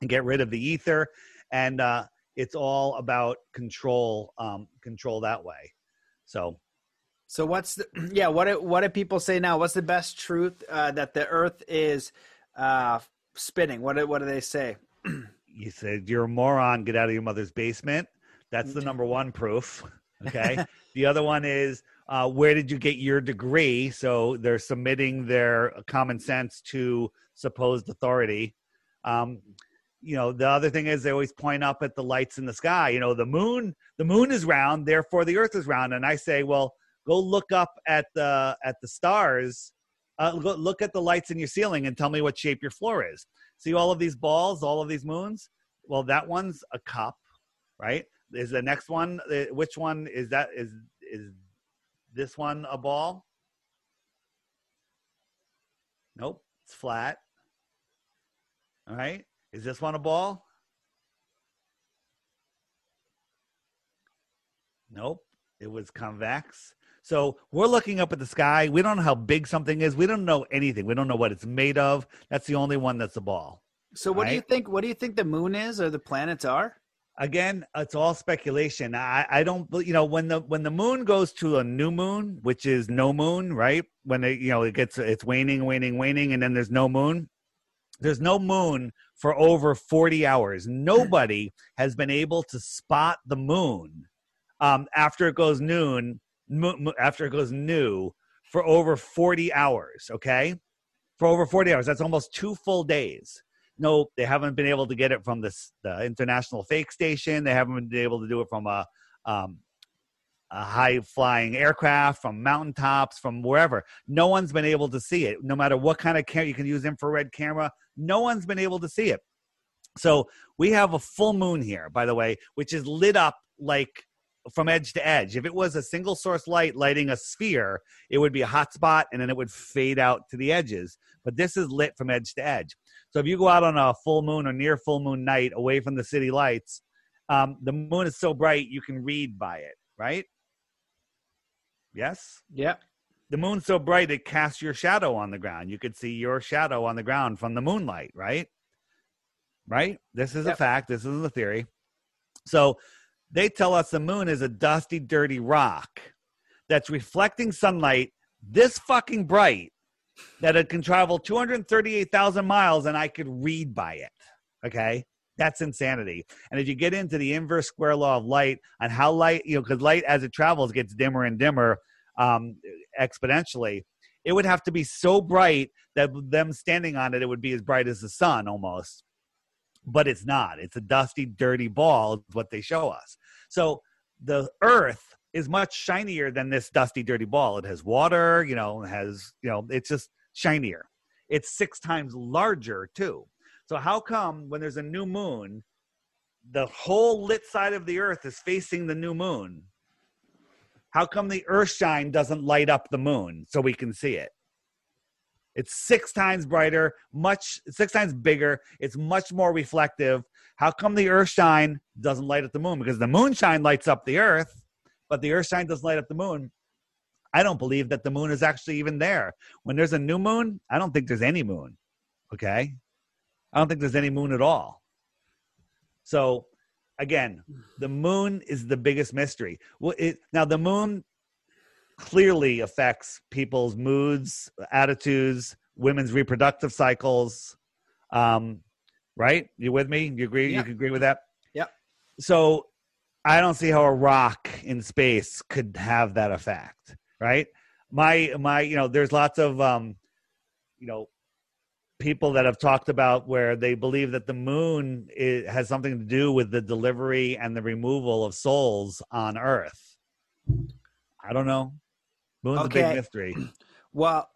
and get rid of the ether. And uh, it's all about control, um, control that way. So So what's the, [clears throat] yeah? What do, what do people say now? What's the best truth uh, that the Earth is uh, spinning? What do, what do they say? [clears throat] you said you're a moron. Get out of your mother's basement. That's the number one proof. Okay. [laughs] the other one is uh, where did you get your degree? So they're submitting their common sense to supposed authority. Um, you know, the other thing is they always point up at the lights in the sky. You know, the moon, the moon is round, therefore the Earth is round. And I say, well, go look up at the at the stars. Uh, look at the lights in your ceiling and tell me what shape your floor is. See all of these balls, all of these moons. Well, that one's a cup, right? Is the next one? Uh, which one is that? Is is this one a ball? Nope, it's flat. All right. Is this one a ball? Nope, it was convex. So we're looking up at the sky. We don't know how big something is. We don't know anything. We don't know what it's made of. That's the only one that's a ball. So what right? do you think? What do you think the moon is, or the planets are? Again it's all speculation. I i don't you know when the when the moon goes to a new moon which is no moon right? When it you know it gets it's waning waning waning and then there's no moon. There's no moon for over 40 hours. Nobody [clears throat] has been able to spot the moon um after it goes noon mo- after it goes new for over 40 hours okay? For over 40 hours. That's almost two full days no, they haven't been able to get it from this the international fake station. They haven't been able to do it from a um, a high flying aircraft, from mountaintops, from wherever. No one's been able to see it. No matter what kind of camera you can use, infrared camera. No one's been able to see it. So we have a full moon here, by the way, which is lit up like from edge to edge. If it was a single source light lighting a sphere, it would be a hot spot and then it would fade out to the edges. But this is lit from edge to edge. So if you go out on a full moon or near full moon night away from the city lights, um, the moon is so bright you can read by it, right? Yes? Yeah. The moon's so bright it casts your shadow on the ground. You could see your shadow on the ground from the moonlight, right? Right? This is yep. a fact. This is a theory. So they tell us the moon is a dusty, dirty rock that's reflecting sunlight this fucking bright that it can travel 238,000 miles and I could read by it. Okay. That's insanity. And if you get into the inverse square law of light and how light, you know, because light as it travels gets dimmer and dimmer um, exponentially, it would have to be so bright that them standing on it, it would be as bright as the sun almost. But it's not. It's a dusty, dirty ball, is what they show us. So the earth is much shinier than this dusty, dirty ball. It has water, you know, has, you know, it's just shinier. It's six times larger too. So how come when there's a new moon, the whole lit side of the earth is facing the new moon? How come the earth shine doesn't light up the moon so we can see it? It's six times brighter, much six times bigger. It's much more reflective. How come the earth shine doesn't light up the moon? Because the moonshine lights up the earth but the earth shine doesn't light up the moon. I don't believe that the moon is actually even there. When there's a new moon, I don't think there's any moon. Okay? I don't think there's any moon at all. So, again, the moon is the biggest mystery. Well, it, now the moon clearly affects people's moods, attitudes, women's reproductive cycles. Um, right? You with me? You agree? Yeah. You agree with that? Yeah. So I don't see how a rock in space could have that effect, right? My my, you know, there's lots of um, you know, people that have talked about where they believe that the moon is, has something to do with the delivery and the removal of souls on Earth. I don't know. Moon's okay. a big mystery. [clears throat] Well,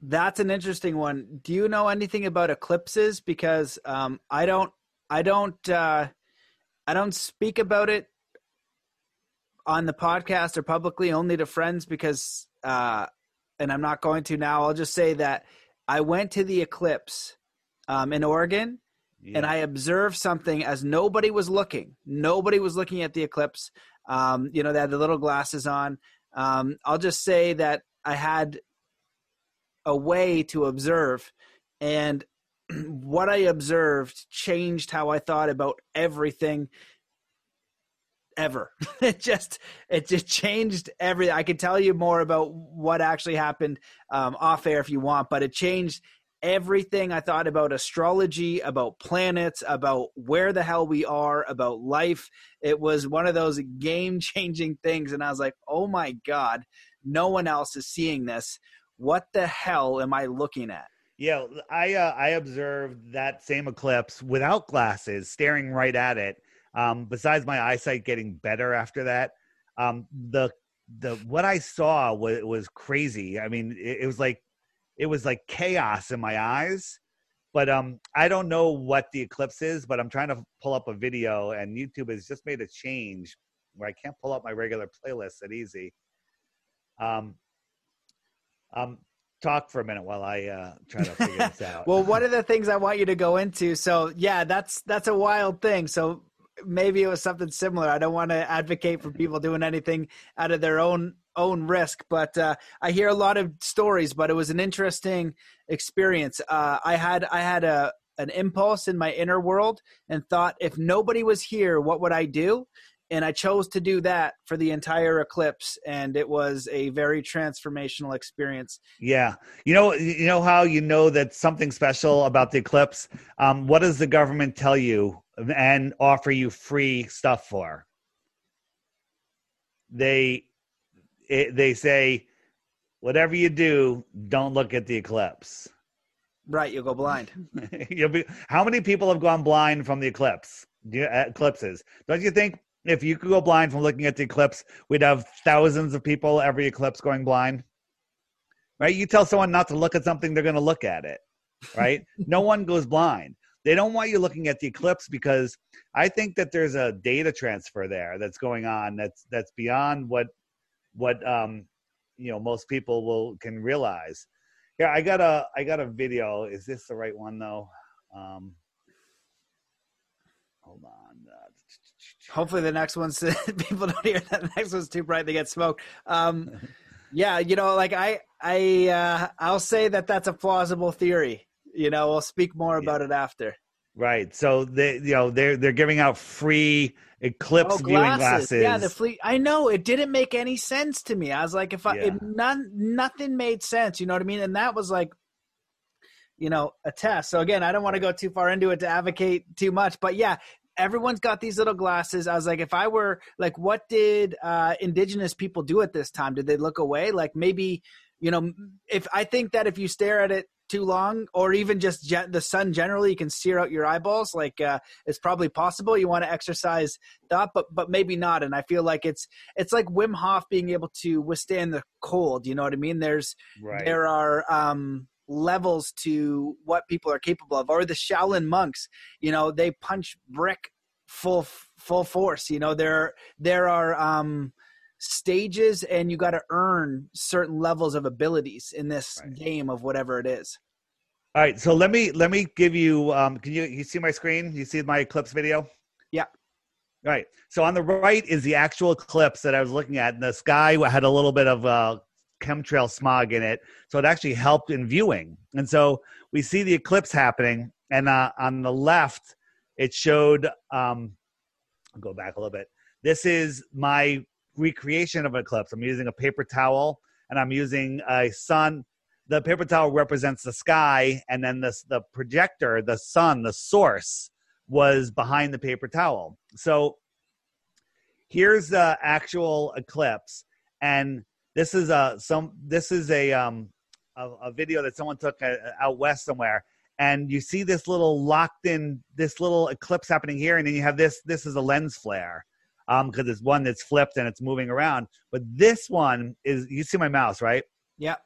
that's an interesting one. Do you know anything about eclipses? Because um, I don't. I don't. Uh, I don't speak about it on the podcast or publicly only to friends because uh, and I'm not going to now. I'll just say that I went to the eclipse um, in Oregon yeah. and I observed something as nobody was looking. Nobody was looking at the eclipse. Um, you know, they had the little glasses on. Um, I'll just say that I had a way to observe and [clears throat] what I observed changed how I thought about everything. ever. [laughs] it just it just changed everything. I could tell you more about what actually happened um, off air if you want, but it changed everything I thought about astrology, about planets, about where the hell we are, about life. It was one of those game changing [laughs] things. And I was like, oh my God, no one else is seeing this. What the hell am I looking at? Yeah, I uh, I observed that same eclipse without glasses, staring right at it. Um, besides my eyesight getting better after that, um, the the what I saw was was crazy. I mean, it, it was like it was like chaos in my eyes. But um, I don't know what the eclipse is, but I'm trying to pull up a video, and YouTube has just made a change where I can't pull up my regular playlist that easy. Um, um, talk for a minute while I uh, try to figure this [laughs] out. well, one of the things I want you to go into, so yeah, that's that's a wild thing. So maybe it was something similar. I don't want to advocate for people doing anything out of their own own risk, but uh, I hear a lot of stories. But it was an interesting experience. Uh, I had I had a an impulse in my inner world and thought, if nobody was here, what would I do? and I chose to do that for the entire eclipse, and it was a very transformational experience. Yeah, you know, you know how you know that something special about the eclipse. Um, what does the government tell you and offer you free stuff for? They it, they say, whatever you do, don't look at the eclipse. Right, you'll go blind. [laughs] you'll be. How many people have gone blind from the eclipse? Uh, eclipses. Don't you think if you could go blind from looking at the eclipse, we'd have thousands of people every eclipse going blind. Right? You tell someone not to look at something, they're going to look at it. Right? [laughs] no one goes blind. They don't want you looking at the eclipse because I think that there's a data transfer there that's going on that's that's beyond what what um you know most people will can realize. Yeah, I got a I got a video. Is this the right one though? Um hold on. Uh, Hopefully, the next one's [laughs] people don't hear that. The next one's too bright; they get smoked. Um, yeah, you know, like I, I, uh, I'll say that that's a plausible theory. You know, we'll speak more about yeah. it after. Right. So they, you know, they're they're giving out free eclipse oh, viewing glasses. Yeah, the fleet. I know it didn't make any sense to me. I was like, if I, yeah. if none, nothing made sense. You know what I mean? And that was like, you know, a test. So again, I don't want to go too far into it to advocate too much, but yeah, everyone's got these little glasses. I was like, if I were like, what did uh, indigenous people do at this time? Did they look away? Like maybe, you know, if I think that if you stare at it too long, or even just the sun generally, you can sear out your eyeballs. Like uh, it's probably possible. You want to exercise thought, but but maybe not. And I feel like it's it's like Wim Hof being able to withstand the cold. You know what I mean? There's right. there are. um levels to what people are capable of or the shaolin monks you know they punch brick full full force you know there there are um stages and you got to earn certain levels of abilities in this right. game of whatever it is all right so let me let me give you um can you you see my screen you see my eclipse video yeah Right. So on the right is the actual eclipse that I was looking at. And the sky had a little bit of uh, chemtrail smog in it. So it actually helped in viewing. And so we see the eclipse happening. And uh, on the left, it showed, um, I'll go back a little bit. This is my recreation of an eclipse. I'm using a paper towel and I'm using a sun. The paper towel represents the sky, and then the, the projector, the sun, the source, was behind the paper towel. So here's the actual eclipse. And this is a some. This is a um a, a video that someone took uh, out west somewhere, and you see this little locked in this little eclipse happening here, and then you have this. This is a lens flare um because it's one that's flipped and it's moving around. But this one is you see my mouse right? Yeah.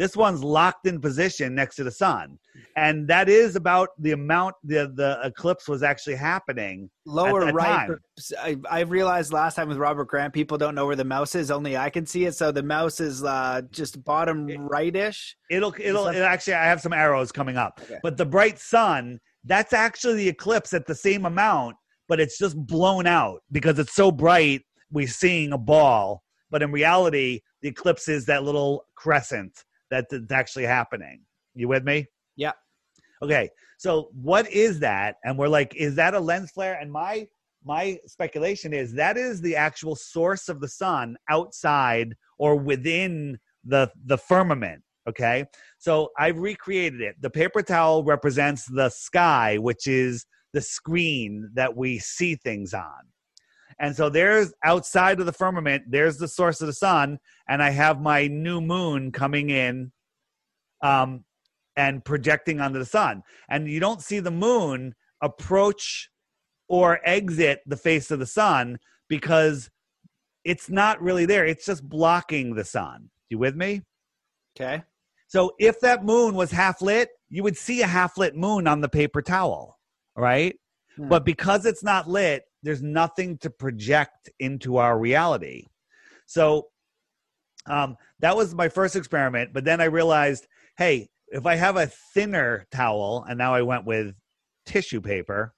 This one's locked in position next to the sun, and that is about the amount the the eclipse was actually happening. Lower right. I, I, realized last time with Robert Grant, people don't know where the mouse is. Only I can see it. So the mouse is uh, just bottom rightish. It'll it'll, it'll actually. I have some arrows coming up, okay. but the bright sun. That's actually the eclipse at the same amount, but it's just blown out because it's so bright. We're seeing a ball, but in reality, the eclipse is that little crescent that's actually happening. You with me? Yeah. Okay. So what is that? And we're like, is that a lens flare? And my my speculation is that is the actual source of the sun outside or within the the firmament okay so i've recreated it the paper towel represents the sky which is the screen that we see things on. And so there's outside of the firmament there's the source of the sun and i have my new moon coming in um and projecting onto the sun. And you don't see the moon approach or exit the face of the sun because it's not really there. It's just blocking the sun. You with me? Okay. so if that moon was half lit, you would see a half lit moon on the paper towel, right? Hmm. But because it's not lit, there's nothing to project into our reality. So um, that was my first experiment. But then I realized, hey, if I have a thinner towel, and now I went with tissue paper,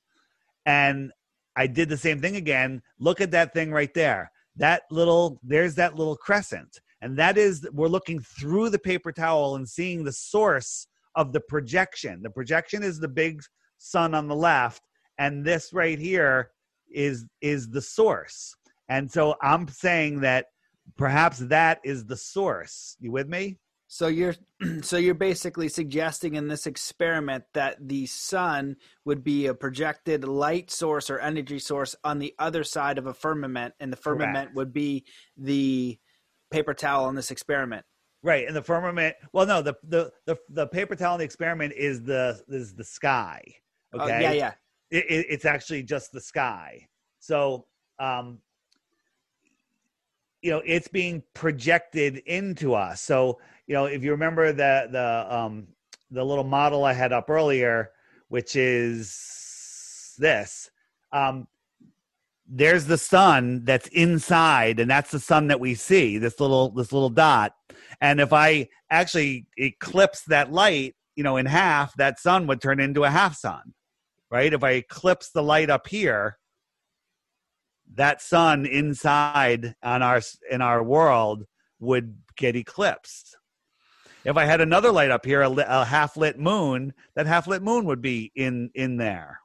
and I did the same thing again. Look at that thing right there. That little, there's that little crescent and that is we're looking through the paper towel and seeing the source of the projection the projection is the big sun on the left and this right here is is the source and so i'm saying that perhaps that is the source you with me So you're [clears throat] so you're basically suggesting in this experiment that the sun would be a projected light source or energy source on the other side of a firmament, and the firmament Correct. would be the paper towel in this experiment. right and the firmament well no the the the, the paper towel in the experiment is the is the sky Oh, okay yeah, yeah. it, it, it's actually just the sky. So, um, you know, it's being projected into us. So, you know, if you remember the the um, the little model I had up earlier, which is this, um, there's the sun that's inside, and that's the sun that we see. This little this little dot, and if I actually eclipse that light, you know, in half, that sun would turn into a half sun right? If I eclipse the light up here, that sun inside on our in our world would get eclipsed. If I had another light up here, a, a half lit moon, that half lit moon would be in in there.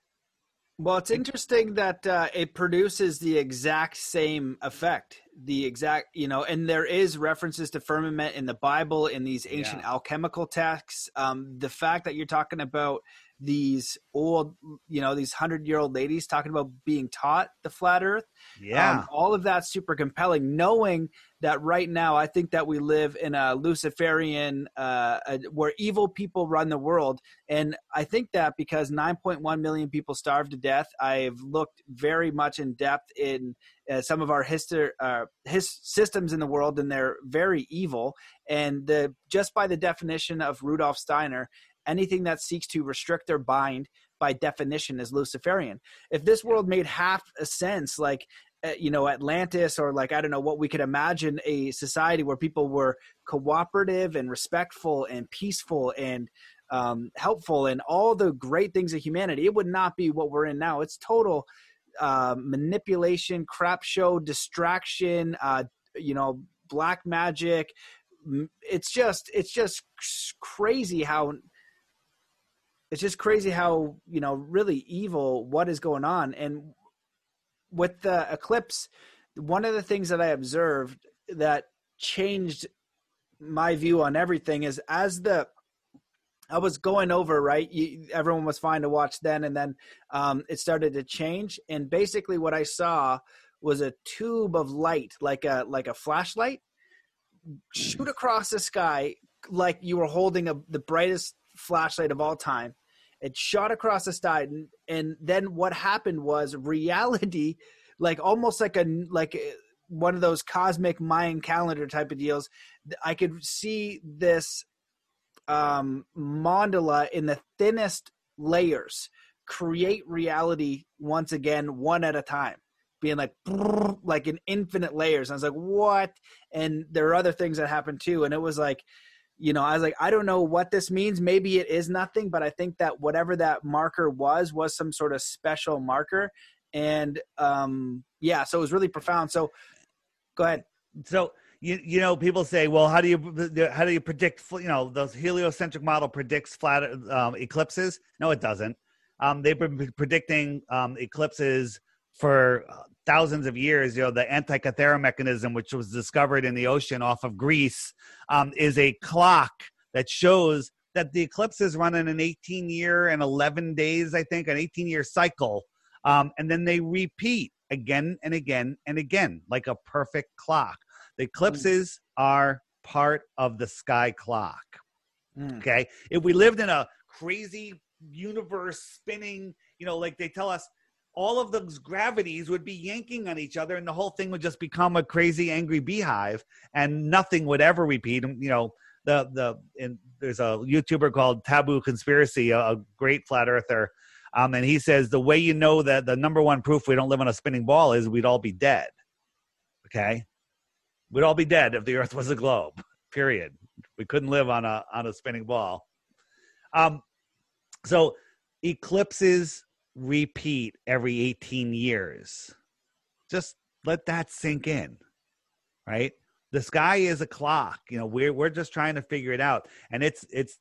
Well, it's interesting that uh, it produces the exact same effect. The exact, you know, and there is references to firmament in the Bible in these ancient Yeah. alchemical texts. Um, the fact that you're talking about these old, you know, these hundred year old ladies talking about being taught the flat Earth, Yeah, um, all of that's super compelling. Knowing that right now, I think that we live in a Luciferian, uh, a, where evil people run the world, and I think that because 9.1 million people starved to death, I've looked very much in depth in uh, some of our history, uh, his systems in the world, and they're very evil. And the just by the definition of Rudolf Steiner, anything that seeks to restrict or bind by definition is Luciferian. If this world made half a sense, like uh, you know Atlantis or like I don't know what we could imagine a society where people were cooperative and respectful and peaceful and um, helpful and all the great things of humanity, it would not be what we're in now. It's total uh, manipulation, crap show, distraction, uh, you know, black magic. It's just, it's just crazy how it's just crazy how you know really evil what is going on. And with the eclipse one of the things that i observed that changed my view on everything is as the i was going over right? You, everyone was fine to watch then and then um, it started to change. And basically what i saw was a tube of light like a like a flashlight shoot across the sky like you were holding a, the brightest flashlight of all time. It shot across the sky and, and then what happened was reality [laughs] like almost like a like one of those cosmic mayan calendar type of deals. I could see this um mandala in the thinnest layers create reality once again one at a time being like like in infinite layers. And i was like what? And there are other things that happened too and it was like you know i was like i don't know what this means. Maybe it is nothing but i think that whatever that marker was was some sort of special marker. And um yeah so it was really profound. So go ahead. So you you know people say well how do you how do you predict you know those heliocentric model predicts flat um, eclipses? No it doesn't. Um, they've been predicting um, eclipses for thousands of years, you know, the Antikythera mechanism, which was discovered in the ocean off of Greece, um, is a clock that shows that the eclipses run in an 18 year and 11 days, I think, an 18 year cycle. Um, and then they repeat again and again and again, like a perfect clock. The eclipses mm. are part of the sky clock. Mm. Okay. If we lived in a crazy universe spinning, you know, like they tell us, all of those gravities would be yanking on each other and the whole thing would just become a crazy angry beehive and nothing would ever repeat. You know the the there's a youtuber called taboo conspiracy a, a great flat earther um, and he says the way you know that the number one proof we don't live on a spinning ball is we'd all be dead. Okay? We'd all be dead if the earth was a globe [laughs] period. We couldn't live on a on a spinning ball. Um so eclipses repeat every 18 years. Just let that sink in, right? The sky is a clock. You know, we're we're just trying to figure it out, and it's it's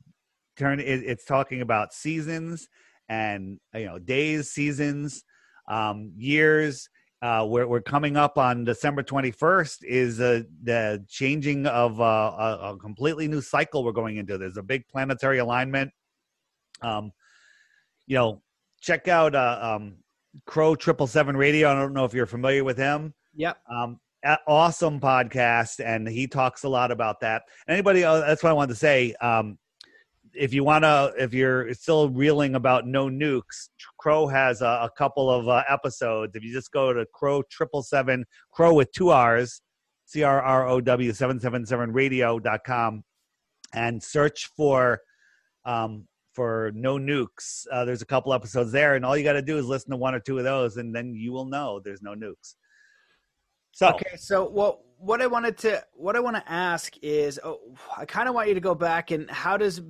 turn it, it's talking about seasons and you know days, seasons, um, years. Uh, we're we're coming up on December 21st is uh, the changing of uh, a, a completely new cycle we're going into. There's a big planetary alignment. Um, you know, check out uh, um, Crow Triple Seven Radio. I don't know if you're familiar with him. Yep. Um, awesome podcast, and he talks a lot about that. Anybody? Uh, that's what I wanted to say. Um, if you want to, if you're still reeling about no nukes, Crow has a, a couple of uh, episodes. If you just go to Crow Triple Seven, Crow with two R's, C R R O W seven seven seven radio.com, and search for um, for no nukes. Uh, there's a couple episodes there, and all you got to do is listen to one or two of those, and then you will know there's no nukes. So okay, so well, what I wanted to what I want to ask is, oh, I kind of want you to go back and how does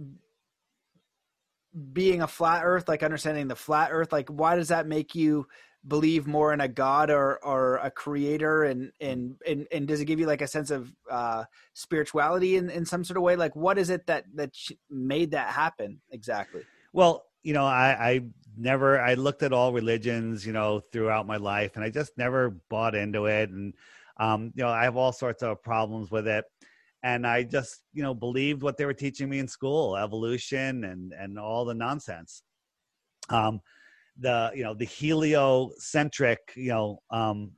being a flat Earth, like understanding the flat Earth, like why does that make you believe more in a god or or a creator? And and and, and does it give you like a sense of uh spirituality in in some sort of way? Like what is it that that made that happen exactly? Well you know i i never i looked at all religions you know throughout my life and i just never bought into it. And um you know i have all sorts of problems with it. And i just you know believed what they were teaching me in school evolution and and all the nonsense. Um the you know the heliocentric you know um,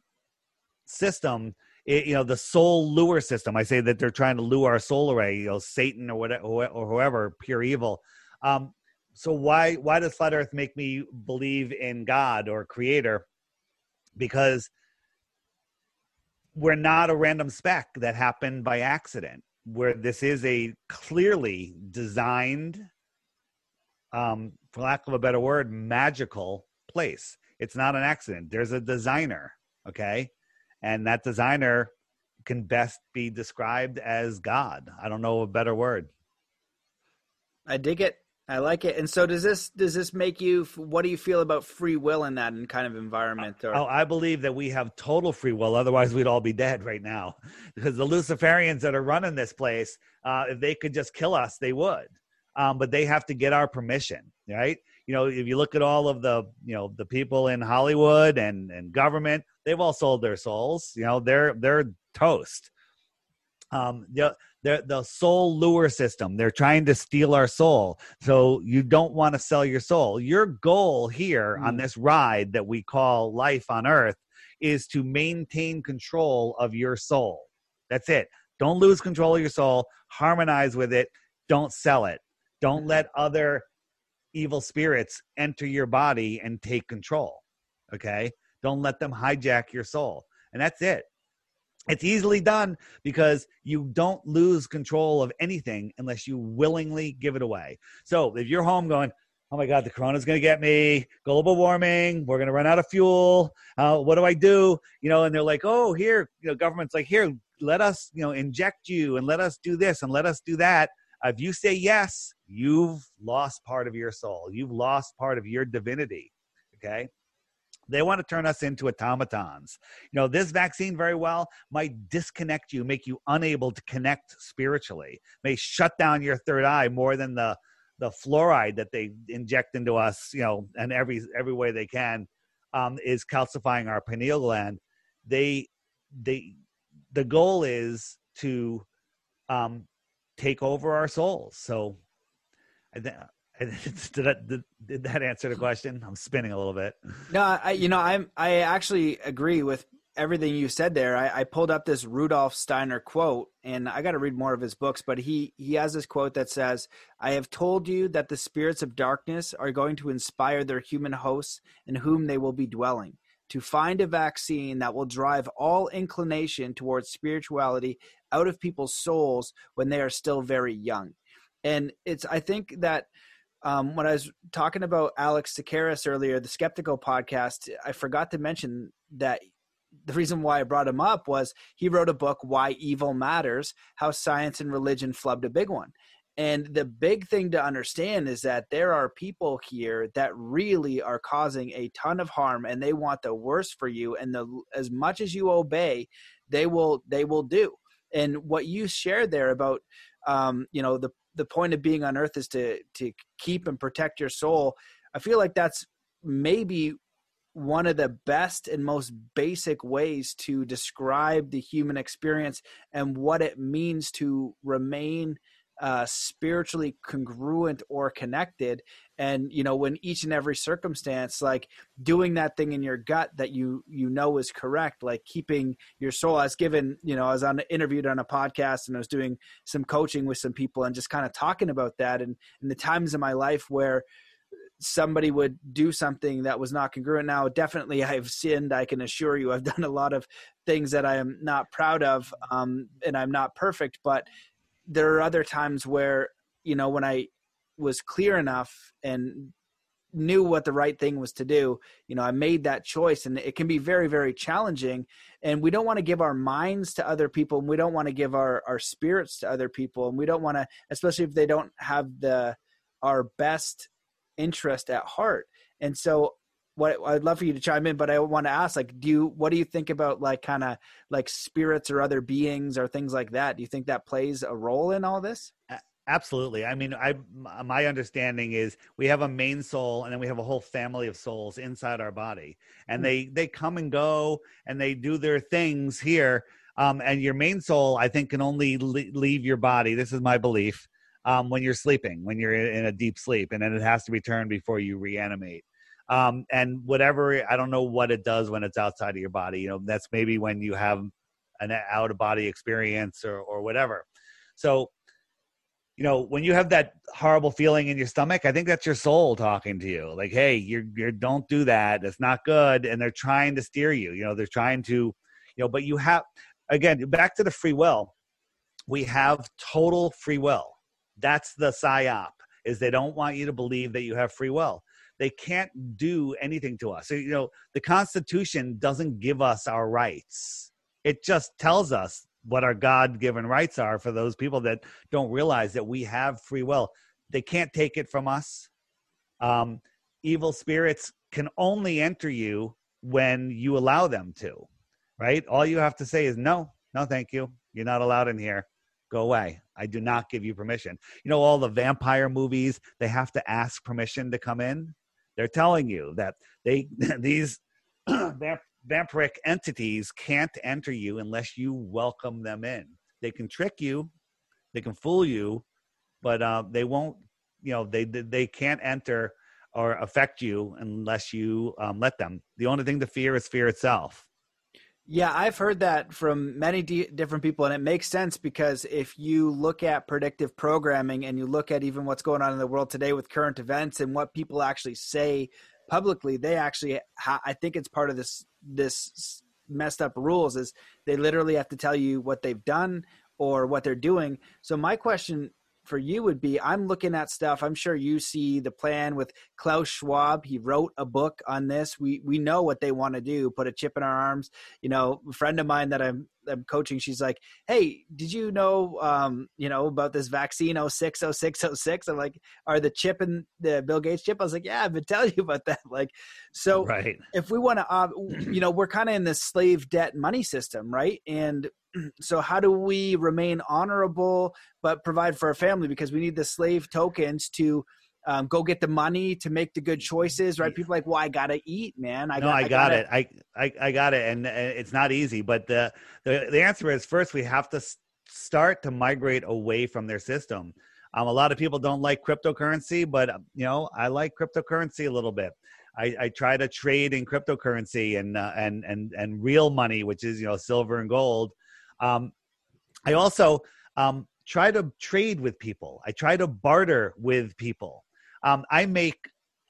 system it, you know the soul lure system. I say that they're trying to lure our soul away you know satan or whatever or whoever pure evil. Um, so why why does flat earth make me believe in god or creator? Because we're not a random speck that happened by accident where this is a clearly designed um, for lack of a better word, magical place. It's not an accident. There's a designer, okay? And that designer can best be described as God. I don't know a better word. I dig it. I like it. And so does this does this make you what do you feel about free will in that kind of environment or? Oh, I believe that we have total free will otherwise we'd all be dead right now. [laughs] Because the Luciferians that are running this place, uh, if they could just kill us, they would um, but they have to get our permission, right? You know, if you look at all of the, you know, the people in Hollywood and and government, they've all sold their souls. You know, they're they're toast. Um, the the the soul lure system. They're trying to steal our soul. So you don't want to sell your soul. Your goal here mm. on this ride that we call life on Earth is to maintain control of your soul. That's it. Don't lose control of your soul. Harmonize with it. Don't sell it. Don't let other evil spirits enter your body and take control. Okay? Don't let them hijack your soul. And that's it. It's easily done because you don't lose control of anything unless you willingly give it away. So if you're home going, oh my God, the corona's going to get me, global warming, we're going to run out of fuel. Uh, what do I do? You know, and they're like, oh, here, you know, government's like, here, let us, you know, inject you and let us do this and let us do that. If you say yes, you've lost part of your soul. You've lost part of your divinity. Okay. They want to turn us into automatons. You know, this vaccine very well might disconnect you, make you unable to connect spiritually, may shut down your third eye more than the the fluoride that they inject into us, you know, and every every way they can. um, is calcifying our pineal gland. They they the goal is to um, take over our souls. So, I, [laughs] did, that, did, did that answer the question? I'm spinning a little bit. No, I, you know, I'm, I actually agree with everything you said there. I, I pulled up this Rudolf Steiner quote, and I got to read more of his books. But he he has this quote that says, "I have told you that the spirits of darkness are going to inspire their human hosts, in whom they will be dwelling." To find a vaccine that will drive all inclination towards spirituality out of people's souls when they are still very young. And it's, I think that um, when I was talking about Alex Tsakiris earlier, the Skeptiko podcast, I forgot to mention that the reason why I brought him up was he wrote a book, Why Evil Matters How Science and Religion Flubbed a Big One. And the big thing to understand is that there are people here that really are causing a ton of harm and they want the worst for you and the as much as you obey, they will they will do. And what you shared there about um, you know, the the point of being on earth is to to keep and protect your soul. I feel like that's maybe one of the best and most basic ways to describe the human experience and what it means to remain uh, spiritually congruent or connected. And you know when each and every circumstance like doing that thing in your gut that you you know is correct like keeping your soul i was given you know i was on interviewed on a podcast and i was doing some coaching with some people and just kind of talking about that. And the times in my life where somebody would do something that was not congruent. Now definitely [laughs] i've sinned i can assure you. I've done a lot of things that i am not proud of um, and i'm not perfect but there are other times where you know when i was clear enough and knew what the right thing was to do you know i made that choice and it can be very very challenging. And we don't want to give our minds to other people and we don't want to give our our spirits to other people and we don't want to especially if they don't have the our best interest at heart. And so what I'd love for you to chime in, but I want to ask, like, do you, what do you think about like kind of like spirits or other beings or things like that? Do you think that plays a role in all this? Absolutely. I mean, I my understanding is we have a main soul, and then we have a whole family of souls inside our body, and they they come and go, and they do their things here. Um, and your main soul, I think, can only leave your body. This is my belief. Um, when you're sleeping, when you're in a deep sleep, and then it has to return before you reanimate um, and whatever i don't know what it does when it's outside of your body you know that's maybe when you have an out of body experience or, or whatever. So you know when you have that horrible feeling in your stomach i think that's your soul talking to you. Like hey you're, you're don't do that. It's not good. And they're trying to steer you you know they're trying to you know but you have again back to the free will. We have total free will. That's the psyop is they don't want you to believe that you have free will they can't do anything to us. So, you know, the Constitution doesn't give us our rights. It just tells us what our God given rights are for those people that don't realize that we have free will. They can't take it from us. Um, evil spirits can only enter you when you allow them to, right? All you have to say is, no, no, thank you. You're not allowed in here. Go away. I do not give you permission. You know, all the vampire movies, they have to ask permission to come in. They're telling you that they [laughs] these [clears throat] vampiric entities can't enter you unless you welcome them in. They can trick you, they can fool you, but uh, they won't. You know, they they can't enter or affect you unless you um, let them. The only thing to fear is fear itself. Yeah, I've heard that from many d- different people, and it makes sense because if you look at predictive programming and you look at even what's going on in the world today with current events and what people actually say publicly, they actually, ha- I think it's part of this this messed up rules is they literally have to tell you what they've done or what they're doing. So my question for you would be I'm looking at stuff. I'm sure you see the plan with Klaus Schwab. He wrote a book on this. We we know what they want to do. Put a chip in our arms. You know, a friend of mine that I'm I'm coaching. She's like, "Hey, did you know um, you know about this vaccine 060606?" I'm like, "Are the chip and the Bill Gates chip?" I was like, "Yeah, I've been telling you about that." Like, so right. if we want to, uh, you know, we're kind of in this slave debt money system, right? And [clears throat] so how do we remain honorable but provide for our family because we need the slave tokens to um, go get the money to make the good choices, right? People like, well, I gotta eat, man. I no, got, I, I got gotta... it. I, I, I got it, and, and it's not easy. But the, the the answer is first we have to start to migrate away from their system. Um, a lot of people don't like cryptocurrency, but you know, I like cryptocurrency a little bit. I, I try to trade in cryptocurrency and uh, and and and real money, which is you know silver and gold. Um, I also um, try to trade with people. I try to barter with people. Um, I make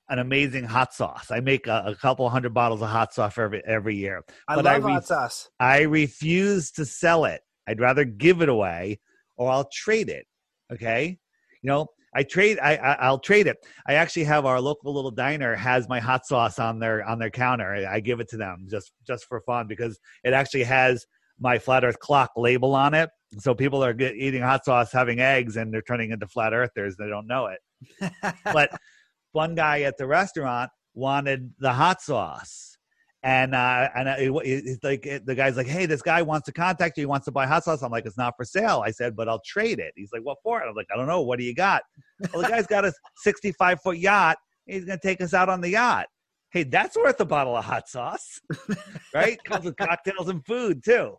an amazing hot sauce. I make a, a, couple hundred bottles of hot sauce every every year. I but love I re- hot sauce. I refuse to sell it. I'd rather give it away, or I'll trade it. Okay, you know, I trade. I, I will trade it. I actually have our local little diner has my hot sauce on their on their counter. I, I give it to them just just for fun because it actually has my flat Earth clock label on it. So people are get, eating hot sauce, having eggs, and they're turning into flat earthers. They don't know it. [laughs] but one guy at the restaurant wanted the hot sauce and uh, and it's like the guy's like, "Hey, this guy wants to contact you. He wants to buy hot sauce." I'm like, "It's not for sale." I said, "But I'll trade it." He's like, "What for?" I'm like, "I don't know. What do you got?" well, the guy's got a 65 foot yacht. He's gonna take us out on the yacht. Hey, that's worth a bottle of hot sauce, [laughs] right? Comes with cocktails and food too.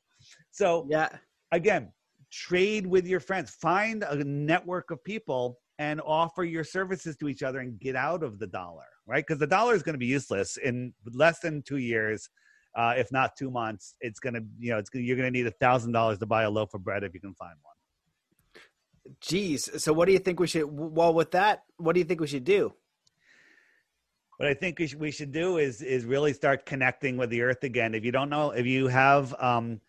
So yeah, again, trade with your friends. Find a network of people and offer your services to each other and get out of the dollar, right? Because the dollar is going to be useless in less than two years, uh, if not two months. It's going to, you know, it's you're going to need a thousand dollars to buy a loaf of bread if you can find one. Geez, so what do you think we should? Well, with that, what do you think we should do? What I think we should, we should do is is really start connecting with the earth again. If you don't know, if you have um,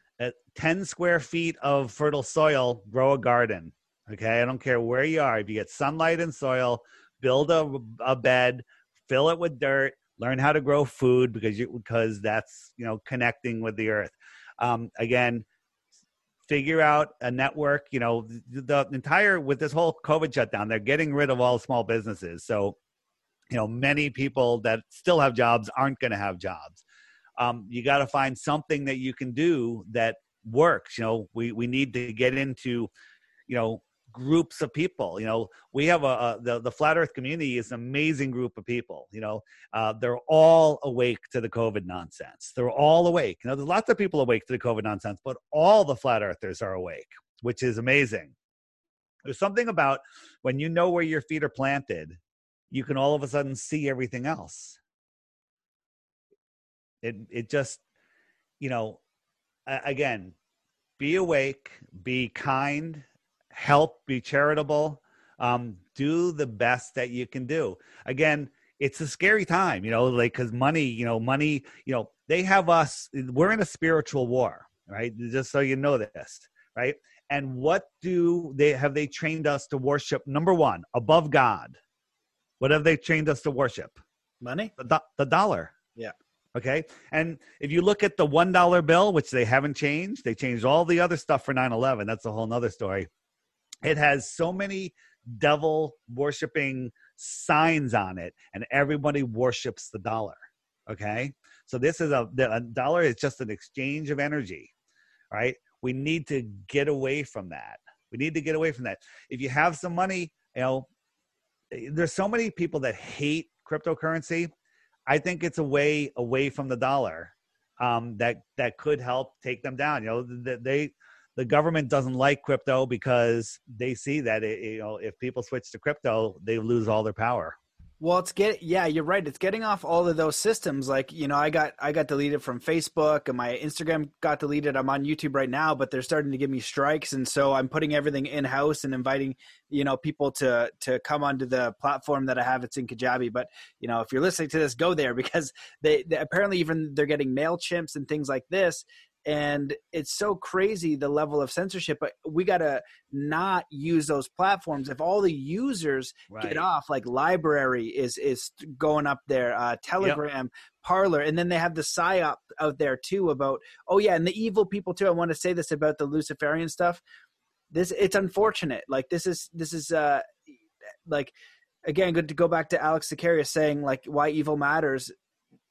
10 square feet of fertile soil, grow a garden Okay, I don't care where you are. If you get sunlight and soil, build a, a bed, fill it with dirt, learn how to grow food because you because that's you know connecting with the earth. Um, again, figure out a network. You know, the, the entire with this whole COVID shutdown, they're getting rid of all small businesses. So, you know, many people that still have jobs aren't going to have jobs. Um, you got to find something that you can do that works. You know, we we need to get into, you know, groups of people you know we have a, a, the, the flat earth community is an amazing group of people you know uh, they're all awake to the covid nonsense they're all awake you know there's lots of people awake to the covid nonsense but all the flat earthers are awake which is amazing there's something about when you know where your feet are planted you can all of a sudden see everything else it it just you know again be awake be kind help, be charitable, um, do the best that you can do. Again, it's a scary time, you know, like because money, you know, money, you know, they have us. We're in a spiritual war, right? Just so you know this, right? And what do they have? They trained us to worship. Number one, above God. What have they trained us to worship? Money. The, the dollar. Yeah. Okay. And if you look at the $1 bill, which they haven't changed, they changed all the other stuff for 9 11. That's a whole nother story. It has so many devil worshiping signs on it and everybody worships the dollar. Okay? So this is a, a dollar is just an exchange of energy right? We need to get away from that. We need to get away from that. If you have some money you know eh, there's so many people that hate cryptocurrency i think it's a way away from the dollar um, that that could help take them down you know they the government doesn't like crypto because they see that it, you know if people switch to crypto, they lose all their power. Well, it's get yeah, you're right. It's getting off all of those systems. Like you know, I got I got deleted from Facebook, and my Instagram got deleted. I'm on YouTube right now, but they're starting to give me strikes, and so I'm putting everything in house and inviting you know people to to come onto the platform that I have. It's in Kajabi, but you know if you're listening to this, go there [laughs] because they, they apparently even they're getting Mailchimps and things like this and it's so crazy the level of censorship but we got to not use those platforms if all the users right. get off like LBRY is is going up there uh, telegram yep. Parler and then they have the psyop out there too about oh yeah and the evil people too i want to say this about the luciferian stuff this it's unfortunate like this is this is uh like again good to go back to alex Tsakiris saying like why evil matters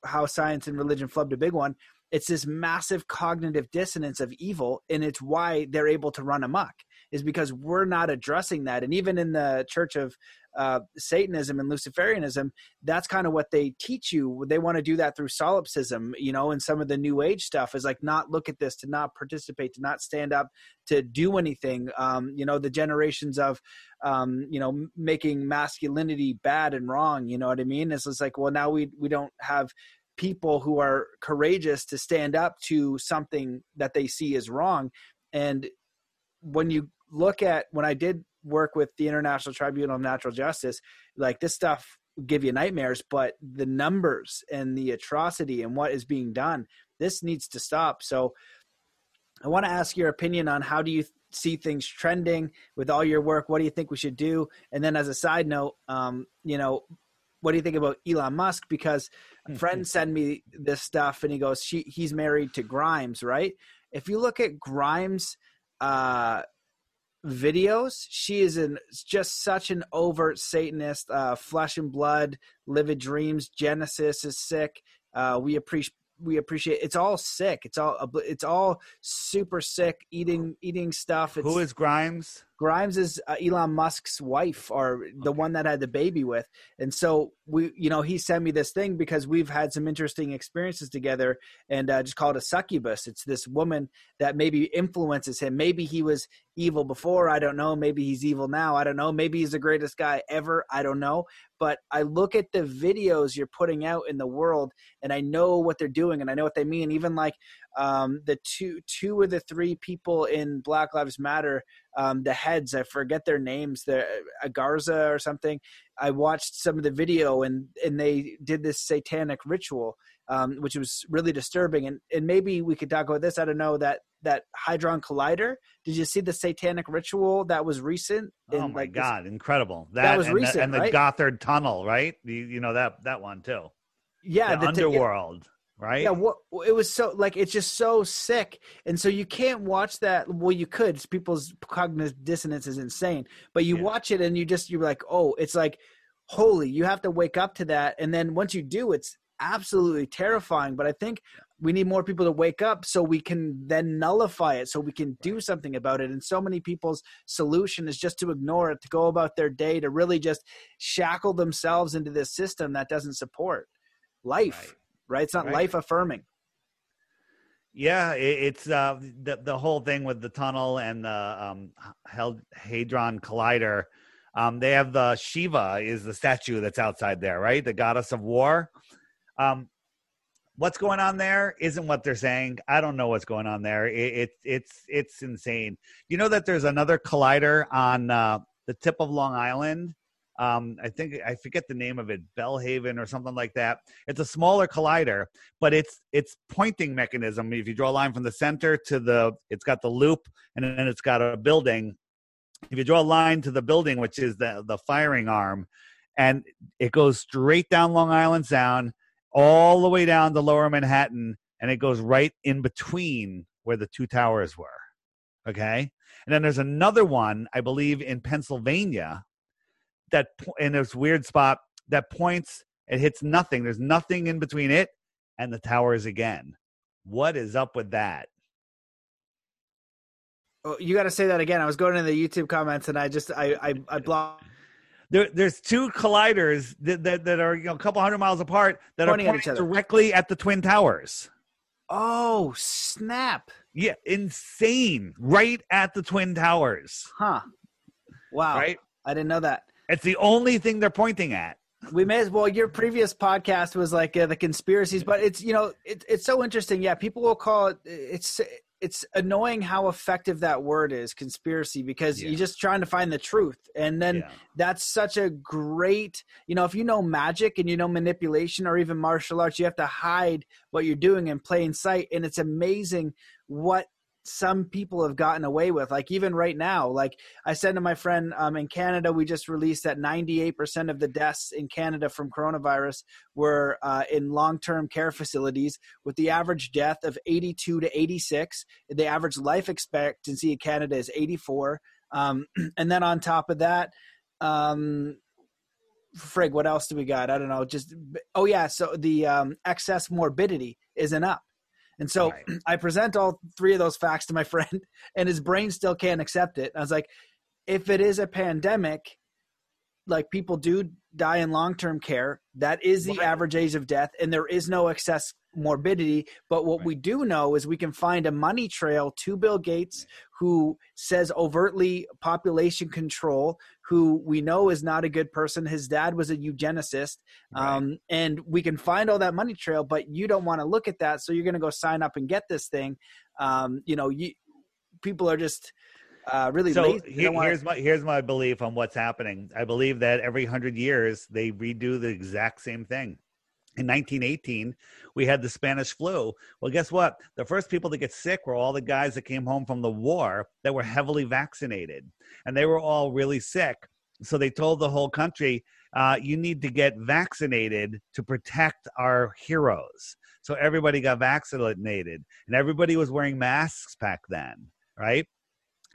how science and religion flubbed a big one it's this massive cognitive dissonance of evil and it's why they're able to run amok is because we're not addressing that and even in the church of uh, Satanism and Luciferianism, that's kind of what they teach you. They want to do that through solipsism, you know, and some of the New Age stuff is like not look at this, to not participate, to not stand up, to do anything. Um, you know, the generations of, um, you know, making masculinity bad and wrong. You know what I mean? It's just like, well, now we we don't have people who are courageous to stand up to something that they see as wrong. And when you look at when i did work with the international tribunal of natural justice like this stuff give you nightmares but the numbers and the atrocity and what is being done this needs to stop. So i want to ask your opinion on how do you see things trending with all your work? What do you think we should do? And then as a side note um, you know what do you think about Elon Musk? Because a friend sent me this stuff and he goes, she, he's married to Grimes, right? If you look at Grimes' uh, videos, she is in just such an overt Satanist, uh, flesh and blood, livid dreams. Genesis is sick. Uh, we appreciate we appreciate it's all sick it's all it's all super sick eating eating stuff it's, who is grimes grimes is uh, elon musk's wife or the okay. one that had the baby with. And so we you know he sent me this thing because we've had some interesting experiences together and uh, just called a succubus. It's this woman that maybe influences him. Maybe he was evil before. I don't know. Maybe he's evil now. I don't know. Maybe he's the greatest guy ever. I don't know. But i look at the videos you're putting out in the world and i know what they're doing and i know what they mean. Even like um, the two two of the three people in black lives matter um, the heads i forget their names the agarza or something i watched some of the video and and they did this satanic ritual um, which was really disturbing and and maybe we could talk about this i don't know that that Hadron collider did you see the satanic ritual that was recent in, oh my like, god this, incredible. That, that was and recent the, and the right? Gotthard tunnel right? You, you know that that one too. Yeah the, the underworld right? Yeah, what it was so like it's just so sick, and so you can't watch that. Well, you could. People's cognitive dissonance is insane, but you yeah. watch it and you just you're like, oh, it's like holy. You have to wake up to that, and then once you do, it's absolutely terrifying. But I think we need more people to wake up so we can then nullify it, so we can do something about it. And so many people's solution is just to ignore it, to go about their day, to really just shackle themselves into this system that doesn't support life. Right right? It's not right. life affirming. Yeah, it, it's uh, the the whole thing with the tunnel and the um, Hadron Collider. Um, they have the Shiva is the statue that's outside there, right? The goddess of war. Um, what's going on there isn't what they're saying. I don't know what's going on there. It, it it's it's insane. You know that there's another collider on uh, the tip of Long Island um, I think I forget the name of it, Bellhaven or something like that. It's a smaller collider, but it's it's pointing mechanism. If you draw a line from the center to the, it's got the loop, and then it's got a building. If you draw a line to the building, which is the the firing arm, and it goes straight down Long Island Sound, all the way down to Lower Manhattan, and it goes right in between where the two towers were. Okay, and then there's another one, I believe, in Pennsylvania that in this weird spot that points it hits nothing. There's nothing in between it and the towers again. What is up with that? Oh, you got to say that again. I was going to the youtube comments and i just i i, I blocked there, there's two colliders that, that, that, are you know a couple hundred miles apart that pointing are pointing at directly at the twin towers. Oh snap. Yeah insane. Right at the twin towers. Huh. Wow. Right? I didn't know that it's the only thing they're pointing at. We may as well. Your previous podcast was like uh, the conspiracies, but it's you know it, it's so interesting. Yeah, people will call it. It's it's annoying how effective that word is, conspiracy, because yeah. you're just trying to find the truth, and then yeah. that's such a great. You know, if you know magic and you know manipulation or even martial arts, you have to hide what you're doing in plain sight, and it's amazing what some people have gotten away with like even right now like i said to my friend um, in canada we just released that 98% of the deaths in canada from coronavirus were uh, in long-term care facilities with the average death of 82 to 86 the average life expectancy in canada is 84 um, [clears throat] and then on top of that um, frig what else do we got? I don't know just oh yeah so the um, excess morbidity isn't up and so right. [clears throat] I present all three of those facts to my [laughs] friend, and his brain still can't accept it. I was like, if it is a pandemic, like people do die in long-term care. That is the right. average age of death, and there is no excess morbidity. But what right. we do know is we can find a money trail to Bill Gates, who says overtly population control, who we know is not a good person. His dad was a eugenicist, right. um, and we can find all that money trail. But you don't want to look at that, so you're going to go sign up and get this thing. Um, you know, you, people are just uh, really so lazy. Here, here's my here's my belief on what's happening. I believe that every hundred years they redo the exact same thing. In 1918, we had the Spanish flu. Well, guess what? The first people to get sick were all the guys that came home from the war that were heavily vaccinated, and they were all really sick. So they told the whole country, uh, "You need to get vaccinated to protect our heroes." So everybody got vaccinated, and everybody was wearing masks back then, right?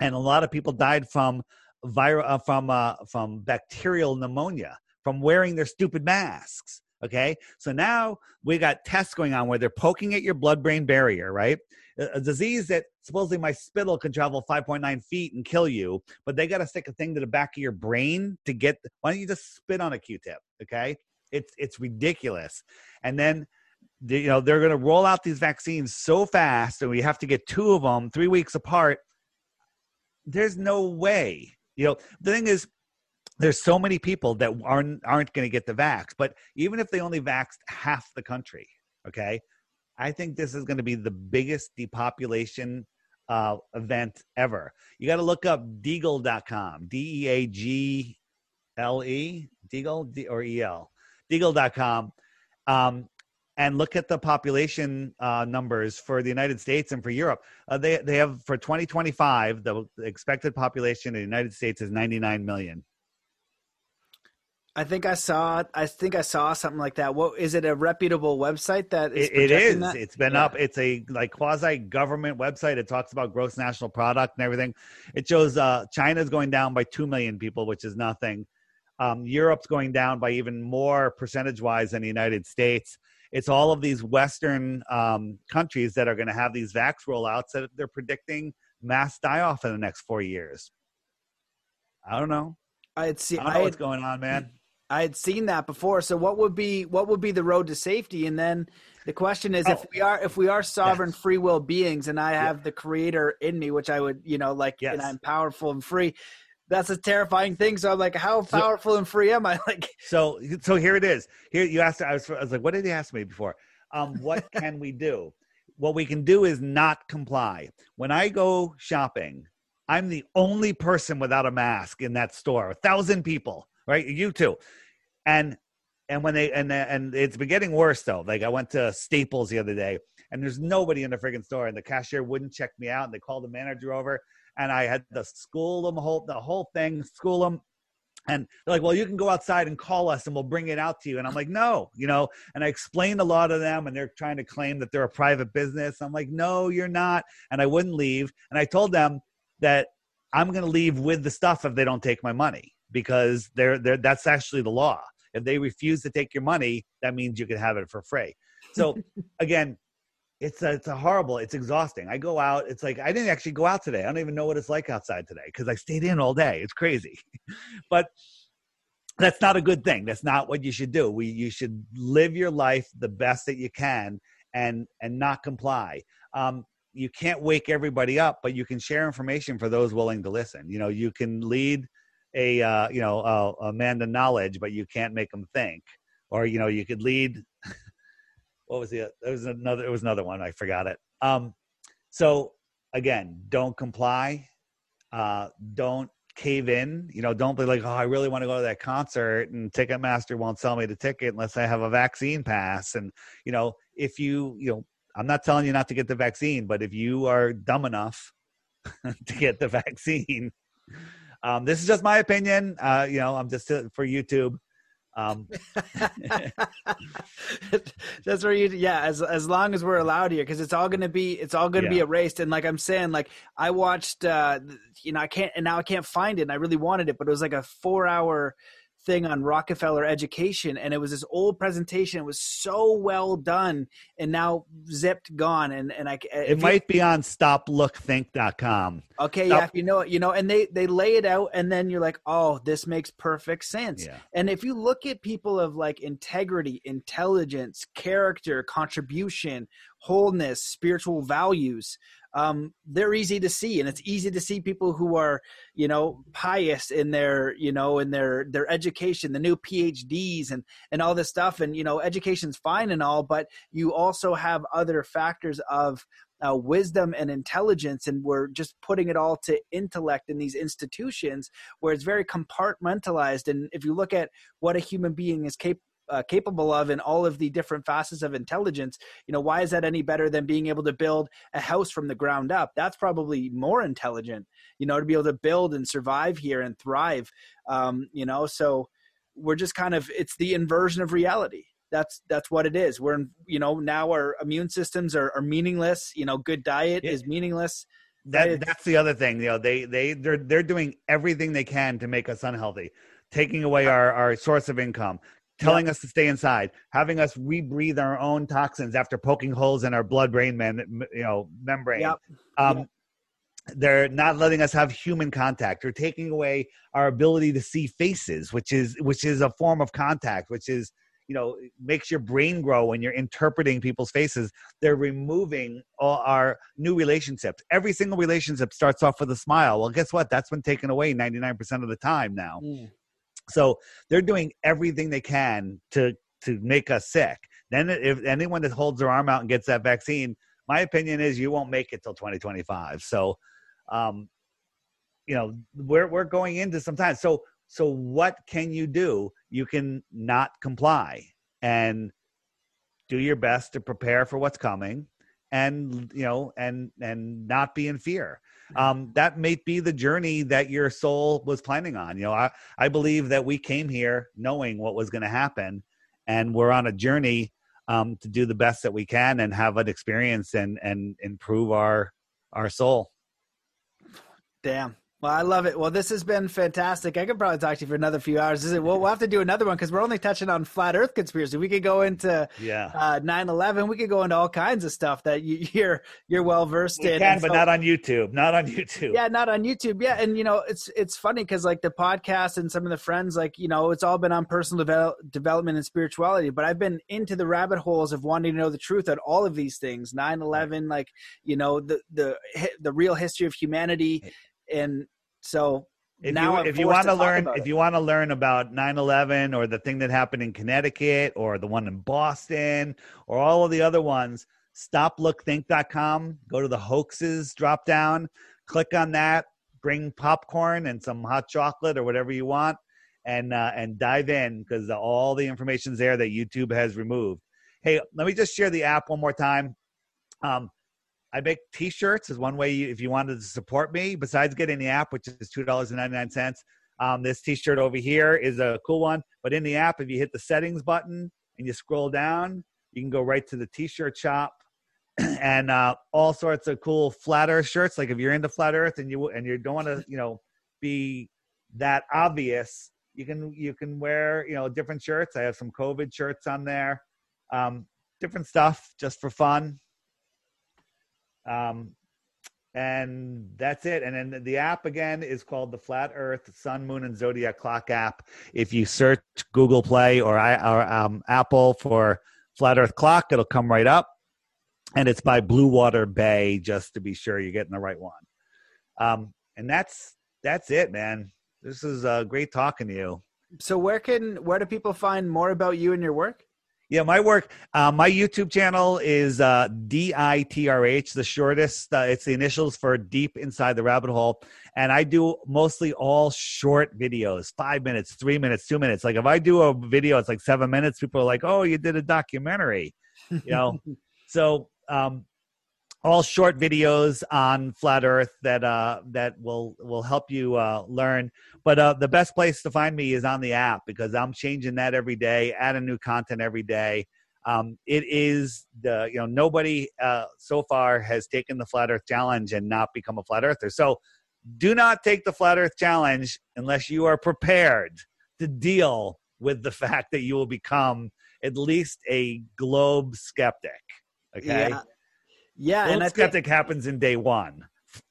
and a lot of people died from viral uh, from uh, from bacterial pneumonia from wearing their stupid masks. Okay, so now we got tests going on where they're poking at your blood-brain barrier, right? A, disease that supposedly my spittle can travel 5.9 feet and kill you, but they got to stick a thing to the back of your brain to get. Why don't you just spit on a Q-tip? Okay, it's it's ridiculous, and then you know they're going to roll out these vaccines so fast and we have to get two of them three weeks apart there's no way. You know, the thing is, there's so many people that aren't aren't going to get the vax. But even if they only vaxed half the country, okay, I think this is going to be the biggest depopulation uh, event ever. You got to look up Deagle.com, D E A G L E, Deagle D- or E L, Deagle.com. Um, and look at the population uh, numbers for the United States and for Europe. Uh, they they have for 2025 the expected population in the United States is 99 million. I think I saw. I think I saw something like that. What is it? A reputable website that is? it, it is. That? It's been yeah. up. It's a like quasi government website. It talks about gross national product and everything. It shows uh, China's going down by two million people, which is nothing. Um, Europe's going down by even more percentage wise than the United States it's all of these Western um, countries that are going to have these vax rollouts that they're predicting mass die off in the next four years. I don't know. I had seen. I don't know I had, what's going on, man. I had seen that before. So what would be what would be the road to safety? And then the question is, oh. if we are if we are sovereign yes. free will beings, and I have yeah. the Creator in me, which I would you know like, yes. and I'm powerful and free that's a terrifying thing. So I'm like, how powerful so, and free am I? [laughs] Like, so so here it is. Here you asked. I was, I was like, what did he ask me before? Um, what can we do? What we can do is not comply. When I go shopping, I'm the only person without a mask in that store. A thousand people, right? You too. And and when they and and it's been getting worse though. Like I went to Staples the other day, and there's nobody in the freaking store, and the cashier wouldn't check me out, and they called the manager over, and I had to school them whole the whole thing, school them. And they're like, well, you can go outside and call us and we'll bring it out to you. And I'm like, no, you know, and I explained a lot of them and they're trying to claim that they're a private business. I'm like, no, you're not. And I wouldn't leave. And I told them that I'm going to leave with the stuff if they don't take my money because they're, they're, that's actually the law. If they refuse to take your money, that means you can have it for free. So [laughs] again, it's a, it's a horrible it's exhausting. I go out it's like i didn't actually go out today. I don't even know what it's like outside today because i stayed in all day. It's crazy. [laughs] But that's not a good thing. That's not what you should do. We you should live your life the best that you can and and not comply. Um, you can't wake everybody up but you can share information for those willing to listen. You know you can lead a uh, you know a, a man to knowledge but you can't make them think. Or you know you could lead [laughs] what was the there was another it was another one i forgot it. Um so again don't comply. Uh don't cave in. You know don't be like oh i really want to go to that concert and ticketmaster won't sell me the ticket unless i have a vaccine pass. And you know if you you know i'm not telling you not to get the vaccine but if you are dumb enough [laughs] to get the vaccine um, this is just my opinion uh, you know i'm just uh, for youtube um, [laughs] that's where you, yeah. As as long as we're allowed here, because it's all gonna be it's all gonna yeah. be erased. And like I'm saying, like I watched, uh, you know, I can't, and now I can't find it. and I really wanted it, but it was like a four hour thing on Rockefeller education, and it was this old presentation. It was so well done, and now zipped gone. And and I uh, it might you, be on stoplookthink.com. Okay, Stop. yeah, you know, it, you know, and they they lay it out, and then you're like, oh, this makes perfect sense. Yeah. And if you look at people of like integrity, intelligence, character, contribution, wholeness, spiritual values, um, they're easy to see and it's easy to see people who are you know pious in their you know in their their education the new phds and and all this stuff. And you know education's fine and all but you also have other factors of uh, wisdom and intelligence and we're just putting it all to intellect in these institutions where it's very compartmentalized. And if you look at what a human being is capable uh, capable of in all of the different facets of intelligence you know why is that any better than being able to build a house from the ground up? That's probably more intelligent you know to be able to build and survive here and thrive um, you know? So we're just kind of it's the inversion of reality. That's that's what it is. We're you know now our immune systems are, are meaningless you know good diet yeah. is meaningless that that's the other thing you know they they they're they're doing everything they can to make us unhealthy taking away our, our source of income telling us to stay inside, having us rebreathe our own toxins after poking holes in our blood brain man, you know, membrane. Yep. Um, yep. They're not letting us have human contact. They're taking away our ability to see faces, which is which is a form of contact, which is you know makes your brain grow when you're interpreting people's faces. They're removing all our new relationships. Every single relationship starts off with a smile. Well, guess what? That's been taken away 99% of the time now. Mm. So they're doing everything they can to to make us sick. Then if anyone that holds their arm out and gets that vaccine, my opinion is you won't make it till 2025. So um you know, we're we're going into some time. So so what can you do? You can not comply and do your best to prepare for what's coming and you know and and not be in fear um, that may be the journey that your soul was planning on. You know, I, I believe that we came here knowing what was going to happen, and we're on a journey um, to do the best that we can and have an experience and and improve our our soul. Damn, well, I love it. Well, this has been fantastic. I could probably talk to you for another few hours. Is it? Well, we'll have to do another one because we're only touching on flat Earth conspiracy. We could go into yeah uh, 9/11. We could go into all kinds of stuff that you, [laughs] are you're well versed in. Can, but not on YouTube. Not on YouTube. Yeah, not on YouTube. Yeah, and you know it's it's funny because like the podcast and some of the friends, like you know, it's all been on personal develop, development and spirituality. But I've been into the rabbit holes of wanting to know the truth on all of these things. 9/11, like you know the the the real history of humanity and so if now you, if you want to learn if you want to learn about 9-11 or the thing that happened in connecticut or the one in boston or all of the other ones stoplookthink.com go to the hoaxes drop down click on that bring popcorn and some hot chocolate or whatever you want and uh, and dive in because all the information's there that youtube has removed. Hey let me just share the app one more time. Um, I make T-shirts is one way if you wanted to support me. Besides getting the app, which is two dollars and ninety nine cents, um, this T-shirt over here is a cool one. But in the app, if you hit the settings button and you scroll down, you can go right to the T-shirt shop [clears throat] and uh, all sorts of cool flat Earth shirts. Like if you're into flat Earth and you and you don't want to, you know, be that obvious, you can you can wear you know different shirts. I have some COVID shirts on there, um, different stuff just for fun. Um, and that's it. And then the app again is called the Flat Earth Sun, Moon, and Zodiac Clock app. If you search Google Play or, or um, Apple for Flat Earth Clock, it'll come right up. And it's by Blue Water Bay, just to be sure you're getting the right one. Um, and that's that's it, man. This is uh, great talking to you. So where can where do people find more about you and your work? Yeah, my work, uh, my YouTube channel is uh, DITRH, the shortest. Uh, it's the initials for Deep Inside the Rabbit Hole. And I do mostly all short videos five minutes, three minutes, two minutes. Like if I do a video, it's like seven minutes, people are like, oh, you did a documentary, you know? [laughs] so, um, all short videos on flat earth that uh, that will will help you uh, learn but uh, the best place to find me is on the app because i'm changing that every day adding new content every day um, it is the you know nobody uh, so far has taken the flat earth challenge and not become a flat earther so do not take the flat earth challenge unless you are prepared to deal with the [laughs] fact that you will become at least a globe skeptic. Okay. Yeah. Yeah, globe and skeptic happens in day one.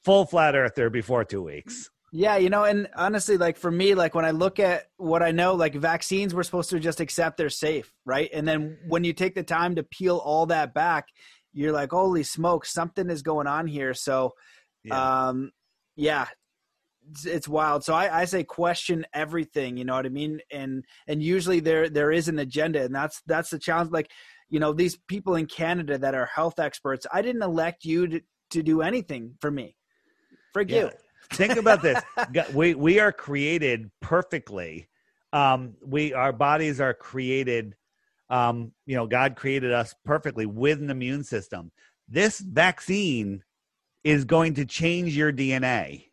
Full flat earther before two weeks. Yeah, you know, and honestly, like for me, like when I look at what I know, like vaccines, we're supposed to just accept they're safe, right? And then when you take the time to peel all that back, you're like, holy smoke, something is going on here. So, yeah, um, yeah it's, it's wild. So I, I say question everything. You know what I mean? And and usually there there is an agenda, and that's that's the challenge. Like, you know, these people in Canada that are health experts, I didn't elect you to to do anything for me. For yeah. you. Think about this. [laughs] We we are created perfectly. Um we our bodies are created um you know god created us perfectly with an immune system. This vaccine is going to change your dna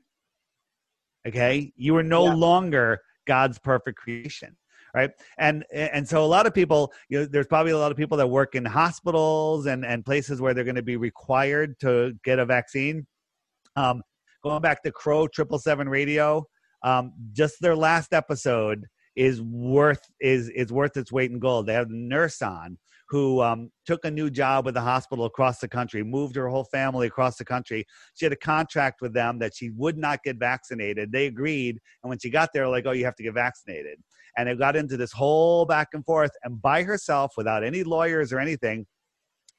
okay? You are no yeah. longer god's perfect creation right and and so a lot of people you know there's probably a lot of people that work in hospitals and and places where they're going to be required to get a vaccine um, going back to Crow Triple Seven Radio, um, just their last episode is worth is is worth its weight in gold. They have a nurse on who um, took a new job with the hospital across the country, moved her whole family across the country. She had a contract with them that she would not get vaccinated. They agreed, and when she got there, like, "Oh, you have to get vaccinated." And it got into this whole back and forth, and by herself, without any lawyers or anything,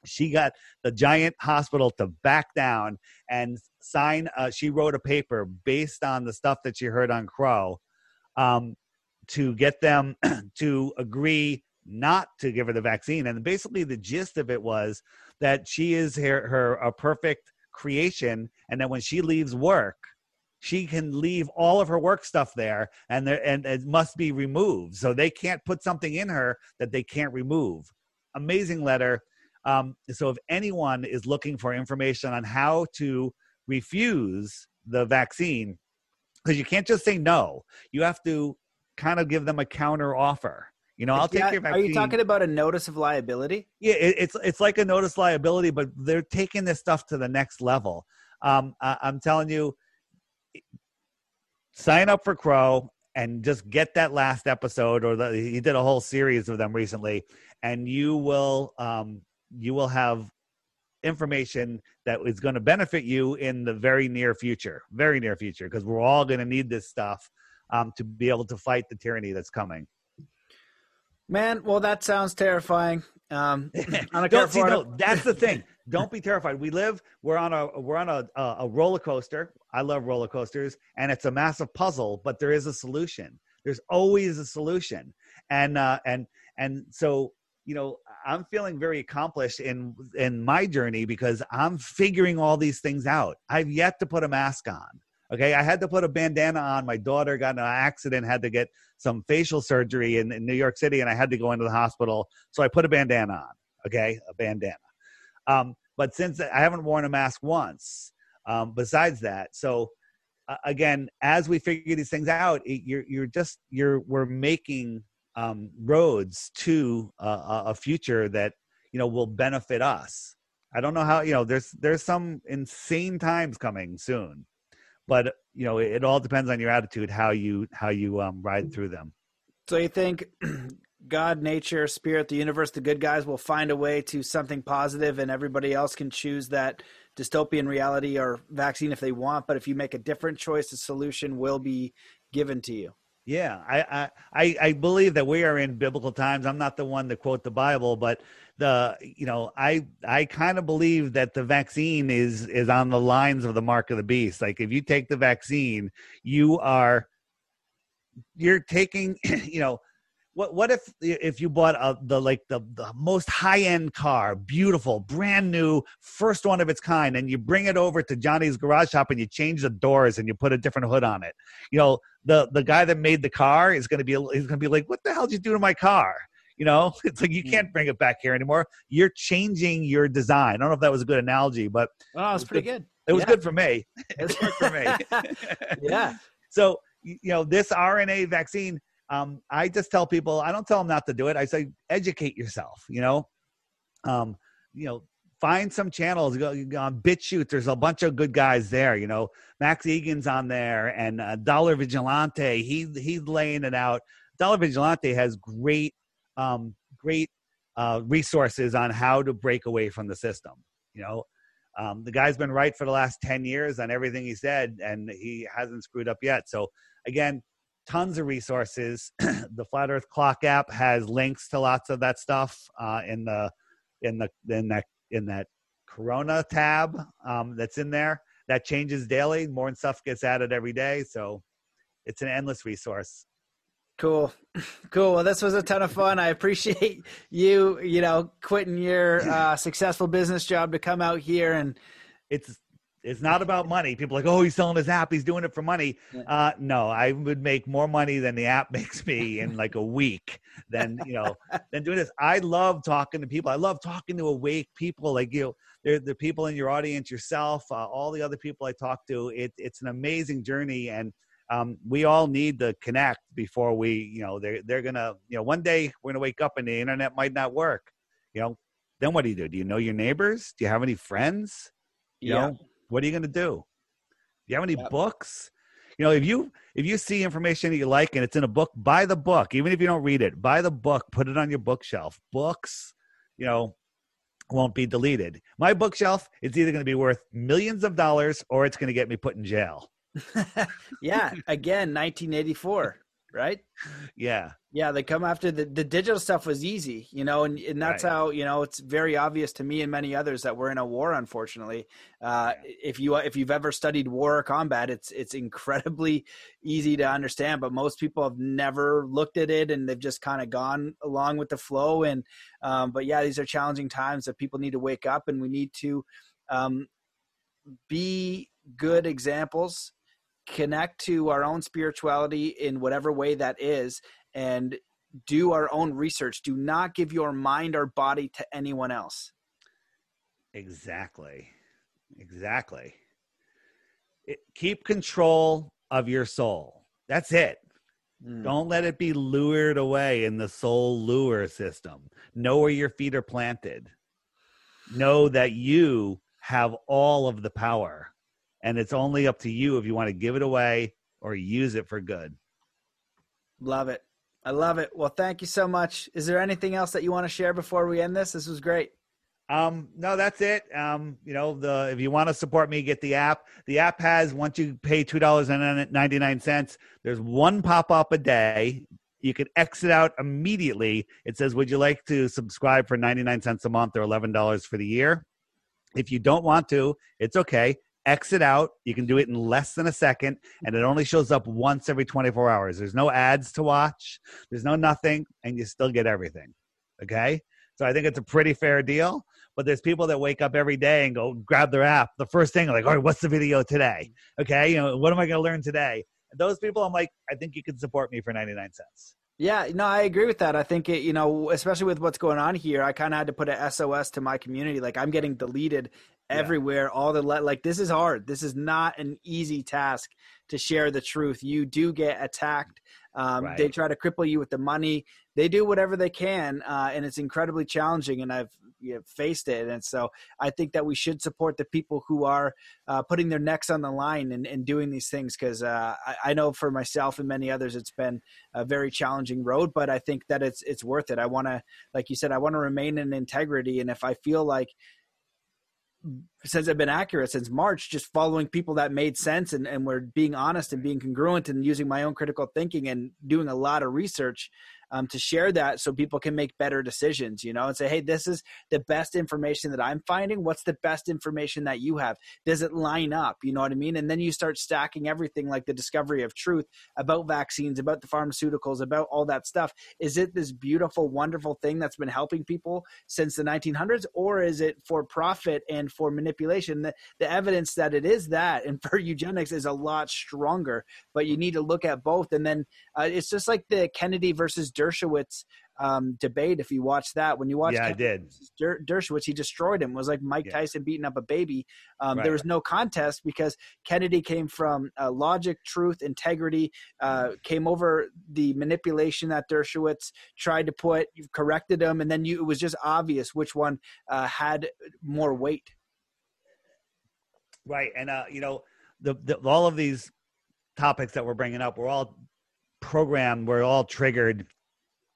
she got the giant hospital to back down and sign uh, she wrote a paper based on the stuff that she heard on crow um, to get them [clears throat] to agree not to give her the vaccine. And basically the gist of it was that she is her, her a perfect creation. And that when she leaves work she can leave all of her work stuff there and there and it must be removed. So they can't put something in her that they can't remove. Amazing letter. Um, so if anyone is looking for information on how to refuse the vaccine, because you can't just say no, you have to kind of give them a counter offer. You know, I'll take yeah, your vaccine. Are you talking about a notice of liability? Yeah, it, it's it's like a notice liability, but they're taking this stuff to the next level. Um, I, I'm telling you, sign up for Crow and just get that last episode, or the, he did a whole series of them recently, and you will um, you will have information that is going to benefit you in the very near future, very near future, because we're all going to need this stuff um, to be able to fight the tyranny that's coming. Man, well, that sounds terrifying. Um, [laughs] don't see, no, [laughs] that's the thing. Don't be terrified. We live. We're on a we're on a, a roller coaster. I love roller coasters, and it's a massive puzzle. But there is a solution. There's always a solution, and uh, and and so you know i'm feeling very accomplished in in my journey because i'm figuring all these things out i've yet to put a mask on okay i had to put a bandana on. My daughter got in an accident had to get some facial surgery in, in new york city and i had to go into the hospital. So i put a bandana on okay a bandana. Um, but since i haven't worn a mask once um, besides that so uh, again as we figure these things out it, you're you're just you're we're making um, roads to uh, a future that you know will benefit us. I don't know how you know there's there's some insane times coming soon, but you know it, all depends on your attitude how you how you um, ride through them. So you think [clears throat] God, nature, spirit, the universe, the good guys will find a way to something positive, and everybody else can choose that dystopian reality or vaccine if they want. But if you make a different choice, the solution will be given to you. Yeah, I, I I believe that we are in biblical times. I'm not the one to quote the Bible, but the you know I I kind of believe that the vaccine is is on the lines of the mark of the beast. Like if you take the vaccine, you are you're taking [clears throat] you know what what if if you bought a, the like the, the most high end car beautiful brand new first one of its kind and you bring it over to johnny's garage shop and you change the doors and you put a different hood on it? You know the the guy that made the car is going to be he's going to be like what the hell did you do to my car? You know? [laughs] It's like you can't mm. bring it back here anymore. You're changing your design. I don't know if that was a good analogy but oh it's pretty good, it was yeah. good for me. It worked [laughs] for me. [laughs] Yeah. So you know this rna vaccine um, I just tell people, I don't tell them not to do it. I say, educate yourself, you know, um, you know, find some channels go, go on BitChute. There's a bunch of good guys there, you know, Max Igan's on there and uh, Dollar Vigilante. He, he's laying it out. Dollar Vigilante has great, um, great uh, resources on how to break away from the system. You know, um, the guy's been right for the last 10 years on everything he said, and he hasn't screwed up yet. So, again, tons of resources. [clears throat] the Flat Earth Clock app has links to lots of that stuff uh, in the in the in that in that Corona tab um, that's in there. That changes daily. More stuff gets added every day, so it's an endless resource. Cool. [laughs] Cool. Well, this was a ton of fun. I appreciate you, you know, quitting your uh, successful business job to come out here and it's it's not about money. People like, oh, he's selling his app. He's doing it for money. Uh, no, I would make more money than the app [laughs] makes me in like a week than, you know, than doing this. I love talking to people. I love talking to awake people like you. They're the people in your audience, yourself, uh, all the other people I talk to. It, it's an amazing journey. And um, we all need to connect before we, you know, they're, they're going to, you know, one day we're going to wake up and the internet might not work. You know, then what do you do? Do you know your neighbors? Do you have any friends? You yeah. know, what are you going to do? Do you have any yep. books? You know, if you if you see information that you like and it's in a book, buy the book. Even if you don't read it, buy the book, put it on your bookshelf. Books, you know, won't be deleted. My bookshelf is either going to be worth millions of dollars or it's going to get me put in jail. [laughs] yeah, again, 1984 right? Yeah. Yeah, they come after the the digital stuff was easy, you know, and, and that's right. how, you know, it's very obvious to me and many others that we're in a war unfortunately. Uh, yeah. if you if you've ever studied war or combat, it's it's incredibly easy to understand, but most people have never looked at it and they've just kind of gone along with the flow and um, but yeah, these are challenging times that people need to wake up and we need to um, be good examples connect to our own spirituality in whatever way that is and do our own research. Do not give your mind or body to anyone else. Exactly. Exactly. It, keep control of your soul. That's it. Mm. don't let it be lured away in the soul lure system. Know where your feet are planted. Know that you have all of the power and it's only up to you if you want to give it away or use it for good. Love it. I love it. Well, thank you so much. Is there anything else that you want to share before we end this? This was great. Um, no, that's it. Um, you know, the if you want to support me, get the app. The app has once you pay two dollars and ninety nine cents, there's one pop up a day. You can exit out immediately. It says, "Would you like to subscribe for ninety nine cents a month or eleven dollars for the year?" If you don't want to, it's okay exit out. You can do it in less than a second, and it only shows up once every 24 hours. There's no ads to watch, there's no nothing, and you still get everything. Okay? So I think it's a pretty fair deal. But there's people that wake up every day and go grab their app. The first thing, like, all right, what's the video today? Okay, you know, what am I going to learn today? And those people, I'm like, I think you can support me for 99 cents. Yeah, no, I agree with that. I think it, you know, especially with what's going on here, I kind of had to put a SOS to my community. Like I'm getting deleted everywhere. Yeah. All the le- like, this is hard. This is not an easy task to share the truth. You do get attacked. Um, right. They try to cripple you with the money. They do whatever they can, uh, and it's incredibly challenging. And I've you know, faced it. And so I think that we should support the people who are uh, putting their necks on the line and, and doing these things because uh, I, I, know for myself and many others, it's been a very challenging road, but I think that it's it's worth it. I want to, like you said, I want to remain in integrity, and if I feel like since I've been accurate since March, just following people that made sense and, and were being honest and being congruent and using my own critical thinking and doing a lot of research um, to share that so people can make better decisions, you know, and say, hey, this is the best information that I'm finding. What's the best information that you have? Does it line up? You know what I mean? And then you start stacking everything like the discovery of truth about vaccines, about the pharmaceuticals, about all that stuff. Is it this beautiful, wonderful thing that's been helping people since the 1900s, or is it for profit and for manipulation? The, the evidence that it is that and for [laughs] eugenics is a lot stronger, but you need to look at both. And then uh, it's just like the Kennedy versus Dershowitz um, debate. If you watch that, when you watch, yeah, Kennedy I did. Der- Dershowitz, he destroyed him. It was like Mike yeah. Tyson beating up a baby. Um, right. There was no contest because Kennedy came from uh, logic, truth, integrity. Uh, came over the manipulation that Dershowitz tried to put, you corrected him, and then you, it was just obvious which one uh, had more weight. Right, and uh, you know, the, the all of these topics that we're bringing up, we're all programmed, we're all triggered.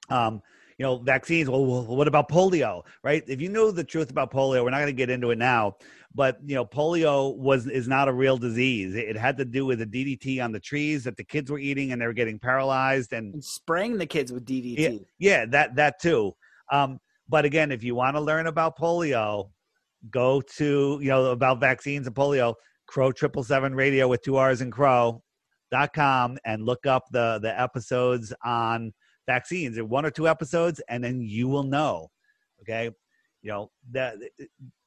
Um, you know, vaccines. Well, what about polio? Right? If you know the truth about polio, we're not going to get into it now. But you know, polio was is not a real disease. It had to do with the DDT on the trees that the kids were eating, and they were getting paralyzed and, and spraying the kids with DDT. Yeah, yeah that that too. Um, but again, if you want to learn about polio, go to you know about vaccines and polio. Crow triple seven radio with two R's and Crow dot com and look up the the episodes on vaccines in one or two episodes and then you will know okay you know that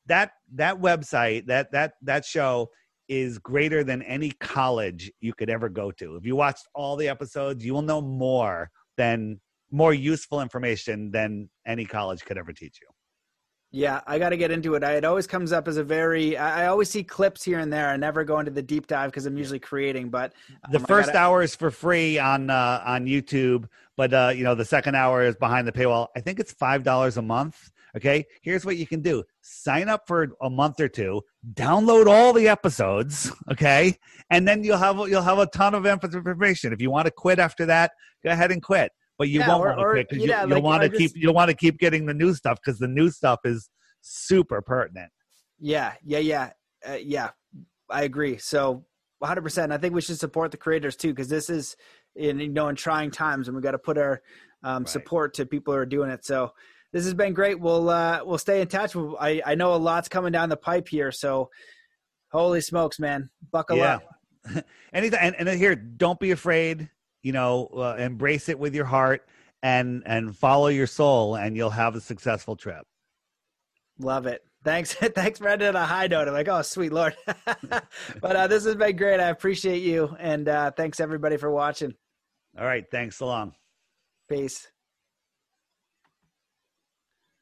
that that website that that that show is greater than any college you could ever go to if you watched all the episodes you will know more than more useful information than any college could ever teach you yeah, I got to get into it. I, it always comes up as a very. I, I, always see clips here and there. I never go into the deep dive because I'm usually creating. But um, the first gotta, hour is for free on uh, on YouTube, but uh, you know the second hour is behind the paywall. I think it's five dollars a month. Okay, here's what you can do: sign up for a month or two, download all the episodes. [laughs] Okay, and then you'll have you'll have a ton of information. If you want to quit after that, go ahead and quit but you yeah, won't want to quit because yeah, you, will like, want to keep you'll want to keep getting the new stuff because the new stuff is super pertinent. Yeah, yeah, yeah, uh, yeah. I agree. So 100. percent I think we should support the creators too because this is in you know in trying times and we got to put our um, right. support to people who are doing it. So this has been great. We'll uh, we'll stay in touch. I I know a lot's coming down the pipe here. So holy smokes, man, buckle yeah. up. [laughs] Anything and, and here, don't be afraid you know uh, embrace it with your heart and and follow your soul and you'll have a successful trip love it thanks. [laughs] Thanks for ending on a high note. I'm like oh sweet lord. [laughs] But uh, this has been great. I appreciate you and uh, thanks everybody for watching. All right. Thanks. So long. Peace